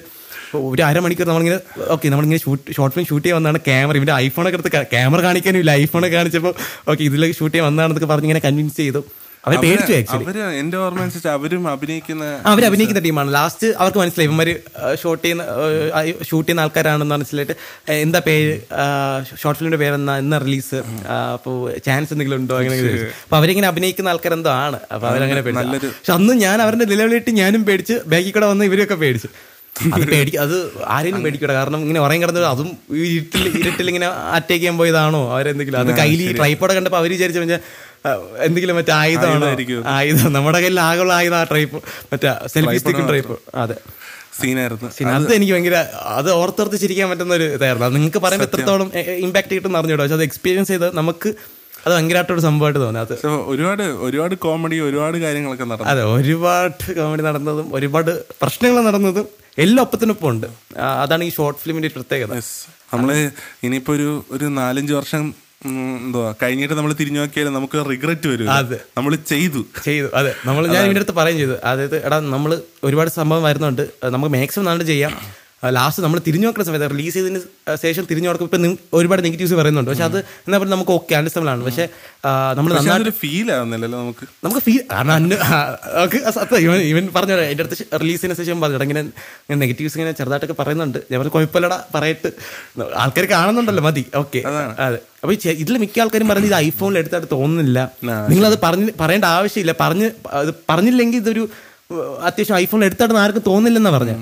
Speaker 2: ഒരു അരമണിക്കൂർ നമ്മളിങ്ങനെ ഓക്കെ നമ്മളിങ്ങനെ ഷൂട്ട് ഷോർട്ട് ഫിലിം ഷൂട്ട് ചെയ്യാൻ വന്നതാണ് ക്യാമറ ഇവന്റെ ഐഫോണൊക്കെ എടുത്ത് ക്യാമറ കാണിക്കാനും ഇല്ല. ഐഫോണൊക്കെ കാണിച്ചപ്പോൾ ഓക്കെ ഇതിലേക്ക് ഷൂട്ട് ചെയ്യാൻ വന്നാണെന്നൊക്കെ പറഞ്ഞ് ഇങ്ങനെ കൺവിൻസ് ചെയ്തു. അവർ പേടിച്ചു ആക്ച്വലി
Speaker 1: അവർ എന്റെ ഓർമ്മ അനുസരിച്ച് അവരും അഭിനയിക്കുന്ന
Speaker 2: അവർ അഭിനയിക്കുന്ന ടീമാണ്. ലാസ്റ്റ് അവർക്ക് മനസ്സിലായി. ഇവന്മാര് ഷോട്ട് ചെയ്യുന്ന ഷൂട്ട് ചെയ്യുന്ന ആൾക്കാരാണെന്ന് മനസ്സിലായിട്ട് എന്താ പേര് ഷോർട്ട് ഫിലിമിന്റെ പേരെന്നാ എന്നാ റിലീസ് അപ്പോൾ ചാൻസ് എന്തെങ്കിലും ഉണ്ടോ? അങ്ങനെ. അപ്പൊ അവരിങ്ങനെ അഭിനയിക്കുന്ന ആൾക്കാരെന്തോ ആണ്. അപ്പൊ അവരങ്ങനെ പേടിച്ചു. പക്ഷെ അന്ന് ഞാൻ അവരുടെ നിലവിലിട്ട് ഞാനും പേടിച്ച് ബാക്കിൽ കൂടെ വന്ന് ഇവരൊക്കെ പേടിച്ചു. അത് പേടി അത് ആരെയും പേടിക്കട. കാരണം ഇങ്ങനെ ഉറങ്ങി കിടന്നത് അതും ഇരുട്ടിൽ ഇരുട്ടിൽ ഇങ്ങനെ അറ്റാക്ക് ചെയ്യാൻ പോയതാണോ? അവരെന്തെങ്കിലും. അത് കയ്യിൽ ട്രൈപ്പോടെ കണ്ടപ്പോൾ അവർ വിചാരിച്ചു കഴിഞ്ഞാൽ എന്തെങ്കിലും മറ്റേ ആയുധമാണോ. ആയുധം. നമ്മുടെ കയ്യിൽ ആകുള്ള ആയുധം ആ ട്രൈപ്പ് മറ്റേ സെൽഫി സ്റ്റിക്കും ട്രൈപ്പ്. അതെ.
Speaker 1: സീനായിരുന്നു.
Speaker 2: അത് എനിക്ക് ഭയങ്കര അത് ഓർത്തോർത്ത് ചിരിക്കാൻ പറ്റുന്ന ഒരു ഇതായിരുന്നു. അത് നിങ്ങൾക്ക് പറയുമ്പോൾ എത്രത്തോളം ഇമ്പാക്ട് കിട്ടും അറിഞ്ഞൂടോ. പക്ഷെ അത് എക്സ്പീരിയൻസ് ചെയ്ത് നമുക്ക് അത് ഭയങ്കരമായിട്ടൊരു സംഭവമായിട്ട്
Speaker 1: തോന്നാത്ത ഒരുപാട് ഒരുപാട് കോമഡി ഒരുപാട് കാര്യങ്ങളൊക്കെ നടന്നു.
Speaker 2: അതെ ഒരുപാട് കോമഡി നടന്നതും ഒരുപാട് പ്രശ്നങ്ങൾ നടന്നതും എല്ലാം ഒപ്പത്തിനൊപ്പം ഉണ്ട്. അതാണ് ഈ ഷോർട്ട് ഫിലിമിന്റെ പ്രത്യേകത.
Speaker 1: നമ്മൾ ഇനിയിപ്പോ ഒരു ഒരു നാലഞ്ച് വർഷം എന്തുവാ കഴിഞ്ഞിട്ട് നമ്മൾ തിരിഞ്ഞു നോക്കിയാലും നമുക്ക് റിഗ്രറ്റ് വരും
Speaker 2: അതെ.
Speaker 1: നമ്മൾ ചെയ്തു.
Speaker 2: ചെയ്തു. അതെ. നമ്മൾ ഞാൻ ഇതിന്റെ അടുത്ത് പറയുകയും ചെയ്തു. അതായത് എടാ നമ്മൾ ഒരുപാട് സംഭവം വരുന്നുണ്ട്. നമുക്ക് മാക്സിമം നാളെ ചെയ്യാം. ലാസ്റ്റ് നമ്മൾ തിരിഞ്ഞു നോക്കുന്ന സമയത്ത് റിലീസ് ചെയ്തതിന് ശേഷം തിരിഞ്ഞു നോക്കുമ്പോൾ ഇപ്പം ഒരുപാട് നെഗറ്റീവ്സ് പറയുന്നുണ്ട്. പക്ഷെ അത് എന്നാ പറയുക നമുക്ക് ഓക്കെ അണ്ടർസ്റ്റബിൾ ആണ്. പക്ഷെ നമ്മൾ നന്നായിട്ട്
Speaker 1: ഫീൽ ആവുന്നില്ലല്ലോ നമുക്ക്.
Speaker 2: നമുക്ക് ഫീൽ കാരണം ഇവൻ ഇവൻ പറഞ്ഞു എന്റെ അടുത്ത് റിലീസിന് ശേഷം പറഞ്ഞു ഇങ്ങനെ നെഗറ്റീവ്സ് ഇങ്ങനെ ചെറുതായിട്ടൊക്കെ പറയുന്നുണ്ട്. ഞാൻ പറഞ്ഞു കുഴപ്പമില്ലടാ പറയട്ട്. ആൾക്കാർ കാണുന്നുണ്ടല്ലോ മതി. ഓക്കെ അതെ. അപ്പൊ ഇതിൽ മിക്ക ആൾക്കാരും പറയുന്നത് ഇത് ഐഫോണിൽ എടുത്തായിട്ട് തോന്നുന്നില്ല. നിങ്ങളത് പറഞ്ഞ് പറയേണ്ട ആവശ്യമില്ല. പറഞ്ഞ് പറഞ്ഞില്ലെങ്കിൽ ഇതൊരു അത്യാവശ്യം ഐഫോൺ എടുത്തായിട്ട് ആർക്കും തോന്നില്ലെന്നാ പറഞ്ഞു.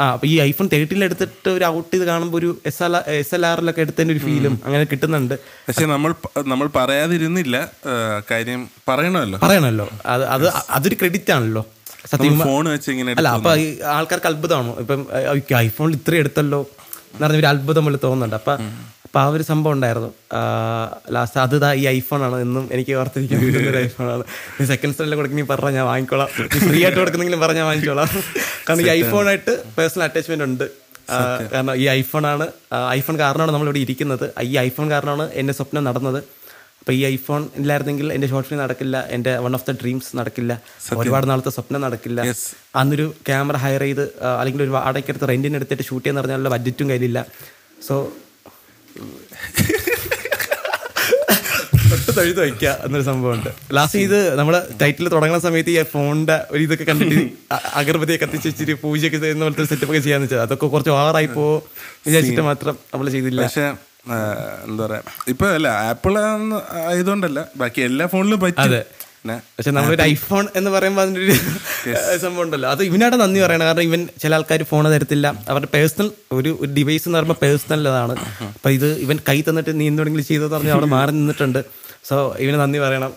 Speaker 2: ആ അപ്പൊ ഈ ഐഫോൺ തേർട്ടീൻ എടുത്തിട്ട് ഒരു ഔട്ട് ചെയ്ത് കാണുമ്പോൾ ഒരു എസ് എൽ എസ് എൽ ആറിലൊക്കെ എടുത്തതിന്റെ ഒരു ഫീലും അങ്ങനെ കിട്ടുന്നുണ്ട്.
Speaker 1: പക്ഷെ നമ്മൾ നമ്മൾ പറയാതിരുന്നില്ല കാര്യം പറയണമല്ലോ.
Speaker 2: പറയണല്ലോ അത് അത് അതൊരു ക്രെഡിറ്റ് ആണല്ലോ. സത്യം
Speaker 1: ഫോൺ വെച്ച് ഇങ്ങനെ
Speaker 2: അല്ല അപ്പൊ ആൾക്കാർക്ക് അത്ഭുതമാണോ? ഇപ്പം ഐഫോണിൽ ഇത്ര എടുത്തല്ലോ എന്ന് പറഞ്ഞ ഒരു അത്ഭുതം പോലെ തോന്നുന്നുണ്ട്. അപ്പൊ അപ്പൊ ആ ഒരു സംഭവം ഉണ്ടായിരുന്നു. ലാസ്റ്റ് അത് ഈ ഐഫോൺ ആണ്. എന്നും എനിക്ക് ഓർത്തിരിക്കാൻ ഒരു ഐഫോൺ ആണ്. ഈ സെക്കൻഡ് സ്റ്റാൻഡിൽ കൊടുക്കുന്ന പറഞ്ഞാൽ ഞാൻ വാങ്ങിക്കോളാം. ഫ്രീ ആയിട്ട് കൊടുക്കുന്നെങ്കിലും പറഞ്ഞാൽ വാങ്ങിക്കോളാം കാരണം ഈ ഐഫോൺ ആയിട്ട് പേഴ്സണൽ അറ്റാച്ച്മെന്റ് ഉണ്ട്. കാരണം ഈ ഐഫോൺ ആണ് ഐഫോൺ കാരണമാണ് നമ്മളിവിടെ ഇരിക്കുന്നത്. ഈ ഐഫോൺ കാരണമാണ് എന്റെ സ്വപ്നം നടന്നത്. അപ്പൊ ഈ ഐഫോൺ ഇല്ലായിരുന്നെങ്കിൽ എന്റെ ഷോർട്ട് ഫിലിം നടക്കില്ല. എന്റെ വൺ ഓഫ് ദ ഡ്രീംസ് നടക്കില്ല. ഒരുപാട് നാളത്തെ സ്വപ്നം നടക്കില്ല. അന്നൊരു ക്യാമറ ഹയർ ചെയ്ത് അല്ലെങ്കിൽ ഒരു വാടകയ്ക്ക് എടുത്ത് എടുത്തിട്ട് ഷൂട്ട് ചെയ്യാൻ പറഞ്ഞാലുള്ള ബഡ്ജറ്റും കയ്യിലില്ല. സോ തൊഴുത് വയ്ക്കുക എന്നൊരു സംഭവമുണ്ട്. ലാസ്റ്റ് ഇത് നമ്മൾ ടൈറ്റിൽ തുടങ്ങുന്ന സമയത്ത് ഈ ഫോണിന്റെ ഒരു ഇതൊക്കെ കണ്ടിട്ട് അഗർബതി അഗർബതിയൊക്കെ കത്തിച്ച് വെച്ചിട്ട് പൂജയൊക്കെ ചെയ്യുന്ന പോലത്തെ സെറ്റപ്പ് ഒക്കെ ചെയ്യാന്ന് വെച്ചാൽ അതൊക്കെ കുറച്ച് ഓവറായി പോ വിചാരിച്ചിട്ട് മാത്രം നമ്മൾ ചെയ്തില്ല.
Speaker 1: പക്ഷെ എന്താ പറയാ ഇപ്പൊ അല്ല ആപ്പിൾ ആയതുകൊണ്ടല്ല ബാക്കി എല്ലാ ഫോണിലും പറ്റും.
Speaker 2: പക്ഷെ നമ്മളൊരു ഐഫോൺ എന്ന് പറയുമ്പോൾ അതിന്റെ ഒരു സംഭവം ഉണ്ടല്ലോ. അത് ഇവനാണ് നന്ദി പറയണം. കാരണം ഇവൻ ചില ആൾക്കാർ ഫോൺ തരത്തില്ല. അവരുടെ പേഴ്സണൽ ഒരു ഒരു ഡിവൈസ് എന്ന് പറയുമ്പോൾ പേഴ്സണൽ അതാണ് അപ്പൊ ഇത് ഇവൻ കൈ തന്നിട്ട് നീ എന്തെങ്കിലും ചെയ്തതെന്ന് പറഞ്ഞാൽ അവിടെ മാറി നിന്നിട്ടുണ്ട്. സോ ഇവന് നന്ദി പറയണം.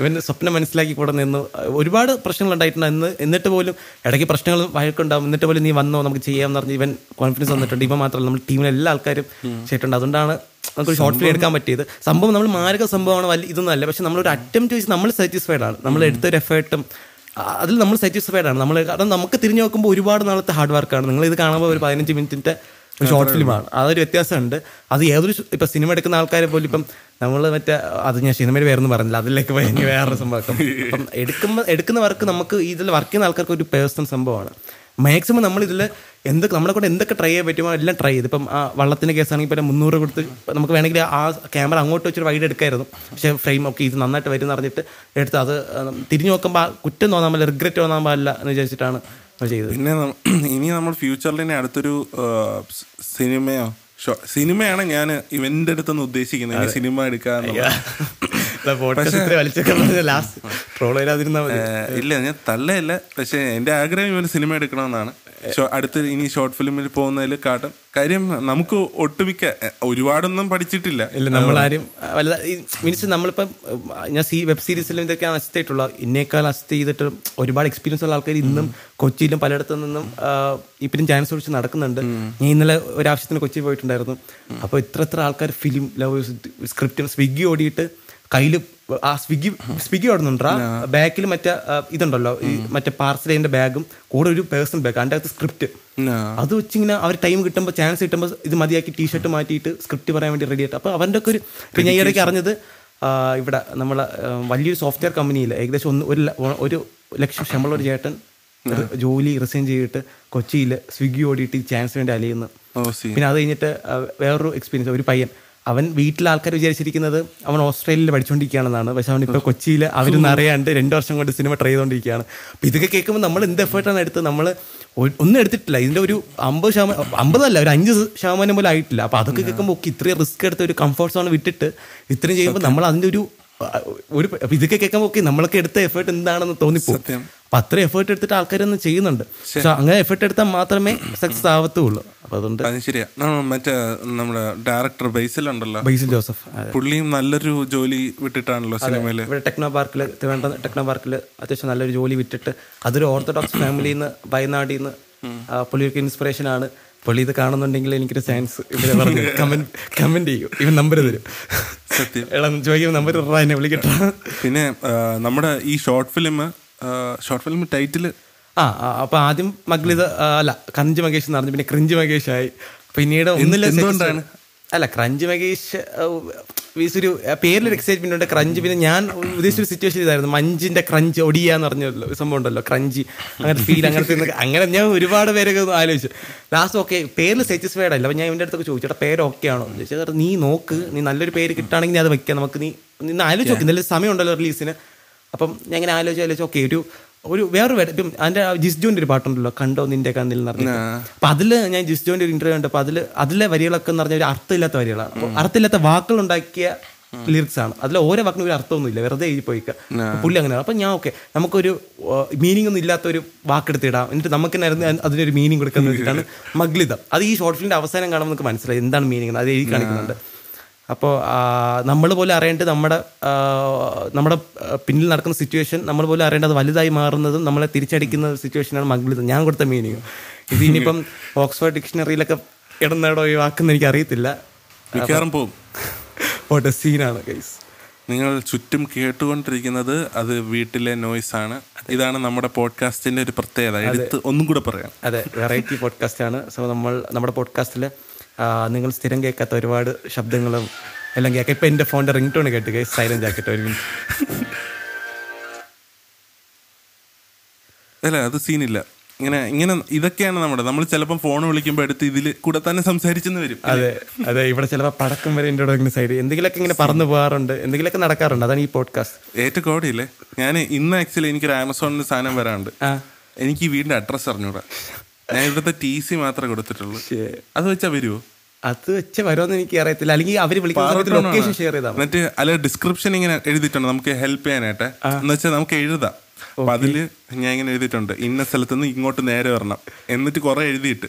Speaker 2: ഇവൻ സ്വപ്നം മനസ്സിലാക്കി കൂടെ നിന്നു. ഒരുപാട് പ്രശ്നങ്ങൾ ഉണ്ടായിട്ടുണ്ട്. എന്ന് എന്നിട്ട് പോലും ഇടയ്ക്ക് പ്രശ്നങ്ങൾ വഴക്കുണ്ടാവും. എന്നിട്ട് പോലും നീ വന്നോ നമുക്ക് ചെയ്യാമെന്ന് പറഞ്ഞ് ഇവൻ കോൺഫിഡൻസ് വന്നിട്ടുണ്ട്. ഇവ മാത്രമല്ല നമ്മൾ ടീമിലെ എല്ലാ ആൾക്കാരും ചെയ്തിട്ടുണ്ട്. അതുകൊണ്ടാണ് നമുക്ക് ഷോർട്ട് ഫിലിം എടുക്കാൻ പറ്റിയത്. സംഭവം നമ്മൾ മാരക സംഭവമാണ് വലിയ ഇതൊന്നല്ല പക്ഷെ നമ്മളൊരു അറ്റംപ്റ്റ് വെച്ച് നമ്മൾ സാറ്റിസ്ഫൈഡ് ആണ്. നമ്മൾ എടുത്തൊരു എഫേർട്ടും അതിൽ നമ്മൾ സാറ്റിസ്ഫൈഡ് ആണ്. നമ്മൾ കാരണം നമുക്ക് തിരിഞ്ഞു നോക്കുമ്പോൾ ഒരുപാട് നാളത്തെ ഹാർഡ് വർക്കാണ് നിങ്ങൾ ഇത് കാണുമ്പോൾ ഒരു പതിനഞ്ച് മിനിറ്റിന്റെ ഒരു ഷോർട്ട് ഫിലിമാണ് അതൊരു വ്യത്യാസമുണ്ട്. അത് ഏതൊരു ഇപ്പം സിനിമ എടുക്കുന്ന ആൾക്കാരെ പോലും ഇപ്പം നമ്മൾ മറ്റേ അത് ഞാൻ സിനിമയുടെ പേരൊന്നും പറഞ്ഞില്ല. അതിലേക്ക് പോയി വേറൊരു സംഭവം അപ്പം എടുക്കുമ്പോൾ എടുക്കുന്ന വർക്ക് നമുക്ക് ഇതിൽ വർക്ക് ചെയ്യുന്ന ആൾക്കാർക്ക് ഒരു പേഴ്സണൽ സംഭവമാണ്. മാക്സിമം നമ്മൾ ഇതിൽ എന്തൊക്കെ നമ്മളെ കൊണ്ട് എന്തൊക്കെ ട്രൈ ചെയ്യാൻ പറ്റുമോ എല്ലാം ട്രൈ ചെയ്ത്. ഇപ്പം ആ വള്ളത്തിന്റെ കേസാണെങ്കിൽ ഇപ്പം മുന്നൂറ് കൊടുത്ത് നമുക്ക് വേണമെങ്കിൽ ആ ക്യാമറ അങ്ങോട്ട് വെച്ചൊരു വൈഡ് എടുക്കായിരുന്നു. പക്ഷേ ഫ്രെയിം ഒക്കെ ഇത് നന്നായിട്ട് വരും എന്ന് പറഞ്ഞിട്ട് എടുത്ത് അത് തിരിഞ്ഞു നോക്കുമ്പോൾ ആ കുറ്റം തോന്നാൻ പാടില്ല റിഗ്രറ്റ് തോന്നാൻ പാടില്ല എന്ന് വിചാരിച്ചിട്ടാണ് ചെയ്തത്.
Speaker 1: പിന്നെ ഇനി നമ്മൾ ഫ്യൂച്ചറിൽ തന്നെ അടുത്തൊരു സിനിമയോ സിനിമയാണ് ഞാൻ ഇവന്റെ അടുത്തൊന്ന് ഉദ്ദേശിക്കുന്നത്. സിനിമ എടുക്കാൻ ഇല്ല ഞാൻ തള്ളയല്ല. പക്ഷെ എന്റെ ആഗ്രഹം ഇവന് സിനിമ എടുക്കണമെന്നാണ്. അടുത്ത് ഇനി ഷോർട്ട് ഫിലിമിൽ പോകുന്നതിൽ കാട്ടും കാര്യം നമുക്ക് ഒട്ടുമിക്ക ഒരുപാടൊന്നും പഠിച്ചിട്ടില്ല.
Speaker 2: ഇല്ല നമ്മളാരും വല്ല മീൻസ് നമ്മളിപ്പം ഞാൻ സീ വെബ് സീരീസിലും ഇതൊക്കെ അസിസ്റ്റ് ആയിട്ടുള്ള ഇന്നേക്കാൾ അസിസ്റ്റ് ചെയ്തിട്ട് ഒരുപാട് എക്സ്പീരിയൻസ് ഉള്ള ആൾക്കാർ ഇന്നും കൊച്ചിയിലും പലയിടത്തു നിന്നും ഇപ്പം ഇപ്പോഴും ചാൻസ് ഒഴിച്ച് നടക്കുന്നുണ്ട്. ഞാൻ ഇന്നലെ ഒരാവശ്യത്തിന് കൊച്ചി പോയിട്ടുണ്ടായിരുന്നു. അപ്പോൾ ഇത്ര ഇത്ര ആൾക്കാർ ഫിലിം ലവേഴ്സ് സ്ക്രിപ്റ്റും സ്വിഗ്ഗി ഓടിയിട്ട് കയ്യിൽ ആ സ്വിഗ്ഗി സ്വിഗ്ഗി ഓടുന്നുണ്ടാ? ബാക്കിൽ മറ്റേ ഇതുണ്ടല്ലോ ഈ മറ്റേ ചെയ്യുന്ന ബാഗും കൂടെ ഒരു പേഴ്സണൽ ബാഗ് അതിന്റെ അകത്ത് സ്ക്രിപ്റ്റ്.
Speaker 1: അത്
Speaker 2: അത് വെച്ചിങ്ങനെ അവർ ടൈം കിട്ടുമ്പോൾ ചാൻസ് കിട്ടുമ്പോൾ ഇത് മതിയാക്കി ടീഷർട്ട് മാറ്റിയിട്ട് സ്ക്രിപ്റ്റ് പറയാൻ വേണ്ടി റെഡി ആയിട്ട്. അപ്പോൾ അവന്റെ ഒക്കെ ഒരു പിന്നെ ഞാൻ ഇടയ്ക്ക് അറിഞ്ഞത് ഇവിടെ നമ്മളെ വലിയൊരു സോഫ്റ്റ്വെയർ കമ്പനിയിൽ ഏകദേശം ഒന്ന് ഒരു ഒരു ലക്ഷം ശമ്പളം ഒരു ചേട്ടൻ ജോലി റിസൈൻ ചെയ്തിട്ട് കൊച്ചിയിൽ സ്വിഗ്ഗി ഓടിയിട്ട് ചാൻസ് വേണ്ടി അലയുന്നു. പിന്നെ അത് കഴിഞ്ഞിട്ട് വേറൊരു എക്സ്പീരിയൻസ് ഒരു പയ്യൻ. അവൻ വീട്ടിലെ ആൾക്കാർ വിചാരിച്ചിരിക്കുന്നത് അവൻ ഓസ്ട്രേലിയയിൽ പഠിച്ചുകൊണ്ടിരിക്കുകയാണെന്നാണ് പക്ഷെ അവൻ ഇപ്പോൾ കൊച്ചിയിൽ അവരൊന്നും അറിയാണ്ട് രണ്ട് വർഷം കൊണ്ട് സിനിമ ട്രൈ ചെയ്തുകൊണ്ടിരിക്കുകയാണ് അപ്പം ഇതൊക്കെ കേൾക്കുമ്പോൾ നമ്മൾ എന്ത് എഫേർട്ടാണ് എടുത്ത് നമ്മൾ ഒന്നും എടുത്തിട്ടില്ല. ഇതിന്റെ ഒരു അമ്പത് ശതമാനം അമ്പതല്ല ഒരു അഞ്ച് ശതമാനം പോലും ആയിട്ടില്ല. അപ്പം അതൊക്കെ കേൾക്കുമ്പോൾ ഒക്കെ ഇത്രയും റിസ്ക് എടുത്ത് ഒരു കംഫർട്ട് സോൺ വിട്ടിട്ട് ഇത്രയും ചെയ്യുമ്പോൾ നമ്മൾ അതിന്റെ ഒരു ഒരു അപ്പൊ ഇതൊക്കെ കേൾക്കുമ്പോൾ ഒക്കെ നമ്മളൊക്കെ എടുത്ത എഫേർട്ട് എന്താണെന്ന് തോന്നിപ്പോ
Speaker 1: സത്യം.
Speaker 2: അത്രയും അത്ര എഫേർട്ട് എടുത്തിട്ട് ആൾക്കാരൊന്നും ചെയ്യുന്നുണ്ട്. പക്ഷെ അങ്ങനെ എഫേർട്ട് എടുത്താൽ മാത്രമേ സക്സസ് ആവത്തുള്ളൂ. അപ്പൊ അതുകൊണ്ട്
Speaker 1: അത് ശരിയാ. മറ്റേ നമ്മുടെ ഡയറക്ടർ ബേസിലുണ്ടല്ലോ.
Speaker 2: ബൈസിൽ ജോസഫ്.
Speaker 1: പുള്ളിയും നല്ലൊരു ജോലി വിട്ടിട്ടാണല്ലോ സിനിമയിൽ.
Speaker 2: ഇവിടെ ടെക്നോ പാർക്കിൽ തിരുവനന്തപുരം ടെക്നോ പാർക്കിൽ അത്യാവശ്യം നല്ലൊരു ജോലി വിട്ടിട്ട് അതൊരു ഓർത്തഡോക്സ് ഫാമിലിയിൽ നിന്ന് വയനാട്ടിൽ നിന്ന് പുള്ളിയൊക്കെ ഇൻസ്പിറേഷൻ ആണ്. പുള്ളി ഇത് കാണുന്നുണ്ടെങ്കിൽ എനിക്കൊരു സയൻസ് ഇവിടെ പറഞ്ഞു. കമന്റ് കമന്റ് ചെയ്യും. ഇവൻ നമ്പർ തരും.
Speaker 1: സത്യം.
Speaker 2: ചോദിക്കുന്ന നമ്പർ എന്നെ വിളിക്കട്ടെ.
Speaker 1: പിന്നെ നമ്മുടെ ഈ short film short film title
Speaker 2: ആ അപ്പൊ ആദ്യം മഗ്ലിത അല്ല കഞ്ച് മകേഷ് എന്ന് പറഞ്ഞു പിന്നെ ക്രിഞ്ച് മകേഷ് ആയി. പിന്നീട് ഒന്നില്ല
Speaker 1: എന്തുകൊണ്ടാണ്?
Speaker 2: അല്ല ക്രഞ്ച് മകേഷ് ഒരു പേരിലൊരു എക്സൈറ്റ്മെന്റ് ഉണ്ട്. ക്രഞ്ച് പിന്നെ ഞാൻ ഉദ്ദേശിച്ച ഒരു സിറ്റുവേഷൻ ഇതായിരുന്നു. മഞ്ചിന്റെ ക്രഞ്ച് ഒടിയ എന്ന് പറഞ്ഞ ഒരു സംഭവം ഉണ്ടല്ലോ ക്രഞ്ച്. അങ്ങനത്തെ ഫീൽ അങ്ങനത്തെ അങ്ങനെ ഞാൻ ഒരുപാട് പേരൊക്കെ ഒന്ന് ആലോചിച്ചു. ലാസ്റ്റ് ഓക്കെ പേരിൽ സാറ്റിസ്ഫൈഡ് അല്ല അപ്പൊ ഞാൻ ഇവന്റെ അടുത്തൊക്കെ ചോദിച്ചു ചേട്ടാ പേര് ഓക്കെ ആണോ? എന്ന് ചോദിച്ചു. നീ നോക്ക്. നീ നല്ലൊരു പേര് കിട്ടുകയാണെങ്കിൽ അത് വെക്കാം. നമുക്ക് നീ നിന്ന് ആലോചിച്ച് നോക്കി. നല്ല സമയം ഉണ്ടല്ലോ റിലീസിന് അപ്പം ഞാൻ ഇങ്ങനെ ആലോചിച്ച് ആലോചിച്ച് ഓക്കെ ഒരു ഒരു വേറൊരു വേറെ ഇപ്പം അതിന്റെ ജിസ്ജോന്റെ ജിസ് ജോന്റെ ഒരു പാട്ടുണ്ടല്ലോ കണ്ടോ നിന്റെ കണ്ണിൽ പറഞ്ഞിട്ട് അപ്പൊ അതിൽ ഞാൻ ജിസ്ജോന്റെ ഒരു ഇന്റർവ്യൂ കണ്ടപ്പോ അതിൽ അതിലെ വരികളൊക്കെ എന്ന് പറഞ്ഞാൽ ഒരു അർത്ഥമില്ലാത്ത വരികളാണ്. അപ്പോൾ അർത്ഥമില്ലാത്ത വാക്കുകൾ ഉണ്ടാക്കിയ ലിറിക്സ് ആണ്. അതിൽ ഓരോ വാക്കിനും ഒരു അർത്ഥമൊന്നുമില്ല. വെറുതെ എഴുതി പോയിക്ക. പുള്ളി അങ്ങനെയാണ്. അപ്പൊ ഞാൻ ഓക്കെ നമുക്കൊരു മീനിങ് ഒന്നും ഇല്ലാത്ത ഒരു വാക്കെടുത്തിടാം. എന്നിട്ട് നമുക്ക് തന്നെ അതിന് അതിനൊരു മീനിങ് കൊടുക്കുന്ന വെച്ചിട്ടാണ് മഗ്ലിതം. അത് ഈ ഷോർട്ട് ഫിലിമിന്റെ അവസാനം കാണുമ്പോൾ നമുക്ക് മനസ്സിലായി എന്താണ് മീനിങ് അത് എഴുതി കാണിക്കുന്നുണ്ട്. അപ്പോൾ നമ്മൾ പോലും അറിയേണ്ടത് നമ്മുടെ നമ്മുടെ പിന്നിൽ നടക്കുന്ന സിറ്റുവേഷൻ നമ്മൾ പോലും അറിയേണ്ടത് വലുതായി മാറുന്നതും നമ്മളെ തിരിച്ചടിക്കുന്ന സിറ്റുവേഷനാണ് മംഗളിത് ഞാൻ കൊടുത്ത മീനിങ് ഇത് ഇനിയിപ്പം ഓക്സ്ഫോർഡ് ഡിക്ഷണറിയിലൊക്കെ ഇടുന്നേടോ ഈ വാക്കെന്ന് എനിക്ക് അറിയത്തില്ല
Speaker 1: മിക്കവാറും പോവും.
Speaker 2: ഓട്ടെ സീനാണ് ഗൈസ്
Speaker 1: നിങ്ങൾ ചുറ്റും കേട്ടുകൊണ്ടിരിക്കുന്നത് അത് വീട്ടിലെ നോയ്സ് ആണ്. ഇതാണ് നമ്മുടെ പോഡ്കാസ്റ്റിന്റെ ഒരു പ്രത്യേകത. എടുത്ത് ഒന്നും കൂടെ പറയാം.
Speaker 2: അതെ വെറൈറ്റി പോഡ്കാസ്റ്റ് ആണ്. സോ നമ്മൾ നമ്മുടെ പോഡ്കാസ്റ്റിൽ നിങ്ങൾ സ്ഥിരം കേൾക്കാത്ത ഒരുപാട് ശബ്ദങ്ങളും എല്ലാം കേൾക്കാം. ഇപ്പം എന്റെ ഫോണിന്റെ റിംഗ് ടോൺ കേട്ട് കേ സൈലന്റ് ആക്കട്ടെ ഒരു മിനിറ്റ്
Speaker 1: അല്ല അത് സീനില്ല ഇങ്ങനെ ഇങ്ങനെ ഇതൊക്കെയാണ് നമ്മുടെ നമ്മൾ ചിലപ്പോൾ ഫോൺ വിളിക്കുമ്പോൾ എടുത്ത് ഇതിൽ കൂടെ തന്നെ സംസാരിച്ചെന്ന് വരും.
Speaker 2: അതെ അതെ ഇവിടെ ചിലപ്പോൾ പടക്കം വരെ എന്റെ ഇങ്ങനെ സൈഡ് എന്തെങ്കിലുമൊക്കെ ഇങ്ങനെ പറന്നു പോകാറുണ്ട്. എന്തെങ്കിലുമൊക്കെ നടക്കാറുണ്ട്. അതാണ് ഈ പോഡ്കാസ്റ്റ്
Speaker 1: ഏറ്റവും കോടിയില്ലേ? ഞാൻ ഇന്ന് ആക്ച്വലി എനിക്കൊരു ആമസോണിൽ സാധനം
Speaker 2: വരാറുണ്ട്
Speaker 1: എനിക്ക് ഈ വീടിന്റെ അഡ്രസ്സ് അറിഞ്ഞൂടാ. ഞാൻ ഇവിടുത്തെ ടി സി മാത്രമേ കൊടുത്തിട്ടുള്ളൂ. അത് വെച്ചാ വരുമോ
Speaker 2: അത് വെച്ച് വരുമെന്ന് എനിക്ക് അറിയത്തില്ല. അല്ലെങ്കിൽ അവർ വിളിക്കുന്ന ലൊക്കേഷൻ ഷെയർ ചെയ്താൽ
Speaker 1: എന്നിട്ട് അല്ല ഡിസ്ക്രിപ്ഷൻ ഇങ്ങനെ എഴുതിയിട്ടുണ്ട്. നമുക്ക് ഹെൽപ്പ് ചെയ്യാനായിട്ട്. എന്ന് വെച്ചാൽ നമുക്ക് എഴുതാം. അപ്പൊ അതിൽ ഞാൻ ഇങ്ങനെ എഴുതിയിട്ടുണ്ട്. ഇന്ന സ്ഥലത്ത് നിന്ന് ഇങ്ങോട്ട് നേരെ വരണം. എന്നിട്ട് കുറെ എഴുതിയിട്ട്.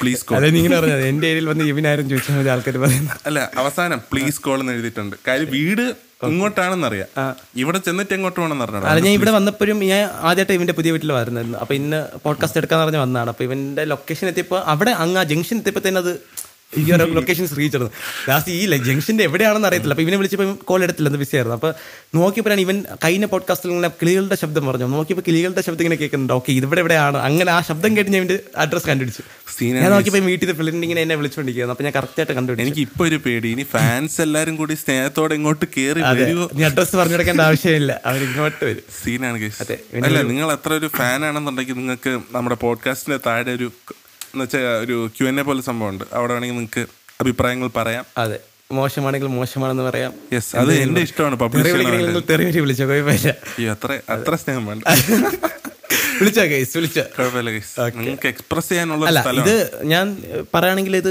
Speaker 1: പ്ലീസ് കോൾ
Speaker 2: ഇങ്ങനെ പറഞ്ഞത്. എന്റെ ഏരിയയിൽ വന്ന് ഇവനാരും ചോദിച്ചാൽ ആൾക്കാർ പറയുന്നത്.
Speaker 1: അല്ല അവസാനം പ്ലീസ് കോൾ എന്ന് എഴുതിയിട്ടുണ്ട്. കാര്യം വീട് ഇങ്ങോട്ടാണെന്ന് അറിയാം ഇവിടെ ചെന്നിട്ട് എങ്ങോട്ട് വേണമെന്ന് അറിഞ്ഞോ
Speaker 2: അല്ല ഞാൻ ഇവിടെ വന്നപ്പോഴും ഞാൻ ആദ്യമായിട്ട് ഇവന്റെ പുതിയ വീട്ടിൽ വരുന്നായിരുന്നു അപ്പൊ ഇന്ന് പോഡ്കാസ്റ്റ് എടുക്കാന്ന് പറഞ്ഞ് വന്നതാണ്. അപ്പൊ ഇവന്റെ ലൊക്കേഷൻ എത്തിയപ്പോൾ അവിടെ അങ്ങ് ആ ജംഗ്ഷൻ എത്തിയപ്പോൾ തന്നെ അത് ഈ ഒരു ലൊക്കേഷൻ റീച്ച് ലാസ്റ്റ് ഈ ജംഗ്ഷന്റെ എവിടെയാണെന്ന് അറിയത്തില്ല. അപ്പൊ ഇവനെ വിളിച്ചപ്പോൾ കോൾ എടുത്തില്ല. എന്ന് വിസിയായിരുന്നു അപ്പോൾ അപ്പൊ നോക്കിയപ്പോഴാണ് ഇവൻ കഴിഞ്ഞ പോഡ്കാസ്റ്റിൽ ഇങ്ങനെ കിളികളുടെ ശബ്ദം പറഞ്ഞു. നോക്കിയപ്പോൾ കിളികളുടെ ശബ്ദം ഇങ്ങനെ കേൾക്കുന്നുണ്ട്. ഓക്കെ ഇവിടെ എവിടെയാണ്? അങ്ങനെ ആ ശബ്ദം കേട്ട് ഞാൻ ഇവന്റെ അഡ്രസ് കണ്ടുപിടിച്ചു. ഞാൻ നോക്കിയപ്പോൾ വീട്ടിൽ ഫ്രണ്ട് ഇങ്ങനെ എന്നെ വിളിച്ചുകൊണ്ടിരിക്കുന്നു അപ്പൊ ഞാൻ കറക്റ്റ് ആയിട്ട് കണ്ടുപിടിച്ചു.
Speaker 1: എനിക്ക് ഇപ്പോൾ ഒരു പേടി. ഇനി ഫാൻസ് എല്ലാവരും കൂടി സ്നേഹത്തോടെ ഇങ്ങോട്ട് കേറി ഇനി
Speaker 2: നീ അഡ്രസ് പറഞ്ഞു കൊടുക്കേണ്ട ആവശ്യമില്ല. അവർ ഇങ്ങോട്ട് വരും
Speaker 1: സീനാണ്. അല്ല നിങ്ങൾ അത്ര ഒരു ഫാൻ ആണെന്നുണ്ടെങ്കിൽ നിങ്ങൾക്ക് നമ്മുടെ പോഡ്കാസ്റ്റിന്റെ താഴെ ഒരു എന്ന് വെച്ചാൽ ഒരു ക്യു എൻ എ പോലെ സംഭവമുണ്ട്. അവിടെ വേണമെങ്കിൽ നിങ്ങൾക്ക് അഭിപ്രായങ്ങൾ പറയാം.
Speaker 2: അതെ. മോശമാണെങ്കിൽ മോശമാണെന്ന് പറയാം.
Speaker 1: യെസ് അത് എന്റെ ഇഷ്ടമാണ് പബ്ലിഷ്
Speaker 2: വിളിച്ചോ? കുഴപ്പമില്ല.
Speaker 1: അത്ര അത്ര സ്നേഹം വേണ്ട.
Speaker 2: വിളിച്ചാ ഗൈസ് വിളിച്ചോ?
Speaker 1: കുഴപ്പമില്ല കേസ് നിങ്ങൾക്ക് എക്സ്പ്രസ് ചെയ്യാനുള്ള
Speaker 2: ഇത് ഞാൻ പറയുകയാണെങ്കിൽ ഇത്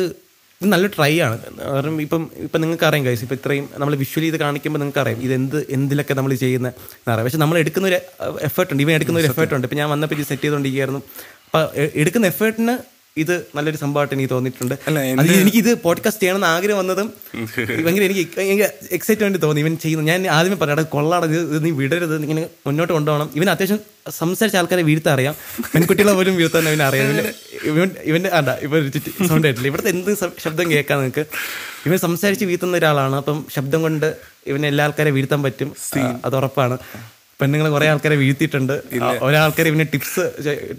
Speaker 2: ഇത് നല്ല ട്രൈ ആണ്. കാരണം ഇപ്പം ഇപ്പം നിങ്ങൾക്ക് അറിയാം കൈസ് ഇപ്പം ഇത്രയും നമ്മൾ വിഷ്വലി ഇത് കാണിക്കുമ്പോൾ നിങ്ങൾക്ക് അറിയാം ഇത് എന്ത് എന്തിലൊക്കെ നമ്മൾ ചെയ്യുന്ന എന്നറിയാം. പക്ഷെ നമ്മൾ എടുക്കുന്ന ഒരു എഫേർട്ട് ഉണ്ട്. ഇവൻ എടുക്കുന്ന ഒരു എഫേർട്ട് ഉണ്ട്. ഇപ്പം ഞാൻ വന്നപ്പോൾ ഇത് സെറ്റ് ചെയ്തുകൊണ്ടിരിക്കുകയായിരുന്നു. അപ്പം എടുക്കുന്ന എഫേർട്ടിന് ഇത് നല്ലൊരു സംഭവമായിട്ട് എനിക്ക് തോന്നിയിട്ടുണ്ട്. എനിക്ക് ഇത് പോഡ്കാസ്റ്റ് ചെയ്യണമെന്ന് ആഗ്രഹം വന്നതും ഭയങ്കര എനിക്ക് എക്സൈറ്റ്മെന്റ് തോന്നി. ഇവൻ ചെയ്യുന്നു. ഞാൻ ആദ്യമേ പറയാം കൊള്ളാടത് ഇത് നീ വിടരുത് ഇങ്ങനെ മുന്നോട്ട് കൊണ്ടുപോകണം. ഇവൻ അത്യാവശ്യം സംസാരിച്ച ആൾക്കാരെ വീഴ്ത്താൻ അറിയാം പെൺകുട്ടികളെ പോലും വീഴ്ത്താൻ ഇവൻ അറിയാം. ഇവൻ ഇവന്റെ ആണ്ട ഇവ സൗണ്ട് ആയിട്ടില്ല ഇവിടുത്തെ എന്ത് ശബ്ദം കേൾക്കാം നിങ്ങൾക്ക് ഇവൻ സംസാരിച്ച് വീഴ്ത്തുന്ന ഒരാളാണ്. അപ്പം ശബ്ദം കൊണ്ട് ഇവൻ എല്ലാ ആൾക്കാരെ വീഴ്ത്താൻ പറ്റും. അത് ഉറപ്പാണ്. പെണ്ണുങ്ങൾ കുറെ ആൾക്കാരെ വീഴ്ത്തിയിട്ടുണ്ട്. ഒരാൾക്കാർ ഇവന് ടിപ്സ്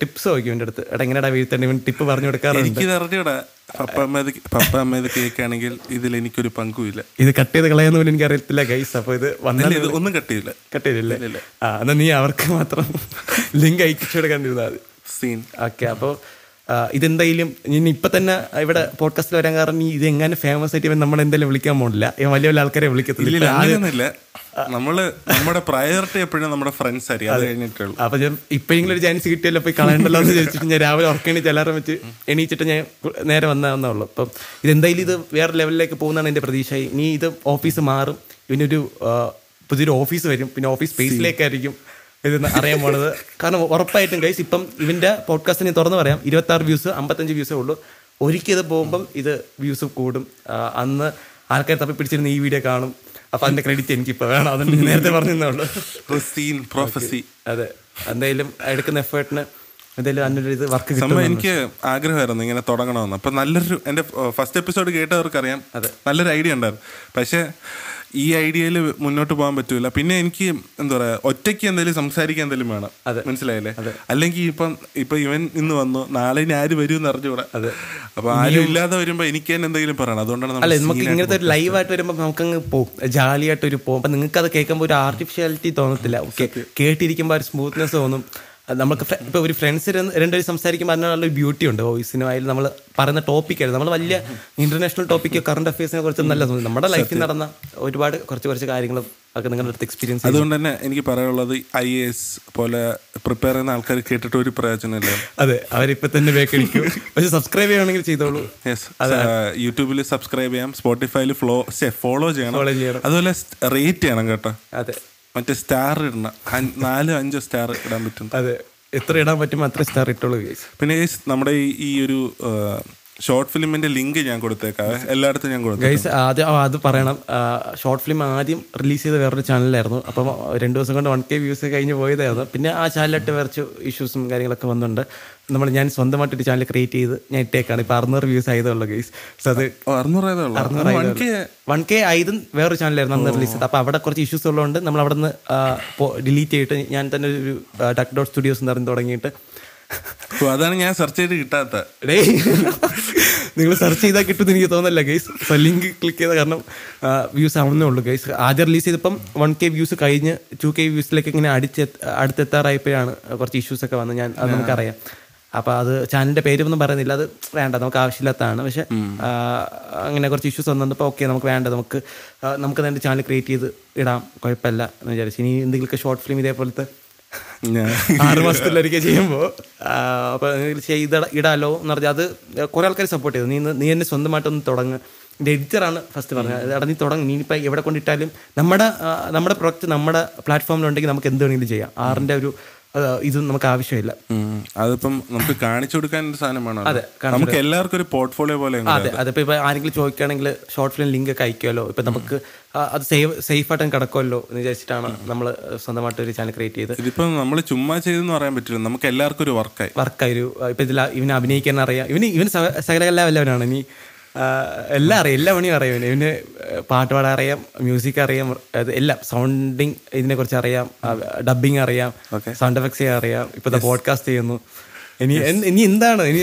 Speaker 2: ടിപ്സ് ചോദിക്കും ഇവന്റെ അടുത്ത്. എടാ എങ്ങനെയാ വീഴ്ത്തേണ്ടത്? ഇവൻ ടിപ്പ് പറഞ്ഞു കൊടുക്കാറുണ്ട്.
Speaker 1: അറിഞ്ഞൂടാ. പപ്പ അമ്മ ഇത് പപ്പ അമ്മ ഇത് കേൾക്കുകയാണെങ്കിൽ ഇതിൽ എനിക്കൊരു പങ്കുമില്ല
Speaker 2: ഇത് കട്ട് ചെയ്ത് കളയാന്ന് പോലും എനിക്ക് അറിയത്തില്ല ഗൈസ് അപ്പൊ ഇത് വന്നാൽ
Speaker 1: ഒന്നും ഇത് ഒന്നും കട്ടിയില്ല
Speaker 2: കട്ട് ചെയ്തില്ലേ ആ എന്നാ നീ അവർക്ക് മാത്രം ലിങ്ക് അയച്ചു കൊടുക്കാണ്ടിരുന്നാൽ മതി.
Speaker 1: സീൻ
Speaker 2: ഓക്കെ അപ്പോൾ ഇതെന്തായാലും ഇനി ഇപ്പൊ തന്നെ ഇവിടെ പോഡ്കാസ്റ്റിൽ വരാൻ കാരണം ഇത് എങ്ങനെ ഫേമസ് ആയിട്ട് ഇവൻ നമ്മൾ എന്തായാലും വിളിക്കാൻ പോണില്ല. ഇവൻ വലിയ വലിയ ആൾക്കാരെ വിളിക്കത്തില്ല.
Speaker 1: നമ്മൾ നമ്മുടെ പ്രയോറിറ്റി എപ്പോഴും നമ്മുടെ ഫ്രണ്ട്സ് ആയിരിക്കും. അത് കഴിഞ്ഞിട്ടുള്ളൂ
Speaker 2: അപ്പൊ ഞാൻ ഇപ്പഴെങ്കിലും ഒരു ചാൻസ് കിട്ടിയല്ലോ പോയി കളയണ്ടല്ലോ എന്ന് ചോദിച്ചിട്ട് ഞാൻ രാവിലെ ഉറക്കണി ചെല്ലാറും വെച്ച് എണീച്ചിട്ട് ഞാൻ നേരെ വന്നേ ഉള്ളൂ. അപ്പം ഇതെന്തായാലും ഇത് വേറെ ലെവലിലേക്ക് പോകുന്നതാണ് എന്റെ പ്രതീക്ഷ. ഇനി ഇത് ഓഫീസ് മാറും. ഇതിനൊരു ഒരു പുതിയൊരു ഓഫീസ് വരും. പിന്നെ ഓഫീസ് സ്പേസിലേക്കായിരിക്കും ഇത് അറിയാൻ പോണത്. കാരണം ഉറപ്പായിട്ടും കൈസ് ഇപ്പം ഇവന്റെ പോഡ്കാസ്റ്റിനെ തുറന്ന് പറയാം. ഇരുപത്തി ആറ് വ്യൂസ് അമ്പത്തഞ്ച് വ്യൂസേ ഉള്ളൂ. ഒരിക്കൽ ഇത് പോകുമ്പം ഇത് വ്യൂസ് കൂടും. അന്ന് ആൾക്കാർ തപ്പി പിടിച്ചിരുന്ന ഈ വീഡിയോ കാണും. അപ്പൊ അതിന്റെ ക്രെഡിറ്റ് എനിക്കിപ്പോ വേണം. അതുകൊണ്ട് നേരത്തെ
Speaker 1: പറഞ്ഞുള്ളൂ
Speaker 2: അതെ. എന്തായാലും എടുക്കുന്ന എഫേർട്ടിന്
Speaker 1: എനിക്ക് ആഗ്രഹമായിരുന്നു ഇങ്ങനെ തുടങ്ങണമെന്ന്. അപ്പൊ നല്ലൊരു എന്റെ ഫസ്റ്റ് എപ്പിസോഡ് കേട്ടവർക്കറിയാം. നല്ലൊരു ഐഡിയ ഉണ്ടായിരുന്നു. പക്ഷെ ഈ ഐഡിയയിൽ മുന്നോട്ട് പോകാൻ പറ്റൂല. പിന്നെ എനിക്ക് എന്താ പറയാ ഒറ്റയ്ക്ക് എന്തെങ്കിലും സംസാരിക്കാൻ എന്തെങ്കിലും വേണം. മനസ്സിലായില്ലേ? അല്ലെങ്കിൽ ഇപ്പം ഇപ്പൊ ഇവൻ ഇന്ന് വന്നു നാളെ ഇനി ആര് വരും എന്ന് അറിഞ്ഞുകൂടാ അപ്പൊ ആരും ഇല്ലാതെ വരുമ്പോ എനിക്ക് തന്നെ എന്തെങ്കിലും പറയണം. അതുകൊണ്ടാണ്
Speaker 2: അല്ല നമുക്ക് ഇങ്ങനത്തെ ഒരു ലൈവായിട്ട് വരുമ്പോൾ നമുക്കങ്ങ് പോകും ജാലിയായിട്ട് ഒരു പോകും അപ്പൊ നിങ്ങൾക്ക് അത് കേൾക്കുമ്പോൾ ഒരു ആർട്ടിഫിഷ്യാലിറ്റി തോന്നത്തില്ല. ഓക്കെ കേട്ടിരിക്കുമ്പോൾ ഒരു സ്മൂത്ത്നെസ് തോന്നും. അത് നമുക്ക് ഇപ്പൊ ഒരു ഫ്രണ്ട്സ് രണ്ടുപേരും സംസാരിക്കുമ്പോൾ അതിനുള്ള ബ്യൂട്ടി ഉണ്ട്. വോയിസിനും ആയാലും നമ്മൾ പറയുന്ന ആയിരുന്നു. നമ്മൾ വലിയ ഇന്റർനാഷണൽ ടോപ്പിക്ക് കറണ്ട് അഫയേഴ്സിനെ കുറിച്ച് നല്ല നമ്മുടെ ലൈഫിൽ നടന്ന ഒരുപാട് കുറച്ച് കുറച്ച് കാര്യങ്ങൾ ഒക്കെ നിങ്ങളുടെ അടുത്ത് എക്സ്പീരിയൻസ്
Speaker 1: അതുകൊണ്ട് തന്നെ എനിക്ക് പറയാനുള്ളത് ഐ എ എസ് പോലെ പ്രിപ്പയർ ചെയ്യുന്ന ആൾക്കാർ കേട്ടിട്ട് ഒരു പ്രയോജനമില്ല
Speaker 2: അതെ അവരിപ്പോ തന്നെ ബേക്കടിക്കും പക്ഷെ സബ്സ്ക്രൈബ് ചെയ്യണമെങ്കിൽ ചെയ്തോളൂ.
Speaker 1: യെസ് യൂട്യൂബിൽ സബ്സ്ക്രൈബ് ചെയ്യാം. സ്പോട്ടിഫൈയിൽ ഫോളോ ചെയ്യണം. അതുപോലെ റേറ്റ് ചെയ്യണം കേട്ടോ.
Speaker 2: അതെ.
Speaker 1: മറ്റേ സ്റ്റാർ ഇടണം. നാല് അഞ്ച് സ്റ്റാർ ഇടാൻ പറ്റും.
Speaker 2: അതെ. എത്ര ഇടാൻ പറ്റും അത്ര സ്റ്റാർ ഇട്ടോളൂ.
Speaker 1: പിന്നെ നമ്മുടെ ഈ ഒരു ഷോർട്ട് ഫിലിമിന്റെ ലിങ്ക് ഞാൻ കൊടുത്തേക്കാം. എല്ലായിടത്തും ഞാൻ കൊടുത്തേക്കാം.
Speaker 2: അത് ആദ്യം അത് പറയണം. ഷോർട്ട് ഫിലിം ആദ്യം റിലീസ് ചെയ്ത വേറൊരു ചാനലായിരുന്നു അപ്പം രണ്ട് ദിവസം കൊണ്ട് വൺ കെ വ്യൂസ് കഴിഞ്ഞ് പോയതായിരുന്നു. പിന്നെ ആ ചാനലിട്ട് കുറച്ച് ഇഷ്യൂസും കാര്യങ്ങളൊക്കെ വന്നിട്ടുണ്ട്. നമ്മൾ ഞാൻ സ്വന്തമായിട്ട് ഒരു ചാനൽ ക്രിയേറ്റ് ചെയ്ത് ഞാൻ ഇട്ടേക്കാണ്. ഇപ്പൊ അറുന്നൂറ് വ്യൂസ് ആയതുള്ളൂ ഗൈസ്. സോ അത് വൺ കെ ആയതും വേറൊരു ചാനലായിരുന്നു അന്ന് റിലീസ് ചെയ്തത്. അപ്പൊ അവിടെ കുറച്ച് ഇഷ്യൂസ് ഉള്ളതുകൊണ്ട് നമ്മൾ അവിടെ നിന്ന് ഡിലീറ്റ് ചെയ്തിട്ട് ഞാൻ തന്നെ ഒരു ഡക് ഡോട്ട് സ്റ്റുഡിയോസ് എന്ന് പറഞ്ഞ് തുടങ്ങിയിട്ട്
Speaker 1: അതാണ് ഞാൻ സെർച്ച് ചെയ്ത് കിട്ടാത്ത.
Speaker 2: ഡേ നിങ്ങൾ സെർച്ച് ചെയ്താൽ കിട്ടുമെന്ന് എനിക്ക് തോന്നുന്നില്ല ഗൈസ് സോ ലിങ്ക് ക്ലിക്ക് ചെയ്ത കാരണം വ്യൂസ് ആവുന്നേ ഉള്ളൂ ഗൈസ് ആദ്യം റിലീസ് ചെയ്തപ്പം വൺ കെ വ്യൂസ് കഴിഞ്ഞ് ടു കെ വ്യൂസിലേക്ക് ഇങ്ങനെ അടിച്ച് അടുത്തെത്താറായപ്പോഴാണ് കുറച്ച് ഇഷ്യൂസ് ഒക്കെ വന്നത്. ഞാൻ അത് നമുക്കറിയാം. അപ്പൊ അത് ചാനലിന്റെ പേരൊന്നും പറയുന്നില്ല. അത് വേണ്ട നമുക്ക് ആവശ്യമില്ലാത്തതാണ്. പക്ഷെ അങ്ങനെ കുറച്ച് ഇഷ്യൂസ് വന്നപ്പോൾ ഓക്കെ നമുക്ക് വേണ്ട നമുക്ക് നമുക്ക് തന്നെ ചാനൽ ക്രിയേറ്റ് ചെയ്ത് ഇടാം. കുഴപ്പമില്ല എന്ന് വിചാരിച്ചു. ഇനി എന്തെങ്കിലുമൊക്കെ ഷോർട്ട് ഫിലിം ഇതേപോലത്തെ ആറ് മാസത്തിലൊരിക്കൽ ചെയ്യുമ്പോൾ അപ്പോൾ ചെയ്ത ഇടാലോ എന്ന് പറഞ്ഞാൽ അത് കുറേ ആൾക്കാർ സപ്പോർട്ട് ചെയ്തു. നീ നീ എന്നെ സ്വന്തമായിട്ടൊന്ന് തുടങ്ങ്. എന്റെ എഡിറ്ററാണ് ഫസ്റ്റ് പറഞ്ഞത്. എടാ നീ തുടങ്ങി. നീ ഇപ്പം എവിടെ കൊണ്ടിട്ടാലും നമ്മുടെ നമ്മുടെ പ്രൊഡക്റ്റ് നമ്മുടെ പ്ലാറ്റ്ഫോമിലുണ്ടെങ്കിൽ നമുക്ക് എന്ത് വേണമെങ്കിലും ചെയ്യാം. ആറിന്റെ ഒരു ഇത് നമുക്ക് ആവശ്യമില്ല.
Speaker 1: അതിപ്പം നമുക്ക് കാണിച്ചു കൊടുക്കാൻ ഒരു സാധനമാണോ
Speaker 2: അതെ,
Speaker 1: നമുക്ക് എല്ലാവർക്കും ഒരു പോർട്ട്ഫോളിയോ പോലെ
Speaker 2: അതെ അതിപ്പോ ഇപ്പൊ ആരെങ്കിലും ചോദിക്കുകയാണെങ്കിൽ ഷോർട്ട് ഫിലിം ലിങ്ക് ഒക്കെ അയക്കുമല്ലോ. ഇപ്പൊ നമുക്ക് അത് സേഫ് സേഫ് ആയിട്ട് കിടക്കുമല്ലോ എന്ന് വിചാരിച്ചിട്ടാണ് നമ്മൾ സ്വന്തമായിട്ട് ഒരു ചാനൽ ക്രിയേറ്റ് ചെയ്ത്
Speaker 1: ഇതിപ്പോ നമ്മൾ ചുമ്മാ ചെയ്തെന്ന് പറയാൻ പറ്റില്ല. നമുക്ക് എല്ലാവർക്കും ഒരു വർക്കായി
Speaker 2: വർക്കായി ഒരു ഇപ്പൊ ഇതിൽ ഇവന് അഭിനയിക്കാൻ അറിയാം. ഇവന് ഇവന് സകലകലാവല്ലവനാണ് ഇനി എല്ലാം അറിയാം എല്ലാ പണിയും അറിയാം. ഇവന് പാട്ടുപാടാൻ പാട്ട് പാടാൻ അറിയാം മ്യൂസിക് അറിയാം എല്ലാം സൗണ്ടിങ് ഇതിനെ കുറിച്ച് അറിയാം ഡബിങ് അറിയാം സൗണ്ട് എഫക്ട്സ് അറിയാം. ഇപ്പോഴത്തെ പോഡ്കാസ്റ്റ് ചെയ്യുന്നു. ഇനി ഇനി എന്താണ്? ഇനി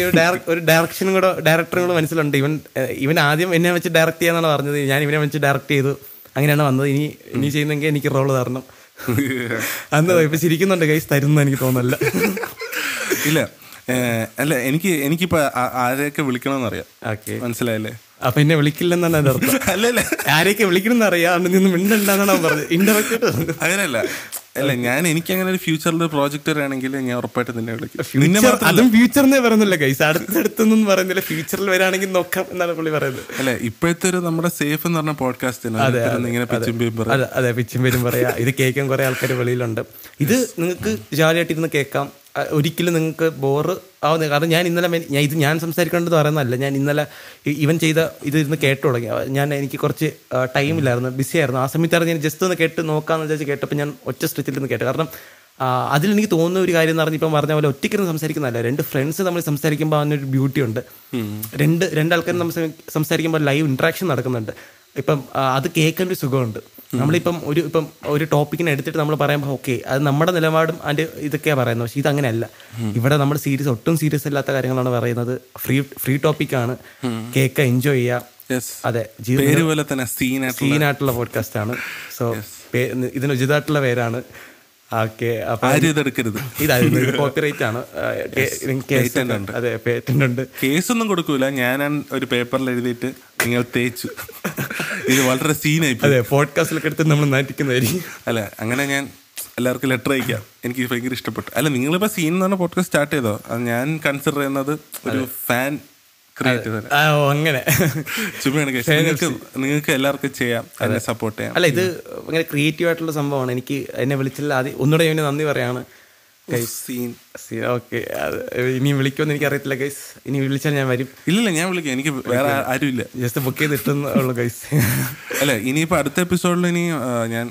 Speaker 2: ഒരു ഡയറക്ഷനും കൂടെ ഡയറക്ടറും കൂടെ മനസ്സിലുണ്ട്. ഇവൻ ഇവൻ ആദ്യം എന്നെ വെച്ച് ഡയറക്ട് ചെയ്യാന്നാണ് പറഞ്ഞത്. ഞാൻ ഇവനെ വെച്ച് ഡയറക്ട് ചെയ്തു. അങ്ങനെയാണ് വന്നത്. ഇനി ഇനി ചെയ്യുന്നെങ്കിൽ എനിക്ക് റോൾ തരണം. അന്ന് ഇപ്പൊ ചിരിക്കുന്നുണ്ട് കൈസ് തരുന്ന എനിക്ക് തോന്നുന്നില്ല.
Speaker 1: ഇല്ല. അല്ല എനിക്ക് എനിക്കിപ്പോ ആരെയൊക്കെ വിളിക്കണമെന്നറിയാം.
Speaker 2: ഓക്കെ.
Speaker 1: മനസ്സിലായില്ലേ?
Speaker 2: അപ്പൊ എന്നെ വിളിക്കില്ലെന്നാണ് എന്റെ അർത്ഥം.
Speaker 1: അല്ലല്ല.
Speaker 2: ആരെയൊക്കെ വിളിക്കണം അറിയാം അന്ന് നിന്ന് മിണ്ടണ്ടെന്നാണ് പറഞ്ഞത്. ഇൻഡയറക്റ്റ്
Speaker 1: അങ്ങനെയല്ല. അല്ല ഞാൻ എനിക്ക് അങ്ങനെ ഒരു ഫ്യൂച്ചറിൽ പ്രോജക്റ്റ് വരാണെങ്കിൽ ഞാൻ ഉറപ്പായിട്ട് നിന്നെ വിളിക്കും. അതും
Speaker 2: ഫ്യൂച്ചർ
Speaker 1: എന്നേ
Speaker 2: അതും പറയുന്നില്ല കൈസ് അടുത്തടുത്തൊന്നും പറയുന്നില്ല. ഫ്യൂച്ചറിൽ വരാണെങ്കിൽ നോക്കാം എന്നാണ് പുള്ളി പറയുന്നത്.
Speaker 1: അല്ല ഇപ്പോഴത്തെ ഒരു നമ്മുടെ സേഫ് എന്ന് പറഞ്ഞ പോഡ്കാസ്റ്റ് ഇങ്ങനെ പറയും.
Speaker 2: അതെ അതെ പിച്ചും പേരും പറയാം. ഇത് കേൾക്കാൻ കുറെ ആൾക്കാർ വെളിയിലുണ്ട്. ഇത് നിങ്ങൾക്ക് ജാലിയായിട്ട് ഇരുന്ന് കേൾക്കാം. ഒരിക്കലും നിങ്ങൾക്ക് ബോറ് ആവുന്നില്ല കാരണം ഞാൻ ഇന്നലെ ഞാൻ ഇത് ഞാൻ സംസാരിക്കേണ്ടത് പറയുന്നതല്ല ഞാൻ ഇന്നലെ ഇവൻ ചെയ്ത ഇത് ഇരുന്ന് കേട്ടു തുടങ്ങി. ഞാൻ എനിക്ക് കുറച്ച് ടൈം ഇല്ലായിരുന്നു. ബിസി ആയിരുന്നു. ആ സമയത്താണ് ഞാൻ ജസ്റ്റ് ഒന്ന് കേട്ട് നോക്കാമെന്ന് വിചാരിച്ച് കേട്ടപ്പോൾ ഞാൻ ഒറ്റ സ്ട്രിച്ചിൽ നിന്ന് കേട്ടു. കാരണം അതിലെനിക്ക് തോന്നുന്ന ഒരു കാര്യം എന്ന് പറഞ്ഞാൽ ഇപ്പം പറഞ്ഞ പോലെ ഒറ്റയ്ക്കിരുന്ന് സംസാരിക്കുന്നതല്ല. രണ്ട് ഫ്രണ്ട്സ് തമ്മിൽ സംസാരിക്കുമ്പോൾ അതിനൊരു ബ്യൂട്ടി ഉണ്ട്. രണ്ട് രണ്ടാൾക്കാരും നമ്മൾ സംസാരിക്കുമ്പോൾ ലൈവ് ഇന്ററാക്ഷൻ നടക്കുന്നുണ്ട്. ഇപ്പം അത് കേൾക്കാൻ ഒരു സുഖമുണ്ട്. നമ്മളിപ്പം ഒരു ഇപ്പം ഒരു ടോപ്പിക്കിനെ എടുത്തിട്ട് നമ്മൾ പറയുമ്പോൾ ഓക്കെ അത് നമ്മുടെ നിലപാടും അതിന്റെ ഇതൊക്കെയാണ് പറയുന്നത്. പക്ഷേ ഇതങ്ങനെയല്ല. ഇവിടെ നമ്മൾ സീരിയസ് ഒട്ടും സീരിയസ് അല്ലാത്ത കാര്യങ്ങളാണ് പറയുന്നത്. ഫ്രീ ഫ്രീ ടോപ്പിക്കാണ്. കേൾക്കുക എൻജോയ് ചെയ്യുക. അതെ
Speaker 1: പേര് പോലെ തന്നെ സീൻ
Speaker 2: സീനായിട്ടുള്ള പോഡ്കാസ്റ്റ് ആണ്. സോ ഇതിന് ഉചിതമായിട്ടുള്ള പേരാണ്. ഓക്കെ അപ്പൊ
Speaker 1: ആരും ഇതെടുക്കരുത്.
Speaker 2: ഇതായിരുന്നു. കോപ്പിറൈറ്റ് ആണ്. അതെ പേറ്റന്റ് ഉണ്ട്.
Speaker 1: കേസൊന്നും കൊടുക്കൂല. ഞാൻ ഒരു പേപ്പറിൽ എഴുതിയിട്ട് നിങ്ങൾ തേച്ചു. ഇത് വളരെ സീനായി.
Speaker 2: അതെ പോഡ്കാസ്റ്റിലൊക്കെ എടുത്ത് നമ്മൾ നാട്ടിക്കുന്നതായിരിക്കും
Speaker 1: അല്ല അങ്ങനെ ഞാൻ എല്ലാവർക്കും ലെറ്റർ അയക്കാം. എനിക്ക് ഭയങ്കര ഇഷ്ടപ്പെട്ടു. അല്ല നിങ്ങളിപ്പോ സീൻ എന്ന് പറഞ്ഞ പോഡ്കാസ്റ്റ് സ്റ്റാർട്ട് ചെയ്തോ? അത് ഞാൻ കൺസിഡർ ചെയ്യുന്നത് ഒരു ഫാൻ
Speaker 2: അങ്ങനെ.
Speaker 1: ചുമ്മാണ്. നിങ്ങൾക്ക് നിങ്ങൾക്ക് എല്ലാവർക്കും ചെയ്യാം. എന്നെ സപ്പോർട്ട് ചെയ്യാം.
Speaker 2: അല്ല ഇത് ഭയങ്കര ക്രിയേറ്റീവ് ആയിട്ടുള്ള സംഭവമാണ്. എനിക്ക് എന്നെ വിളിച്ചില്ല ആദ്യം ഒന്നുകൂടെ ഇവന് നന്ദി പറയാണ്
Speaker 1: സീൻ.
Speaker 2: ഓക്കെ. ഇനി വിളിക്കുമെന്ന് എനിക്ക് അറിയത്തില്ല ഗൈസ് ഇനി വിളിച്ചാൽ ഞാൻ വരും.
Speaker 1: ഇല്ല ഞാൻ വിളിക്കാം. എനിക്ക് വേറെ ആരും ആരുമില്ല.
Speaker 2: ജസ്റ്റ് ബുക്ക് ചെയ്ത് ചെയ്തിട്ടുള്ളൂ ഗൈസ്
Speaker 1: അല്ല ഇനിയിപ്പോ അടുത്ത എപ്പിസോഡിൽ ഇനി ഞാൻ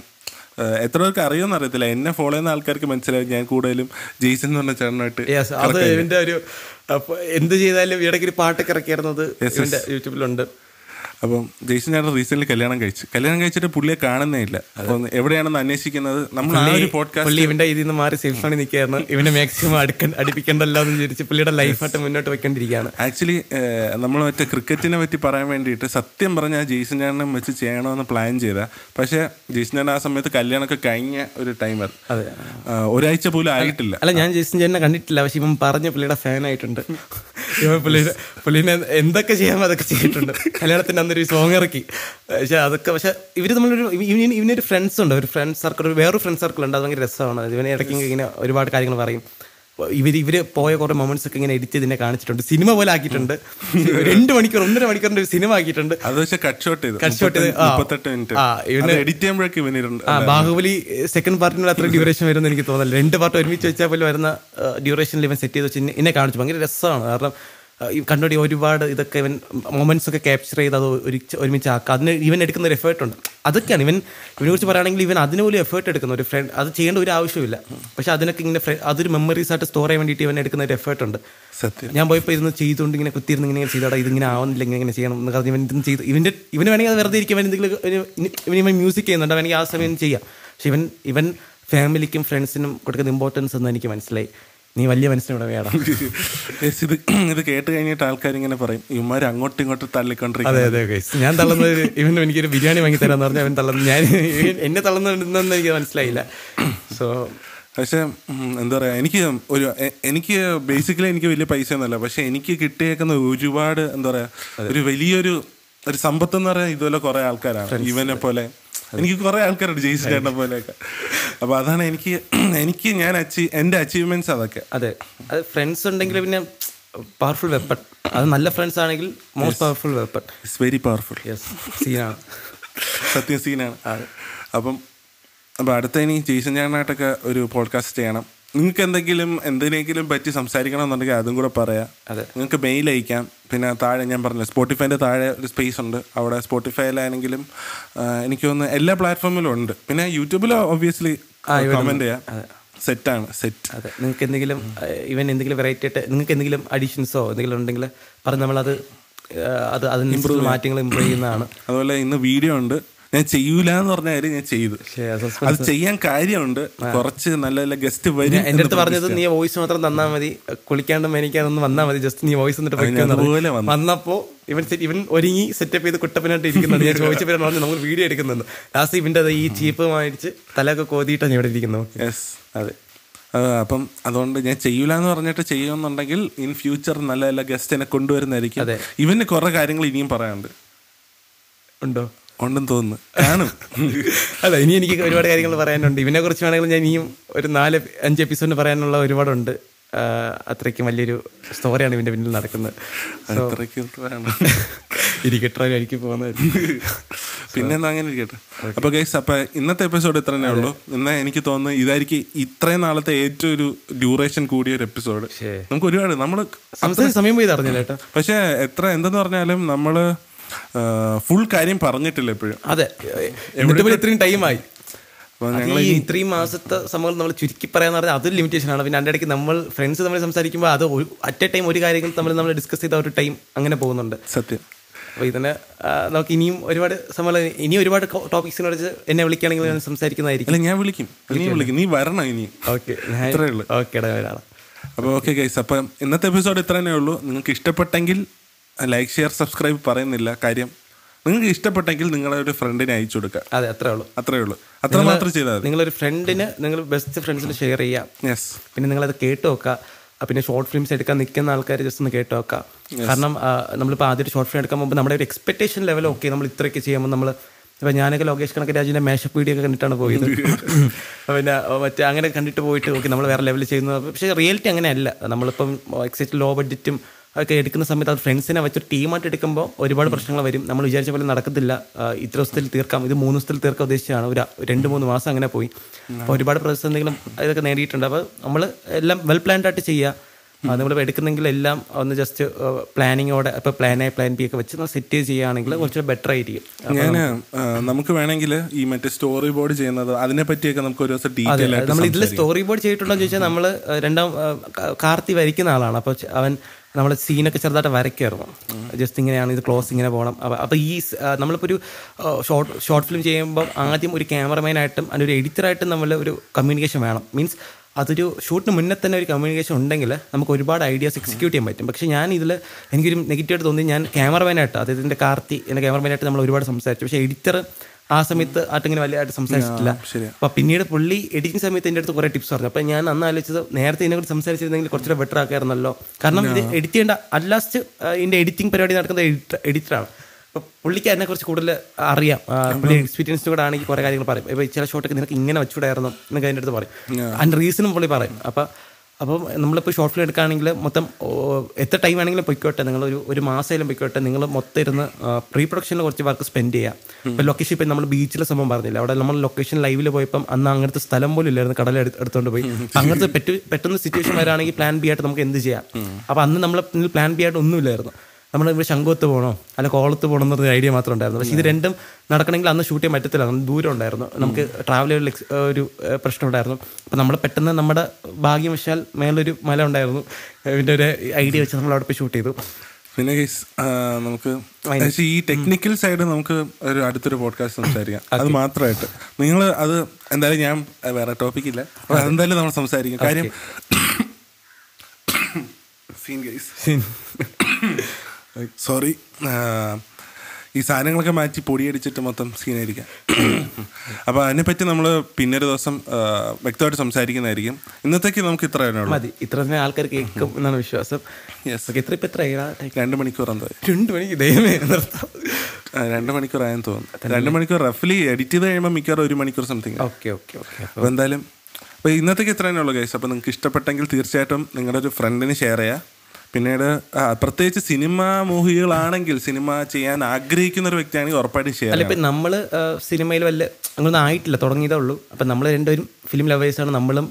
Speaker 1: എത്ര പേർക്ക് അറിയുമെന്ന് അറിയത്തില്ല. എന്നെ ഫോളോ ചെയ്യുന്ന ആൾക്കാർക്ക് മനസ്സിലായി ഞാൻ കൂടുതലും ജെയ്സൺ എന്ന് പറഞ്ഞ ചേട്ടനായിട്ട്
Speaker 2: അത് ഇവന്റെ ഒരു എന്ത് ചെയ്താലും ഇടയ്ക്ക് ഒരു പാട്ടൊക്കെ ഇറക്കിയിരുന്നത് യൂട്യൂബിലുണ്ട്.
Speaker 1: അപ്പം ജെയ്സൺ ചേട്ടൻ റീസെന്റ് കല്യാണം കഴിച്ചു. കല്യാണം കഴിച്ചിട്ട് പുള്ളിയെ കാണുന്നേ ഇല്ല. അപ്പം എവിടെയാണെന്ന് അന്വേഷിക്കുന്നത്? നമ്മൾ ആ ഒരു പോഡ്കാസ്റ്റ്
Speaker 2: ഇവന്റെ ഇതിൽ നിന്ന് മാറി സേഫ് സോണിൽ നിൽക്കുകയായിരുന്നു. ഇവനെ മാക്സിമം അടുക്ക അടുപ്പിക്കണ്ടല്ലോ എന്ന് വിചാരിച്ച് പുള്ളിയുടെ ലൈഫായിട്ട് മുന്നോട്ട് വെക്കേണ്ടിരിക്കുകയാണ്.
Speaker 1: ആക്ച്വലി നമ്മൾ മറ്റേ ക്രിക്കറ്റിനെ പറ്റി പറയാൻ വേണ്ടിയിട്ട് സത്യം പറഞ്ഞാൽ ജെയ്സൺ ചേട്ടനെ വെച്ച് ചെയ്യണമെന്ന് പ്ലാൻ ചെയ്താ. പക്ഷേ ജെയ്സൺ ചേട്ടൻ ആ സമയത്ത് കല്യാണമൊക്കെ കഴിഞ്ഞ ഒരു ടൈമർ അതെ. ഒരാഴ്ച പോലും ആയിട്ടില്ല.
Speaker 2: അല്ല ഞാൻ ചേട്ടനെ കണ്ടിട്ടില്ല. പക്ഷെ ഇവൻ പറഞ്ഞ പുള്ളിയുടെ ഫാൻ ആയിട്ടുണ്ട്. ഇവൻ പുള്ളിയുടെ പുള്ളിനെ എന്തൊക്കെ ചെയ്യാമോ അതൊക്കെ ചെയ്തിട്ടുണ്ട്. കല്യാണത്തിന്റെ അന്നൊരു സോങ് ഇറക്കി. പക്ഷെ അതൊക്കെ പക്ഷെ ഇവർ നമ്മളൊരു ഇവന് ഇവനൊരു ഫ്രണ്ട്സ് ഉണ്ട്. ഒരു ഫ്രണ്ട് സർക്കിൾ ഒരു വേറൊരു ഫ്രണ്ട് സർക്കിൾ ഉണ്ട്. അത് ഭയങ്കര രസമാണ്. ഇവനെ ഇടയ്ക്ക് ഇങ്ങനെ ഒരുപാട് കാര്യങ്ങൾ പറയും. ഇവർ ഇവർ പോയ കുറെ മൊമെന്റ്സ് ഒക്കെ ഇങ്ങനെ എഡിറ്റ് ചെയ്തിനെ കാണിച്ചിട്ടുണ്ട്. സിനിമ പോലെ ആക്കിയിട്ടുണ്ട്. രണ്ട് മണിക്കൂർ ഒന്നര മണിക്കൂറിന്റെ ഒരു സിനിമ ആക്കിയിട്ടുണ്ട്.
Speaker 1: അത് പക്ഷേ കട്ട് ഷോട്ട് ചെയ്തു.
Speaker 2: Cut shot ചെയ്ത്,
Speaker 1: എഡിറ്റ് ചെയ്യുമ്പോഴേക്ക് ഇവനിരുണ്ട്
Speaker 2: ബാഹുബലി സെക്കൻഡ് പാർട്ടിനുള്ള അത്ര ഡ്യൂറേഷൻ വരുമെന്ന് എനിക്ക് തോന്നുന്നില്ല. രണ്ട് പാർട്ട് ഒരുമിച്ച് വെച്ചാൽ പോലും വരുന്ന ഡ്യൂറേഷനിൽ ഇവൻ സെറ്റ് ചെയ്ത് വെച്ച് എന്നെ കാണിച്ചു. ഭയങ്കര രസമാണ്. കാരണം കണ്ടുപിടി ഒരുപാട് ഇതൊക്കെ ഇവൻ മൊമെന്റ്സ് ഒക്കെ ക്യാപ്ചർ ചെയ്ത് അത് ഒരു ഒരുമിച്ച് ആക്കുക അതിന് ഇവൻ എടുക്കുന്ന ഒരു എഫേർട്ട് ഉണ്ട്. അതൊക്കെയാണ്. ഇവൻ ഇവനെ കുറിച്ച് പറയുകയാണെങ്കിൽ ഇവൻ അതിന് പോലും എഫേർട്ട് എടുക്കുന്ന. ഒരു ഫ്രണ്ട് അത് ചെയ്യേണ്ട ഒരു ആവശ്യമില്ല പക്ഷെ അതിനൊക്കെ ഇങ്ങനെ അതൊരു മെമ്മറീസ് ആയിട്ട് സ്റ്റോർ ചെയ്യാൻ വേണ്ടിയിട്ട് ഇവൻ എടുക്കുന്ന ഒരു എഫേർട്ട് ഉണ്ട്.
Speaker 1: സത്യം.
Speaker 2: ഞാൻ പോയപ്പോൾ ഇരുന്ന് ചെയ്തുകൊണ്ട് ഇങ്ങനെ കുത്തിയിരുന്ന് ഇങ്ങനെ ചെയ്താടാ ഇതിങ്ങനെ ആവുന്നില്ല ഇങ്ങനെ ഇങ്ങനെ ചെയ്യണം എന്ന് പറഞ്ഞ് ഇവൻ ഇതും ചെയ്ത് ഇവന്റെ ഇവന് വേണമെങ്കിൽ അത് വെറുതെ ഇരിക്കും ഇവൻ എന്തെങ്കിലും ഇവൻ ഇവൻ മ്യൂസിക് ചെയ്യുന്നുണ്ട്. വേണമെങ്കിൽ ആ സമയം ചെയ്യാം. പക്ഷെ ഇവൻ ഇവൻ ഫാമിലിക്കും ഫ്രണ്ട്സിനും കൊടുക്കുന്ന ഇമ്പോർട്ടൻസ് എന്ന് എനിക്ക് മനസ്സിലായി. നീ വലിയ മനസ്സിനിവിടെ വേണം
Speaker 1: ഇത് ഇത് കേട്ട് കഴിഞ്ഞിട്ട് ആൾക്കാർ ഇങ്ങനെ പറയും ഇവന്മാർ അങ്ങോട്ടും ഇങ്ങോട്ടും തള്ളിക്കൊണ്ടിരിക്കും
Speaker 2: അതെ അതെ. ഞാൻ തള്ളുന്നത് ഇവൻ എനിക്കൊരു ബിരിയാണി വാങ്ങി തരാന്ന് പറഞ്ഞാൽ അവൻ തള്ളുന്നു ഞാൻ എന്നെ തള്ളുന്നുണ്ടെന്ന് എനിക്ക് മനസ്സിലായില്ല. സോ
Speaker 1: പക്ഷെ എന്താ പറയുക എനിക്ക് ഒരു എനിക്ക് ബേസിക്കലി എനിക്ക് വലിയ പൈസ ഒന്നുമല്ല പക്ഷെ എനിക്ക് കിട്ടിയേക്കുന്ന ഒരുപാട് എന്താ പറയുക ഒരു വലിയൊരു ഒരു സമ്പത്ത് എന്ന് പറയാൻ ഇതുപോലെ കുറേ ആൾക്കാരാണ്. ഇവനെ പോലെ എനിക്ക് കുറെ ആൾക്കാരുണ്ട് ജെയ്സ് ചേട്ടനെ പോലെയൊക്കെ. അപ്പൊ അതാണ് എനിക്ക് എനിക്ക് ഞാൻ അച്ചീവ് എന്റെ അച്ചീവ്മെന്റ്സ് അതൊക്കെ.
Speaker 2: അതെ. അത് ഫ്രണ്ട്സ് ഉണ്ടെങ്കിൽ പിന്നെ പവർഫുൾ വെപ്പൺ അത് നല്ല ഫ്രണ്ട്സ് ആണെങ്കിൽ most powerful weapon
Speaker 1: it's very powerful
Speaker 2: yes സീനാണ്
Speaker 1: സത്യം സീനാണ് അപ്പം അപ്പം അടുത്ത ഇനി ജെയ്സൺ ചേട്ടനായിട്ടൊക്കെ ഒരു പോഡ്കാസ്റ്റ് ചെയ്യണം. നിങ്ങൾക്ക് എന്തെങ്കിലും എന്തിനെങ്കിലും പറ്റി സംസാരിക്കണം എന്നുണ്ടെങ്കിൽ അതും കൂടെ പറയാം.
Speaker 2: അതെ.
Speaker 1: നിങ്ങൾക്ക് മെയിൽ അയക്കാം. പിന്നെ താഴെ ഞാൻ പറഞ്ഞില്ല സ്പോട്ടിഫൈന്റെ താഴെ ഒരു സ്പേസ് ഉണ്ട്. അവിടെ സ്പോട്ടിഫൈയിലാണെങ്കിലും എനിക്ക് തോന്നുന്നു എല്ലാ പ്ലാറ്റ്ഫോമിലും ഉണ്ട്. പിന്നെ യൂട്യൂബിൽ ഒബ്വിയസ്ലി കമന്റ് ചെയ്യാം. സെറ്റാണ് സെറ്റ്
Speaker 2: അതെ. നിങ്ങൾക്ക് എന്തെങ്കിലും ഇവൻ എന്തെങ്കിലും വെറൈറ്റി ആയിട്ട് നിങ്ങൾക്ക് എന്തെങ്കിലും അഡീഷൻസോ എന്തെങ്കിലും ഉണ്ടെങ്കിൽ പറഞ്ഞ് നമ്മളത് അത് അത് ഇമ്പ്രൂവ് മാറ്റങ്ങൾ ഇമ്പ്രൂവ് ചെയ്യുന്നതാണ്.
Speaker 1: അതുപോലെ ഇന്ന് വീഡിയോ ഉണ്ട്. ഞാൻ ചെയ്യൂല എന്ന് പറഞ്ഞ കാര്യം ഞാൻ ചെയ്തു.
Speaker 2: അത്
Speaker 1: അത് ചെയ്യാൻ കാര്യമുണ്ട്. കുറച്ച് നല്ല നല്ല ഗസ്റ്റ് വരും
Speaker 2: എന്റെ അടുത്ത് പറഞ്ഞത് നീ വോയിസ് മാത്രം തന്നാൽ മതി. കുളിക്കാണ്ട് മേനിക്കാതൊന്നും വന്നാൽ മതി. ജസ്റ്റ് നീ വോയിസ് എന്നിട്ട്. വന്നപ്പോ ഇവൻ ഇവൻ ഒരുങ്ങി സെറ്റപ്പ് ചെയ്ത് കുട്ടപ്പനായിട്ട് ഇരിക്കുന്നത് ഞാൻ ചോദിച്ചപ്പോൾ പറഞ്ഞു നമ്മൾ വീഡിയോ എടുക്കുന്നുണ്ട്. ലാസ്റ്റ് ഇവന്റെ ഈ ചീപ്പ് മേടിച്ച് തലയൊക്കെ കോതിയിട്ടാണ് ഇവിടെ ഇരിക്കുന്നത്
Speaker 1: യെസ് അതെ. അപ്പം അതുകൊണ്ട് ഞാൻ ചെയ്യൂല എന്ന് പറഞ്ഞിട്ട് ചെയ്യുമെന്നുണ്ടെങ്കിൽ ഇൻ ഫ്യൂച്ചർ നല്ല നല്ല ഗസ്റ്റിനെ കൊണ്ടുവരുന്നതായിരിക്കും.
Speaker 2: അതെ.
Speaker 1: ഇവന് കുറെ കാര്യങ്ങൾ ഇനിയും പറയാനുണ്ട്.
Speaker 2: ഉണ്ടോ?
Speaker 1: ഉണ്ടെന്ന് തോന്നുന്നു. കാണും.
Speaker 2: അല്ല ഇനി എനിക്ക് ഒരുപാട് കാര്യങ്ങൾ പറയാനുണ്ട്. ഇവനെ കുറിച്ച് വേണമെങ്കിൽ ഞാൻ ഇനിയും ഒരു നാല് അഞ്ച് എപ്പിസോഡിന് പറയാനുള്ള ഒരുപാടുണ്ട്. അത്രയ്ക്കും വലിയൊരു സ്റ്റോറിയാണ് ഇവന്റെ പിന്നിൽ നടക്കുന്നത്.
Speaker 1: അത്രയ്ക്ക്
Speaker 2: ഇരിക്കട്ടെ എനിക്ക് പോകുന്നത്
Speaker 1: പിന്നെന്താ അങ്ങനെ ഇരിക്കട്ടെ. അപ്പൊ ഗൈസ് അപ്പൊ ഇന്നത്തെ എപ്പിസോഡ് ഇത്ര തന്നെ ഉള്ളൂ. ഇന്ന് എനിക്ക് തോന്നുന്നു ഇതായിരിക്കും ഇത്രയും നാളത്തെ ഏറ്റവും ഒരു ഡ്യൂറേഷൻ കൂടിയ ഒരു എപ്പിസോഡ് നമുക്ക് ഒരുപാട്
Speaker 2: നമ്മൾ സമയം പോയി അറിഞ്ഞില്ല
Speaker 1: പക്ഷെ എത്ര എന്തെന്ന് പറഞ്ഞാലും നമ്മൾ ഫുൾ കാര്യം പറഞ്ഞിട്ടില്ല എപ്പോഴും.
Speaker 2: അതെ. എന്നിട്ട് ഇത്രയും ടൈമായി ഈ ഇത്രയും മാസത്തെ സംഭവം നമ്മൾ ചുരുക്കി പറയാന്ന് പറഞ്ഞാൽ അതൊരു ലിമിറ്റേഷൻ ആണ്. പിന്നെ അതിന്റെ ഇടയ്ക്ക് നമ്മൾ ഫ്രണ്ട്സ് തമ്മിൽ സംസാരിക്കുമ്പോൾ അത് അറ്റ് എ ടൈം ഒരു കാര്യങ്ങൾ തമ്മിൽ നമ്മൾ ഡിസ്കസ് ചെയ്ത ഒരു ടൈം അങ്ങനെ പോകുന്നുണ്ട്.
Speaker 1: സത്യം.
Speaker 2: അപ്പോൾ ഇതിന് നമുക്ക് ഇനിയും ഒരുപാട് സമയം ഇനി ഒരുപാട് ടോപ്പിക്സിനെ കുറിച്ച് എന്നെ വിളിക്കുകയാണെങ്കിൽ ഞാൻ സംസാരിക്കുന്നതായിരിക്കും.
Speaker 1: അല്ല ഞാൻ വിളിക്കും. നീ വിളിക്കും. നീ വരണം ഇനി.
Speaker 2: ഓക്കെ. ഓക്കെ
Speaker 1: അപ്പോൾ ഓക്കെ ഗൈസ് അപ്പം ഇന്നത്തെ എപ്പിസോഡ് ഇത്ര തന്നെ ഉള്ളൂ. നിങ്ങൾക്ക് ഇഷ്ടപ്പെട്ടെങ്കിൽ ലൈക്ക് ഷെയർ സബ്സ്ക്രൈബ് പറയുന്നില്ല. കാര്യം നിങ്ങൾക്ക് ഇഷ്ടപ്പെട്ടെങ്കിൽ നിങ്ങളെ ഒരു ഫ്രണ്ടിനെ അയച്ചു കൊടുക്കുക
Speaker 2: അതെ അത്രേ ഉള്ളൂ.
Speaker 1: അത്രേ ഉള്ളൂ അത്ര മാത്രം ചെയ്താൽ മതി.
Speaker 2: നിങ്ങളൊരു ഫ്രണ്ടിന് നിങ്ങൾ ബെസ്റ്റ് ഫ്രണ്ട്സിന് ഷെയർ ചെയ്യാം.
Speaker 1: യെസ്
Speaker 2: പിന്നെ നിങ്ങളത് കേട്ട് നോക്കുക പിന്നെ ഷോർട്ട് ഫിലിംസ് എടുക്കാൻ നിൽക്കുന്ന ആൾക്കാർ ജസ്റ്റ് ഒന്ന് കേട്ട് നോക്കുക കാരണം നമ്മൾ നമ്മളിപ്പോൾ ആദ്യം ഷോർട്ട് ഫിലിം എടുക്കാൻ പോകുമ്പോൾ നമ്മുടെ ഒരു എക്സ്പെക്ടേഷൻ ലെവൽ ഓക്കെ നമ്മൾ ഇത്രയൊക്കെ ചെയ്യുമ്പോൾ നമ്മൾ ഇപ്പം ഞാനൊക്കെ ലോകേഷ് കണക്ക് രാജിന്റെ മേശപ്പ് വീഡിയോ ഒക്കെ കണ്ടിട്ടാണ് പോയത്. പിന്നെ മറ്റേ അങ്ങനെ കണ്ടിട്ട് പോയിട്ട് ഓക്കെ നമ്മൾ വേറെ ലെവലിൽ ചെയ്യുന്നത് പക്ഷേ റിയാലിറ്റി അങ്ങനെയല്ല. നമ്മളിപ്പം എക്സൈറ്റ് ലോ ബഡ്ജറ്റും ഒക്കെ എടുക്കുന്ന സമയത്ത് അത് ഫ്രണ്ട്സിനെ വെച്ചൊരു ടീമായിട്ട് എടുക്കുമ്പോൾ ഒരുപാട് പ്രശ്നങ്ങൾ വരും. നമ്മൾ വിചാരിച്ച പോലെ നടക്കത്തില്ല. ഇത്ര ദിവസത്തിൽ തീർക്കാം. ഇത് മൂന്ന് ദിവസത്തിൽ തീർക്കാൻ ഉദ്ദേശിച്ചാണ് ഒരു രണ്ട് മൂന്ന് മാസം അങ്ങനെ പോയി. അപ്പോൾ ഒരുപാട് പ്രതിസന്ധികളും ഇതൊക്കെ നേടിയിട്ടുണ്ട് അപ്പോൾ നമ്മൾ എല്ലാം വെൽ പ്ലാൻഡ് ആയിട്ട് ചെയ്യുക നമ്മൾ എടുക്കുന്നെങ്കിൽ എല്ലാം ഒന്ന് ജസ്റ്റ് പ്ലാനിങ്ങോടെ ഇപ്പോൾ പ്ലാൻ എ പ്ലാൻ ബി ഒക്കെ വെച്ച് നമ്മൾ സെറ്റ് ചെയ്യുകയാണെങ്കിൽ കുറച്ച് ബെറ്റർ ആയിരിക്കും.
Speaker 1: ഞാൻ നമുക്ക് വേണമെങ്കിൽ ഈ മറ്റേ സ്റ്റോറി ബോർഡ് ചെയ്യുന്നത് അതിനെ പറ്റിയൊക്കെ നമുക്ക് ഒരു ദിവസം ഡീറ്റെയിൽ ആയിട്ട്
Speaker 2: നമ്മൾ ഇതിൽ സ്റ്റോറി ബോർഡ് ചെയ്തിട്ടുണ്ടോ എന്ന് ചോദിച്ചാൽ നമ്മൾ രണ്ടാം കാർത്തി വരയ്ക്കുന്ന ആളാണ്. അപ്പോൾ അവൻ നമ്മൾ സീനൊക്കെ ചെറുതായിട്ട് വരയ്ക്കായിരുന്നു ജസ്റ്റ് ഇങ്ങനെയാണ് ഇത് ക്ലോസ് ഇങ്ങനെ പോകണം അപ്പോൾ ഈ നമ്മളിപ്പോൾ ഒരു ഷോർട്ട് ഷോർട്ട് ഫിലിം ചെയ്യുമ്പോൾ ആദ്യം ഒരു ക്യാമറമാനായിട്ടും അതിന്റെ ഒരു എഡിറ്ററായിട്ടും നമ്മൾ ഒരു കമ്മ്യൂണിക്കേഷൻ വേണം. മീൻസ് അതൊരു ഷൂട്ടിന് മുന്നേ തന്നെ ഒരു കമ്മ്യൂണിക്കേഷൻ ഉണ്ടെങ്കിൽ നമുക്ക് ഒരുപാട് ഐഡിയാസ് എക്സിക്യൂട്ട് ചെയ്യാൻ പറ്റും. പക്ഷേ ഞാൻ ഇതിൽ എനിക്കൊരു നെഗറ്റീവായിട്ട് തോന്നി ഞാൻ ക്യാമറമാനായിട്ട് അതായത് എന്റെ കാർത്തി എന്റെ ക്യാമറമാനായിട്ട് നമ്മൾ ഒരുപാട് സംസാരിച്ചു. പക്ഷേ എഡിറ്റർ ആ സമയത്ത് ആട്ടിങ്ങനെ വലിയതായിട്ട് സംസാരിച്ചിട്ടില്ല. അപ്പൊ പിന്നീട് പുള്ളി എഡിറ്റിംഗ് സമയത്ത് എന്റെ അടുത്ത് കുറെ ടിപ്സ് പറഞ്ഞു. അപ്പൊ ഞാൻ അന്ന് ആലോചിച്ചത് നേരത്തെ ഇതിനെ കുറിച്ച് സംസാരിച്ചിരുന്നെങ്കിൽ കുറച്ചുകൂടെ ബെറ്റർ ആക്കായിരുന്നല്ലോ. കാരണം ഇത് എഡിറ്റ് ചെയ്യേണ്ട അറ്റ്ലാസ്റ്റ് ഇതിന്റെ എഡിറ്റിംഗ് പരിപാടി നടക്കുന്നത് എഡിറ്ററാണ് അപ്പൊ പുള്ളിക്ക് അതിനെ കുറിച്ച് കൂടുതൽ അറിയാം. പുള്ളി എക്സ്പീരിയൻസ് കൂടെ ആണെങ്കിൽ കുറെ കാര്യങ്ങൾ പറയും. ഇപ്പൊ ചില ഷോട്ടൊക്കെ നിനക്ക് ഇങ്ങനെ വെച്ചുകൂടായിരുന്നു എന്നൊക്കെ അതിന്റെ അടുത്ത് പറയും. അതിന്റെ റീസണും പുള്ളി പറയും. അപ്പൊ അപ്പം നമ്മളിപ്പോൾ ഷോർട്ട് ഫിലിം എടുക്കുകയാണെങ്കിൽ മൊത്തം എത്ര ടൈം ആണെങ്കിലും പൊയ്ക്കോട്ടെ. നിങ്ങൾ ഒരു ഒരു മാസമായാലും പൊയ്ക്കോട്ടെ. നിങ്ങൾ മൊത്തം ഇരുന്ന് പ്രീ പ്രൊഡക്ഷനിൽ കുറച്ച് വർക്ക് സ്പെൻഡ് ചെയ്യുക ഇപ്പം ലൊക്കേഷൻ ഇപ്പം നമ്മൾ ബീച്ചിലെ സംഭവം പറഞ്ഞില്ല? അവിടെ നമ്മൾ ലൊക്കേഷൻ ലൈവിൽ പോയപ്പം അന്ന് അങ്ങനത്തെ സ്ഥലം പോലും ഇല്ലായിരുന്നു. കടൽ എടുത്തുകൊണ്ട് പോയി. അങ്ങനത്തെ പെട്ടു പെട്ടെന്ന് സിറ്റുവേഷൻ വരാണെങ്കിൽ പ്ലാൻ ബി ആയിട്ട് നമുക്ക് എന്ത് ചെയ്യാം? അപ്പം അന്ന് നമ്മൾ പ്ലാൻ ബി ആയിട്ട് ഒന്നുമില്ലായിരുന്നു. നമ്മൾ ഇവിടെ ശംഖുവത്ത് പോകണോ അല്ല കോളത്ത് പോകണം എന്നൊരു ഐഡിയ മാത്രം ഉണ്ടായിരുന്നു. പക്ഷേ ഇത് രണ്ടും നടക്കണമെങ്കിൽ അന്ന് ഷൂട്ട് ചെയ്യാൻ പറ്റത്തില്ല. അന്ന് ദൂരം ഉണ്ടായിരുന്നു. നമുക്ക് ട്രാവൽ ഒരു പ്രശ്നം ഉണ്ടായിരുന്നു. അപ്പം നമ്മൾ പെട്ടെന്ന് നമ്മുടെ ഭാഗ്യവശാൽ മേലൊരു മല ഉണ്ടായിരുന്നു. ഇതിന്റെ ഒരു ഐഡിയ വെച്ച് നമ്മൾ അവിടെ പോയി ഷൂട്ട് ചെയ്തു.
Speaker 1: പിന്നെ നമുക്ക് ഈ ടെക്നിക്കൽ സൈഡ് നമുക്ക് ഒരു അടുത്തൊരു പോഡ്കാസ്റ്റ് സംസാരിക്കാം. അത് മാത്രമായിട്ട്. നിങ്ങൾ അത് എന്തായാലും ഞാൻ വേറെ ടോപ്പിക് ഇല്ല. എന്തായാലും നമ്മൾ സംസാരിക്കും. കാര്യം സീൻ ഗൈസ് സോറി. ഈ സാധനങ്ങളൊക്കെ മാറ്റി പൊടിയടിച്ചിട്ട് മൊത്തം സീനായിരിക്കാം. അപ്പോൾ അതിനെപ്പറ്റി നമ്മൾ പിന്നൊരു ദിവസം വ്യക്തമായിട്ട് സംസാരിക്കുന്നതായിരിക്കും. ഇന്നത്തേക്ക് നമുക്ക് ഇത്ര
Speaker 2: മതി. ഇത്ര തന്നെ ആൾക്കാർ കേൾക്കും എന്നാണ് വിശ്വാസം. യെസ് ഇത്ര ഇപ്പം എത്ര
Speaker 1: രണ്ട് മണിക്കൂർ എന്തോ
Speaker 2: രണ്ട് മണിക്ക് ദൈവമേ നിർത്താം.
Speaker 1: രണ്ട് മണിക്കൂർ ആയെന്ന് തോന്നുന്നു രണ്ട് മണിക്കൂർ റഫ്ലി എഡിറ്റ് ചെയ്ത് കഴിയുമ്പോൾ മിക്കവാറും ഒരു മണിക്കൂർ സംതിങ്
Speaker 2: ഓക്കെ ഓക്കെ ഓക്കെ.
Speaker 1: അപ്പോൾ എന്തായാലും അപ്പോൾ ഇന്നത്തേക്ക് ഇത്ര തന്നെ ഉള്ളൂ ഗൈസ്. അപ്പോൾ നിങ്ങൾക്ക് ഇഷ്ടപ്പെട്ടെങ്കിൽ തീർച്ചയായിട്ടും നിങ്ങളുടെ ഒരു ഫ്രണ്ടിന് ഷെയർ ചെയ്യുക പിന്നീട് പ്രത്യേകിച്ച് സിനിമ മോഹികളാണെങ്കിൽ സിനിമ ചെയ്യാൻ ആഗ്രഹിക്കുന്ന ഒരു വ്യക്തിയാണെങ്കിൽ ഉറപ്പായിട്ടും ചെയ്യാം
Speaker 2: അല്ല ഇപ്പം നമ്മൾ സിനിമയിൽ വല്ല അങ്ങനൊന്നും ആയിട്ടില്ല തുടങ്ങിയതേ ഉള്ളൂ. അപ്പം നമ്മൾ രണ്ടുപേരും ഫിലിം ലവേഴ്സാണ് നമ്മളും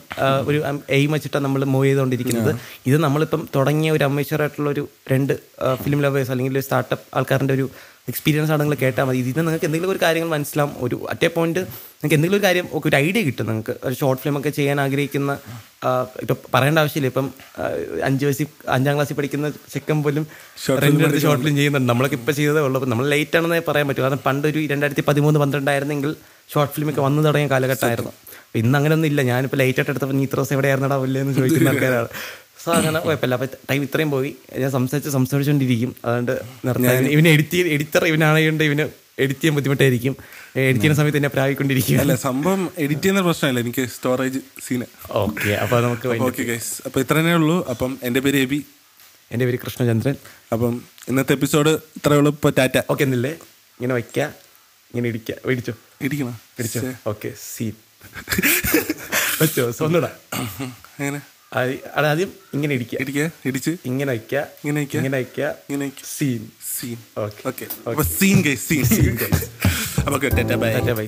Speaker 2: ഒരു എയിം വെച്ചിട്ടാണ് നമ്മൾ മൂവ് ചെയ്തുകൊണ്ടിരിക്കുന്നത്. ഇത് നമ്മളിപ്പം തുടങ്ങിയ ഒരു അമേച്ചറായിട്ടുള്ള ഒരു രണ്ട് ഫിലിം ലവേഴ്സ് അല്ലെങ്കിൽ ഒരു സ്റ്റാർട്ടപ്പ് ആൾക്കാരുടെ ഒരു എക്സ്പീരിയൻസ് ആണ് നിങ്ങൾ കേട്ടാൽ മതി. ഇതിന് നിങ്ങൾക്ക് എന്തെങ്കിലും ഒരു കാര്യങ്ങൾ മനസ്സിലാവും. ഒരു അറ്റ് എ പോയിന്റ് നിങ്ങൾക്ക് എന്തെങ്കിലും ഒരു കാര്യം ഒക്കെ ഒരു ഐഡിയ കിട്ടും നിങ്ങൾക്ക്. ഒരു ഷോർട്ട് ഫിലിം ഒക്കെ ചെയ്യാൻ ആഗ്രഹിക്കുന്ന ഇപ്പം പറയേണ്ട ആവശ്യമില്ല. ഇപ്പം അഞ്ച് വയസ്സിൽ അഞ്ചാം ക്ലാസ്സിൽ പഠിക്കുന്ന ചെക്കൻ പോലും റെന്റ് ഷോർട്ട് ഫിലിം ചെയ്യുന്നുണ്ട്. നമ്മളൊക്കെ ഇപ്പം ചെയ്തതേ ഉള്ളൂ. അപ്പം നമ്മൾ ലേറ്റ് ആണെന്നേ പറയാൻ പറ്റും. കാരണം പണ്ട് ഒരു രണ്ടായിരത്തി പതിമൂന്ന് പന്ത്രണ്ടായിരുന്നെങ്കിൽ ഷോർട്ട് ഫിലിം ഒക്കെ വന്നു തുടങ്ങിയ കാലഘട്ടമായിരുന്നു. ഇന്ന് അങ്ങനെയൊന്നും ഇല്ല. ഞാനിപ്പോൾ ലേറ്റ് ആയിട്ട് എടുത്തപ്പോൾ നീ ഇത്ര ദിവസം എവിടെയായിരുന്നടാ വല്ലേ എന്ന് ചോദിക്കുന്ന ആൾക്കാരാണ്. സോ അങ്ങനെ കുഴപ്പമില്ല. അപ്പം ടൈം ഇത്രയും പോയി. ഞാൻ സംസാരിച്ച് സംസാരിച്ചുകൊണ്ടിരിക്കും അതുകൊണ്ട് നിർത്താൻ ഇവന് എഡിറ്റ് എഡിറ്റർ ഇവനാണെങ്കിൽ ഇവന് എഡിറ്റ് ചെയ്യാൻ ബുദ്ധിമുട്ടായിരിക്കും. എഡിറ്റ് ചെയ്യുന്ന സമയത്ത് എന്നെ പ്രായിക്കൊണ്ടിരിക്കും
Speaker 1: അല്ല സംഭവം എഡിറ്റ് ചെയ്യുന്ന പ്രശ്നമല്ല. എനിക്ക് സ്റ്റോറേജ് സീന്
Speaker 2: ഓക്കെ അപ്പോൾ നമുക്ക്
Speaker 1: ഓക്കെ ഗൈസ് അപ്പോൾ ഇത്ര തന്നെ ഉള്ളൂ. അപ്പം എന്റെ പേര് എബി
Speaker 2: എന്റെ പേര് കൃഷ്ണചന്ദ്രൻ.
Speaker 1: അപ്പം ഇന്നത്തെ എപ്പിസോഡ് ഇത്രയേ ഉള്ളൂ. ഇപ്പോൾ ടാറ്റ.
Speaker 2: ഓക്കെ എന്നില്ലേ? ഇങ്ങനെ വയ്ക്കുക ഇങ്ങനെ ഇടിക്കുക ഇടിച്ചോ
Speaker 1: ഇടിക്കണോ?
Speaker 2: ഇടിച്ചോ ഓക്കെ സീൻ വെച്ചോ സ്വന്തടാ ആദ്യം ഇങ്ങനെ ഇടിക്കുക
Speaker 1: ഇടിക്കുക ഇടിച്ച്.
Speaker 2: ഇങ്ങനെ വയ്ക്കുക
Speaker 1: ഇങ്ങനെ വയ്ക്കുക.
Speaker 2: ഇങ്ങനെ വയ്ക്കുക.
Speaker 1: ഇങ്ങനെ
Speaker 2: സീൻ
Speaker 1: സീൻ
Speaker 2: ഓക്കെ
Speaker 1: ഓക്കെ അപ്പോൾ scene guys scene scene guys അപ്പോൾ ടാറ്റ ബൈ
Speaker 2: ബൈ